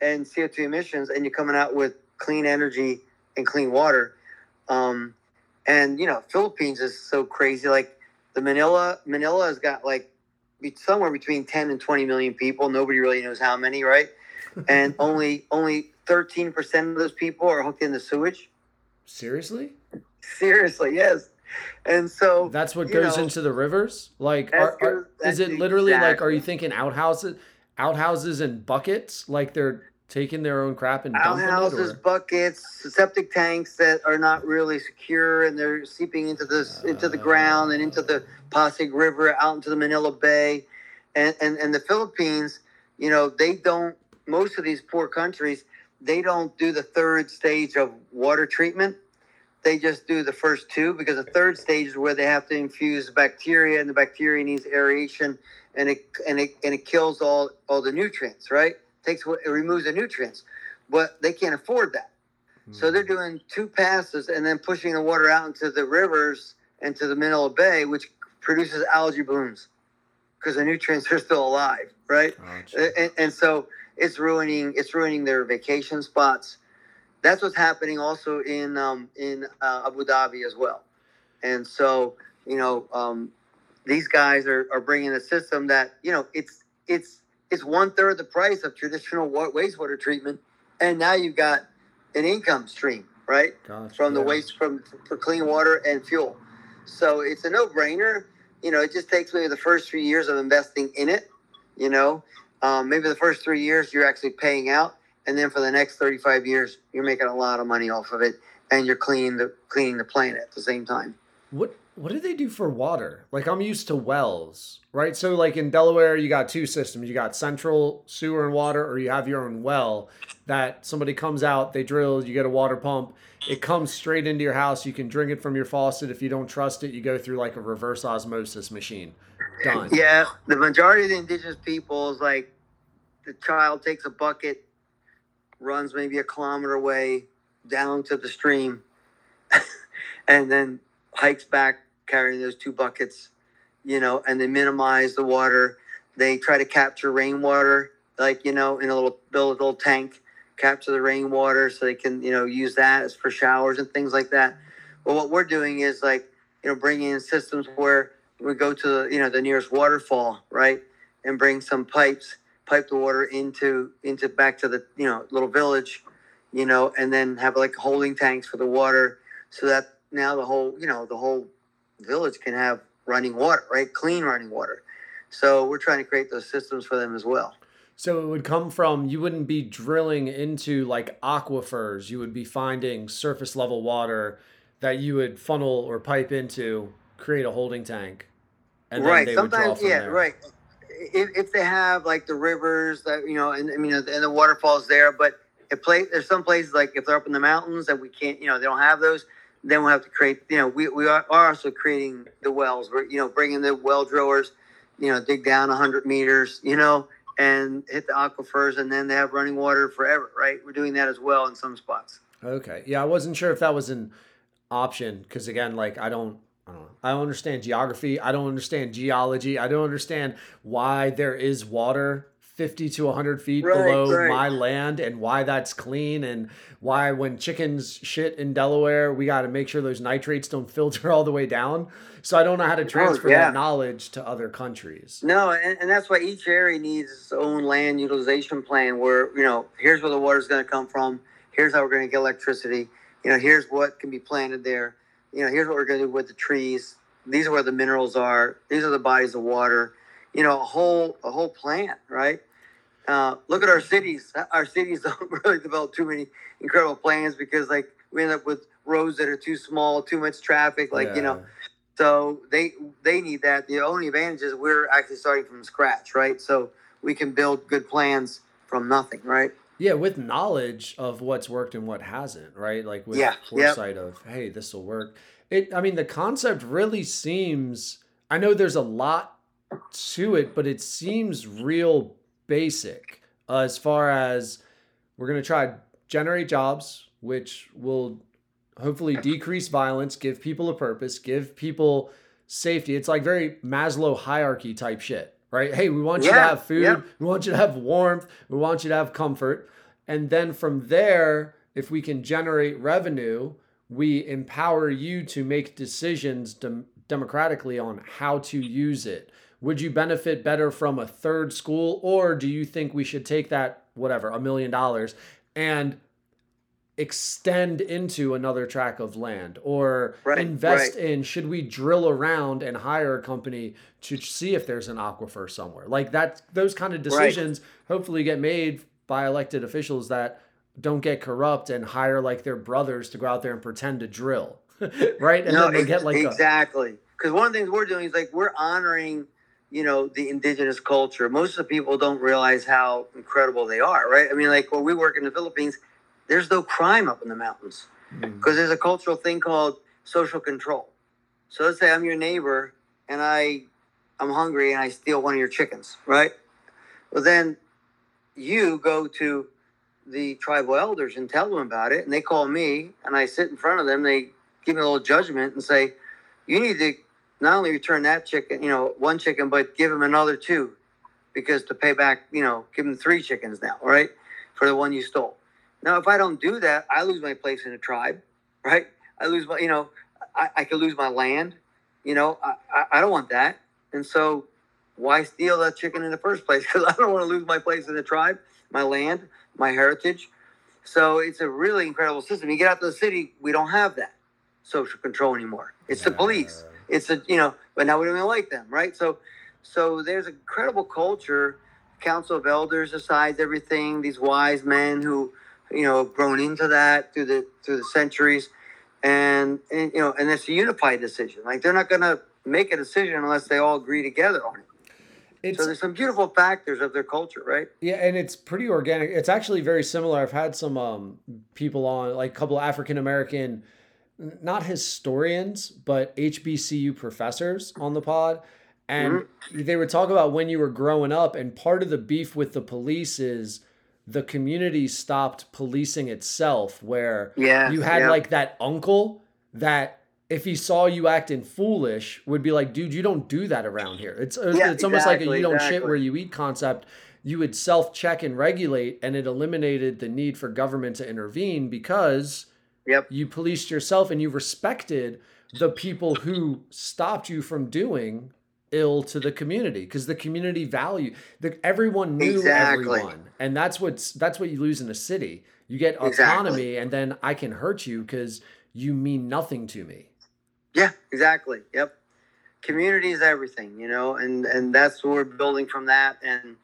and CO2 emissions, and you're coming out with clean energy and clean water. Um, and you know, Philippines is so crazy. Like the Manila, Manila has got like be- somewhere between 10 and 20 million people. Nobody really knows how many, right? And only only 13% of those people are hooked into sewage. Seriously? Seriously, yes. And so That's what goes know, into the rivers? Like, are, are, is it literally like, are you thinking outhouses, outhouses and buckets? Like they're taking their own crap and outhouses, buckets, septic tanks that are not really secure, and they're seeping into this into the ground and into the Pasig River, out into the Manila Bay, and and and the Philippines. You know, they don't. Most of these poor countries, they don't do the third stage of water treatment, they just do the first two because the third stage is where they have to infuse bacteria, and the bacteria needs aeration, and it and it and it kills all all the nutrients. Right? Takes it removes the nutrients, but they can't afford that. So they're doing two passes and then pushing the water out into the rivers and to the Manila Bay, which produces algae blooms because the nutrients are still alive, right? Gotcha. and, and so it's ruining it's ruining their vacation spots. That's what's happening also in um, in uh, Abu Dhabi as well. And so you know um, these guys are, are bringing a system that you know it's it's it's one third the price of traditional wastewater treatment, and now you've got an income stream, right? Gotcha. from the waste from for clean water and fuel. So it's a no brainer. You know, it just takes maybe the first three years of investing in it. You know, um, maybe the first three years you're actually paying out, and then for the next 35 years you're making a lot of money off of it, and you're cleaning the cleaning the planet at the same time. What what do they do for water? Like I'm used to wells, right? So like in Delaware, you got two systems. You got central sewer and water, or you have your own well that somebody comes out, they drill, you get a water pump, it comes straight into your house. You can drink it from your faucet. If you don't trust it, you go through like a reverse osmosis machine. Done. Yeah, the majority of the indigenous people is like the child takes a bucket, runs maybe a kilometer away down to the stream, and then hikes back carrying those two buckets, you know, and they minimize the water. They try to capture rainwater, like, you know, in a little, build a little tank, capture the rainwater so they can, you know, use that as for showers and things like that. But what we're doing is like, you know, bringing in systems where we go to you know, the nearest waterfall, right? And bring some pipes, pipe the water into, into back to the, you know, little village, you know, and then have like holding tanks for the water so that now the whole, you know, the whole village can have running water, right? Clean running water. So we're trying to create those systems for them as well. So it would come from you wouldn't be drilling into like aquifers. You would be finding surface level water that you would funnel or pipe into, create a holding tank, and right. then they would draw Sometimes, from yeah, there. right. If, if they have like the rivers that you know, and I mean, and the waterfalls there, but if place there's some places like if they're up in the mountains that we can't, you know, they don't have those, then we'll have to create. You know, we we are, also creating the wells. We're you know bringing the well drillers, you know, dig down hundred meters, you know, and hit the aquifers, and then they have running water forever. Right. We're doing that as well in some spots. Okay. Yeah, I wasn't sure if that was an option because again, like I don't, I don't know. I don't understand geography. I don't understand geology. I don't understand why there is water 50 to 100 feet Right, below right. my land and why that's clean and why when chickens shit in Delaware, we got to make sure those nitrates don't filter all the way down. So I don't know how to oh, transfer Oh, yeah. that knowledge to other countries. No, and, and that's why each area needs its own land utilization plan where, you know, here's where the water's going to come from. Here's how we're going to get electricity. You know, here's what can be planted there. You know, here's what we're going to do with the trees. These are where the minerals are. These are the bodies of water. You know, a whole a whole plan, right? Uh, look at our cities. Our cities don't really develop too many incredible plans because, like, we end up with roads that are too small, too much traffic. Like, you know, so they they need that. The only advantage is we're actually starting from scratch, right? So we can build good plans from nothing, right? Yeah, with knowledge of what's worked and what hasn't, right? Like with Yeah, yep. foresight of, hey, this will work. It I mean the concept really seems I know there's a lot to it, but it seems real basic uh, as far as we're going to try generate jobs which will hopefully decrease violence, give people a purpose, give people safety. It's like very Maslow hierarchy type shit, right? Hey, we want you to have food, yeah. we want you to have warmth, we want you to have comfort. And then from there, if we can generate revenue, we empower you to make decisions dem- democratically on how to use it. Would you benefit better from a third school, or do you think we should take that, whatever, a million dollars and extend into another track of land or Right, invest right. in should we drill around and hire a company to see if there's an aquifer somewhere like that those kind of decisions hopefully get made by elected officials that don't get corrupt and hire like their brothers to go out there and pretend to drill right and no, then they ex- get like exactly. Because one of the things we're doing is like we're honoring, you know, the indigenous culture. Most of the people don't realize how incredible they are, right? I mean, like when we work in the Philippines, there's no crime up in the mountains. Mm. because there's a cultural thing called social control. So let's say I'm your neighbor and I I'm hungry and I steal one of your chickens, right? Well then you go to the tribal elders and tell them about it and they call me and I sit in front of them, they give me a little judgment and say, You need to not only return that chicken, you know, one chicken, but give him another two because to pay back, you know, give him three chickens now, right? For the one you stole. Now, if I don't do that, I lose my place in the tribe, right? I lose my, you know, I, I could lose my land. You know, I, I, I don't want that. And so why steal that chicken in the first place? Because I don't want to lose my place in the tribe, my land, my heritage. So it's a really incredible system. You get out to the city, we don't have that social control anymore. It's the police. It's a you know, but now we don't even like them, right? So so there's an incredible culture. Council of Elders decides everything. These wise men who, you know, have grown into that through the through the centuries, and, and you know, and it's a unified decision. Like they're not going to make a decision unless they all agree together on it. It's So there's some beautiful factors of their culture, right? Yeah, and it's pretty organic. It's actually very similar. I've had some um, people on, like a couple African American, not historians, but HBCU professors on the pod. And mm-hmm. they would talk about when you were growing up, and part of the beef with the police is the community stopped policing itself, where Yeah, you had yeah. like that uncle that if he saw you acting foolish would be like dude you don't do that around here it's Yeah, it's almost like a you don't shit where you eat concept you would self check and regulate and it eliminated the need for government to intervene because Yep. you policed yourself and you respected the people who stopped you from doing ill to the community because the community value the everyone knew Exactly. everyone and that's what's that's what you lose in a city you get Exactly. autonomy and then i can hurt you because you mean nothing to me Yeah, exactly. Yep. Community is everything, you know, and and that's what we're building from that, and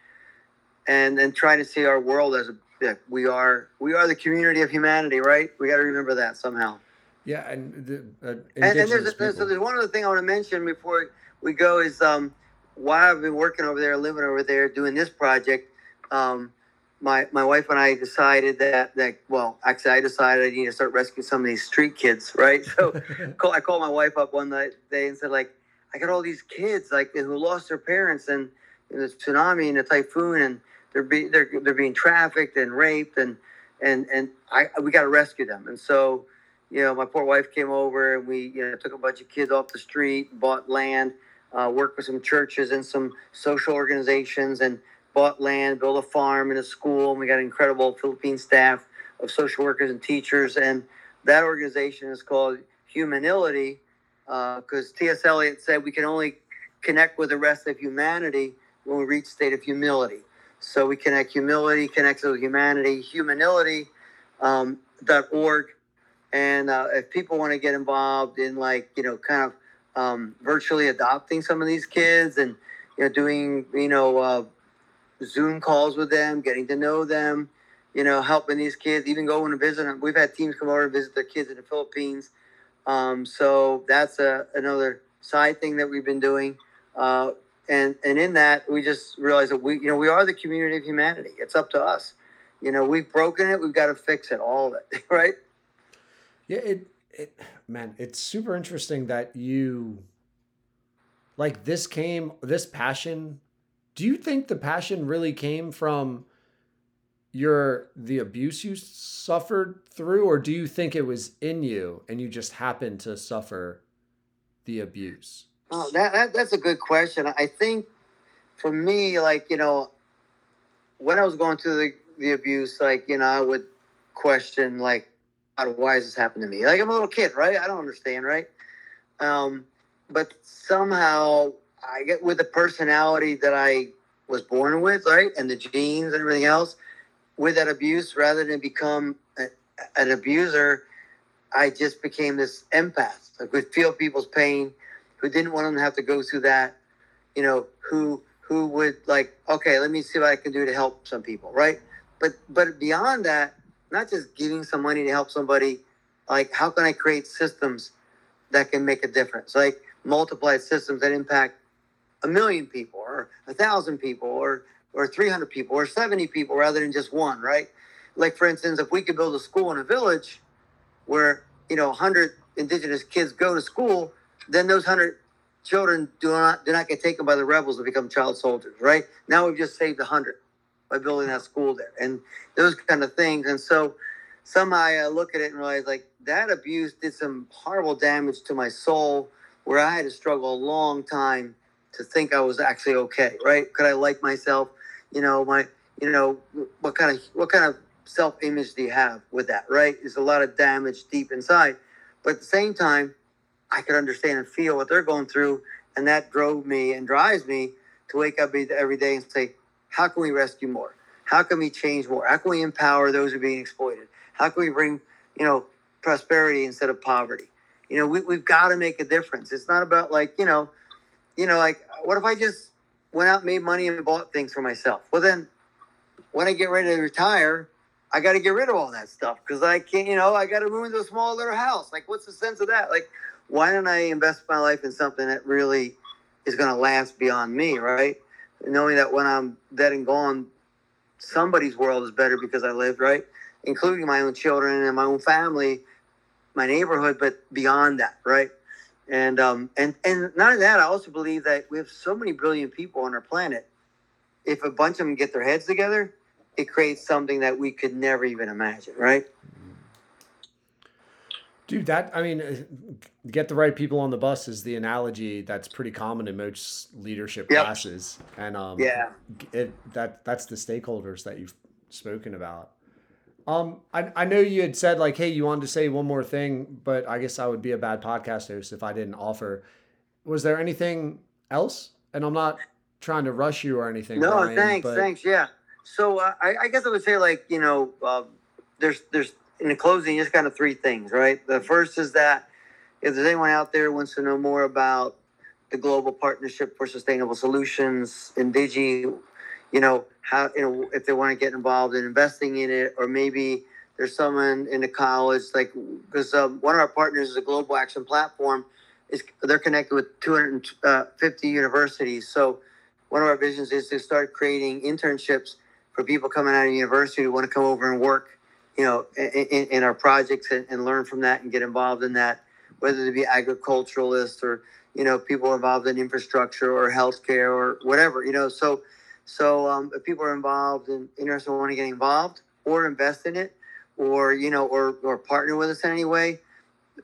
and and trying to see our world as a yeah, we are we are the community of humanity, right? We got to remember that somehow. yeah and the uh, And, and there's, there's so there's one other thing I want to mention before we go is um why I've been working over there, living over there, doing this project. Um, my my wife and I decided that that well, actually, I decided I need to start rescuing some of these street kids, right? So call, I called my wife up one night day and said like I got all these kids like who lost their parents and in the tsunami and the typhoon and they're being they're they're being trafficked and raped and and and I we got to rescue them and so you know my poor wife came over and we you know took a bunch of kids off the street bought land uh, worked with some churches and some social organizations and bought land built a farm and a school and we got an incredible Philippine staff of social workers and teachers and that organization is called Humanility because T.S. Eliot said we can only connect with the rest of humanity when we reach state of humility. So we connect humility, connects with humanity, humanility um, dot org. And uh, if people want to get involved in like, you know, kind of um, virtually adopting some of these kids and, you know, doing, you know, uh, Zoom calls with them, getting to know them, you know, helping these kids, even going to visit them. We've had teams come over and visit their kids in the Philippines. Um, so that's a, another side thing that we've been doing. Uh, and, and in that, we just realized that we, you know, we are the community of humanity. It's up to us. You know, we've broken it. We've got to fix it, all of it, right? Yeah, it it man, it's super interesting that you like this came this passion. Do you think the passion really came from your the abuse you suffered through or do you think it was in you and you just happened to suffer the abuse? Oh, that, that that's a good question. I think for me, like you know, when I was going through the, the abuse, like you know, I would question like, why has this happened to me? Like I'm a little kid, right? I don't understand, right? Um, but somehow I get with the personality that I was born with, right, and the genes and everything else, with that abuse, rather than become a, an abuser, I just became this empath. I could feel people's pain who didn't want them to have to go through that, you know, who who would like, okay, let me see what I can do to help some people, right? But but beyond that, not just giving some money to help somebody, like how can I create systems that can make a difference? Like multiplied systems that impact a million people or a thousand people or or 300 people or 70 people rather than just one, right? Like for instance, if we could build a school in a village, where you know 100 indigenous kids go to school, then those 100 children do not do not get taken by the rebels and become child soldiers. Right now, we've just saved a 100 by building that school there, and those kind of things. And so somehow I uh, look at it and realize like that abuse did some horrible damage to my soul, where I had to struggle a long time to think I was actually okay. Right? Could I like myself? You know, my you know what kind of what kind of self image do you have with that? Right? There's a lot of damage deep inside, but at the same time, I could understand and feel what they're going through, and that drove me and drives me to wake up every day and say, how can we rescue more? How can we change more? How can we empower those who are being exploited? How can we bring, you know, prosperity instead of poverty? You know, we, we've got to make a difference. It's not about like, you know, you know, like what if I just went out, made money, and bought things for myself? Well, then when I get ready to retire, I got to get rid of all that stuff because I can't, you know, I got to move into a small little house. Like, what's the sense of that? Like, why don't I invest my life in something that really is going to last beyond me, right? Knowing that when I'm dead and gone, somebody's world is better because I lived, right? Including my own children and my own family, my neighborhood, but beyond that, right? And um, and and not only that, I also believe that we have so many brilliant people on our planet. If a bunch of them get their heads together, it creates something that we could never even imagine, right? Dude, that I mean, uh, get the right people on the bus is the analogy that's pretty common in most leadership Yep. classes, and um, Yeah. it, that that's the stakeholders that you've spoken about. Um, I I know you had said like, hey, you wanted to say one more thing, but I guess I would be a bad podcast host if I didn't offer. Was there anything else? And I'm not trying to rush you or anything. No, Brian, thanks, but- thanks. Yeah. So uh, I, I guess I would say like you know, uh, there's there's in the closing just kind of three things, right? The first is that if there's anyone out there who wants to know more about the Global Partnership for Sustainable Solutions, in Digi, you know how you know if they want to get involved in investing in it, or maybe there's someone in the college like because um, one of our partners is a Global Action Platform. Is they're connected with 250 universities, so one of our visions is to start creating internships for people coming out of university who want to come over and work, you know, in, in, our projects and, and learn from that and get involved in that, whether they be agriculturalists or, you know, people involved in infrastructure or healthcare or whatever, you know. So, so um, if people are involved and interested in wanting to get involved or invest in it or, you know, or, or partner with us in any way,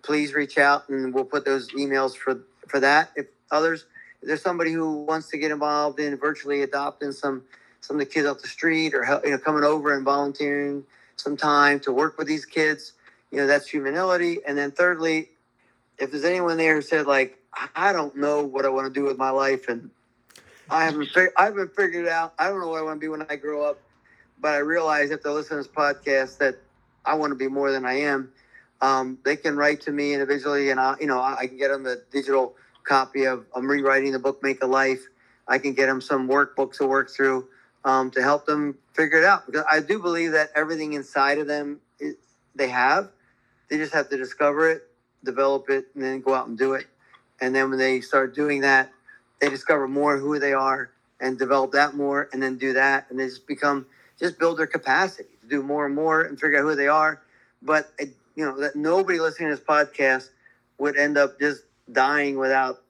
please reach out and we'll put those emails for, for that. If others, if there's somebody who wants to get involved in virtually adopting some some of the kids off the street or you know coming over and volunteering some time to work with these kids. You know that's humility. And then thirdly if there's anyone there who said like i don't know what i want to do with my life and i haven't i haven't figured it out. I don't know what i want to be when i grow up but i realize after listening to this podcast that i want to be more than i am. Um, they can write to me individually and i you know i, I can get them a digital copy of i'm rewriting the book make a life. I can get them some workbooks to work through um, to help them figure it out. Because i do believe that everything inside of them is, they have. They just have to discover it develop it and then go out and do it. And then when they start doing that they discover more who they are and develop that more and then do that. And they just become just build their capacity to do more and more and figure out who they are. But you know that nobody listening to this podcast would end up just dying without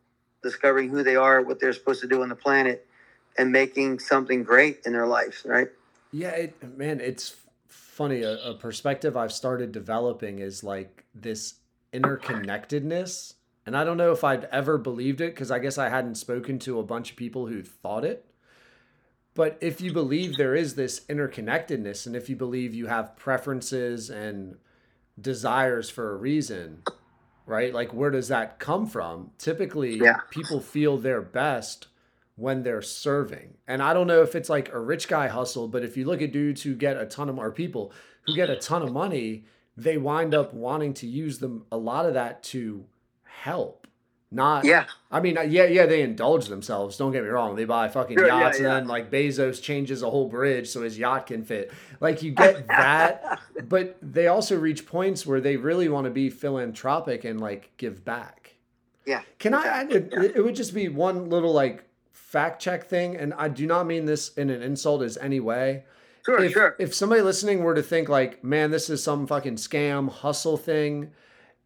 discovering who they are what they're supposed to do on the planet and making something great in their lives right Yeah, it, man, it's funny. A, a perspective I've started developing is like this interconnectedness. And I don't know if I'd ever believed it because I guess I hadn't spoken to a bunch of people who thought it. But if you believe there is this interconnectedness, and if you believe you have preferences and desires for a reason, right? Like, where does that come from? Typically, Yeah. people feel their best when they're serving. And I don't know if it's like a rich guy hustle, but if you look at dudes who get a ton of or people who get a ton of money, they wind up wanting to use them a lot of that to help. Not yeah I mean, uh, yeah, yeah, they indulge themselves. Don't get me wrong. They buy fucking Sure, yachts, yeah. and then like Bezos changes a whole bridge so his yacht can fit. Like you get that, but they also reach points where they really want to be philanthropic and like give back. yeah Can I? add- It, it would just be one little like fact check thing, and I do not mean this in an insult as any way. Sure, if, sure. if somebody listening were to think like, man, this is some fucking scam hustle thing,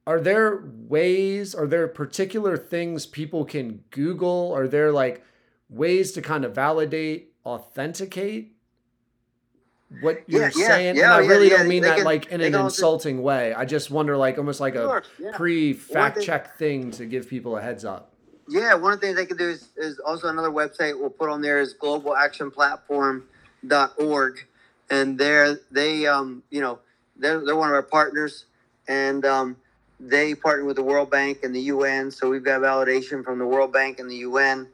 are there ways, are there particular things people can Google? Are there like ways to kind of validate, authenticate what you're Yeah, yeah, saying? yeah, and I really yeah, don't mean that can- like in an insulting way. I just wonder like almost like a Sure, yeah. pre fact check thing to give people a heads up. Yeah, one of the things they can do is, is also another website we'll put on there is globalactionplatform.org. And there they um, you know, they're they're one of our partners and um, they partner with the World Bank and the UN. So we've got validation from the World Bank and the UN.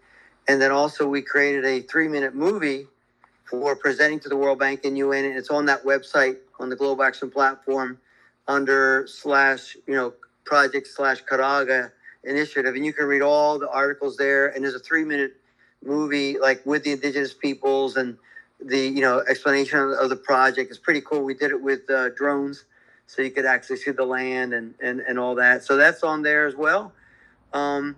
And then also we created a three minute movie for presenting to the World Bank and UN and it's on that website on the Global Action Platform under slash, you know, project slash Caraga initiative and you can read all the articles there. And there's a three minute movie like with the indigenous peoples and the you know explanation of, the project. It's pretty cool. We did it with uh, drones so you could actually see the land and, and and all that. So that's on there as well. Um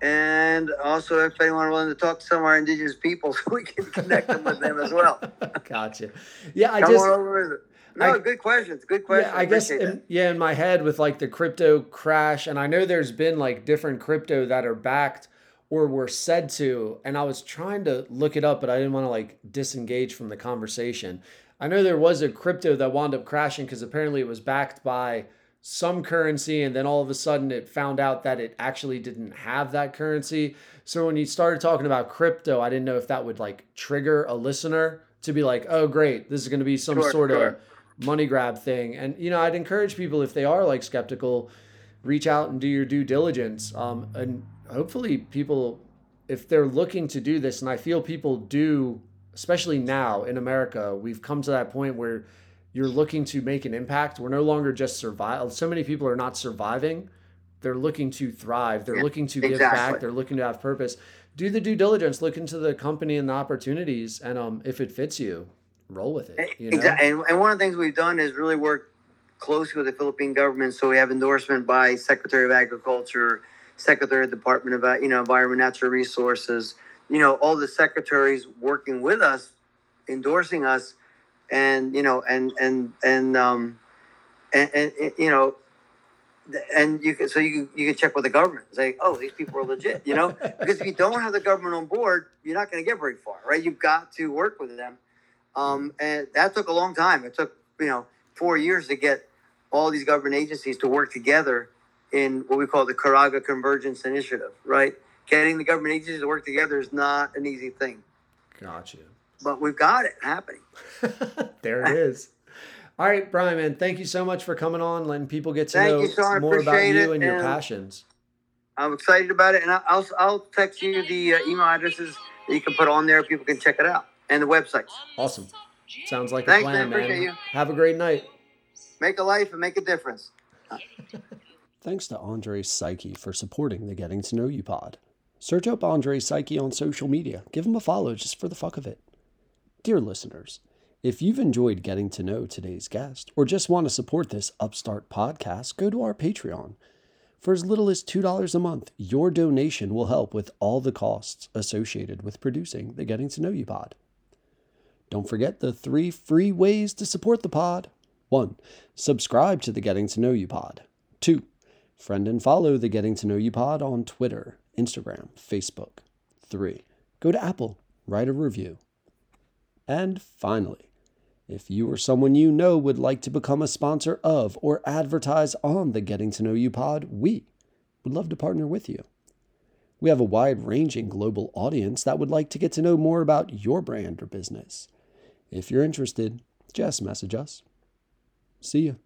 and also if anyone wanted to talk to some of our indigenous peoples we can connect them with them as well. Gotcha. Yeah, I come just on over visit. No I- good questions good questions Yeah, I guess in, yeah, in my head with like the crypto crash, and I know there's been like different crypto that are backed or were said to, and I was trying to look it up, but I didn't want to like disengage from the conversation. I know there was a crypto that wound up crashing because apparently it was backed by some currency, and then all of a sudden it found out that it actually didn't have that currency. So when you started talking about crypto, I didn't know if that would like trigger a listener to be like, oh, great, this is going to be some Sure, sort sure. of money grab thing. And you know, I'd encourage people if they are like skeptical, reach out and do your due diligence. Um, and hopefully, people, if they're looking to do this, and I feel people do, especially now in America, we've come to that point where you're looking to make an impact. We're no longer just survive. So many people are not surviving. They're looking to thrive. They're Yeah, looking to give back. They're looking to have purpose. Do the due diligence. Look into the company and the opportunities, and um, if it fits you, roll with it. You know? Exactly. And, and one of the things we've done is really work closely with the Philippine government. So we have endorsement by Secretary of Agriculture, Secretary of Department of uh, you know Environment, Natural Resources. You know all the secretaries working with us, endorsing us, and you know and and and um and, and, you know. And you can so you can you can check with the government and say, oh, these people are legit, you know, because if you don't have the government on board, you're not going to get very far, right? You've got to work with them um, and that took a long time. It took you know four years to get all these government agencies to work together in what we call the Caraga Convergence Initiative. Right, getting the government agencies to work together is not an easy thing, Gotcha. but we've got it happening. there it is. All right, Brian, man, thank you so much for coming on, letting people get to Thank know you, Sean. more about you it, and your passions. I'm excited about it, and I- I'll I'll text you the uh, email addresses that you can put on there. People can check it out and the websites. Awesome. Sounds like Thanks, a plan, man. Appreciate man. you. Have a great night. Make a life and make a difference. Thanks to Andre Psyche for supporting the Getting to Know You pod. Search up Andre Psyche on social media. Give him a follow just for the fuck of it. Dear listeners, if you've enjoyed getting to know today's guest or just want to support this upstart podcast, go to our Patreon. For as little as $2 a month, your donation will help with all the costs associated with producing the Getting to Know You pod. Don't forget the three free ways to support the pod. 1. Subscribe to the Getting to Know You pod. 2. Friend and follow the Getting to Know You pod on Twitter, Instagram, Facebook. 3. Go to Apple, write a review. And finally, if you or someone you know would like to become a sponsor of or advertise on the Getting to Know You pod, we would love to partner with you. We have a wide ranging global audience that would like to get to know more about your brand or business. If you're interested, just message us. See you.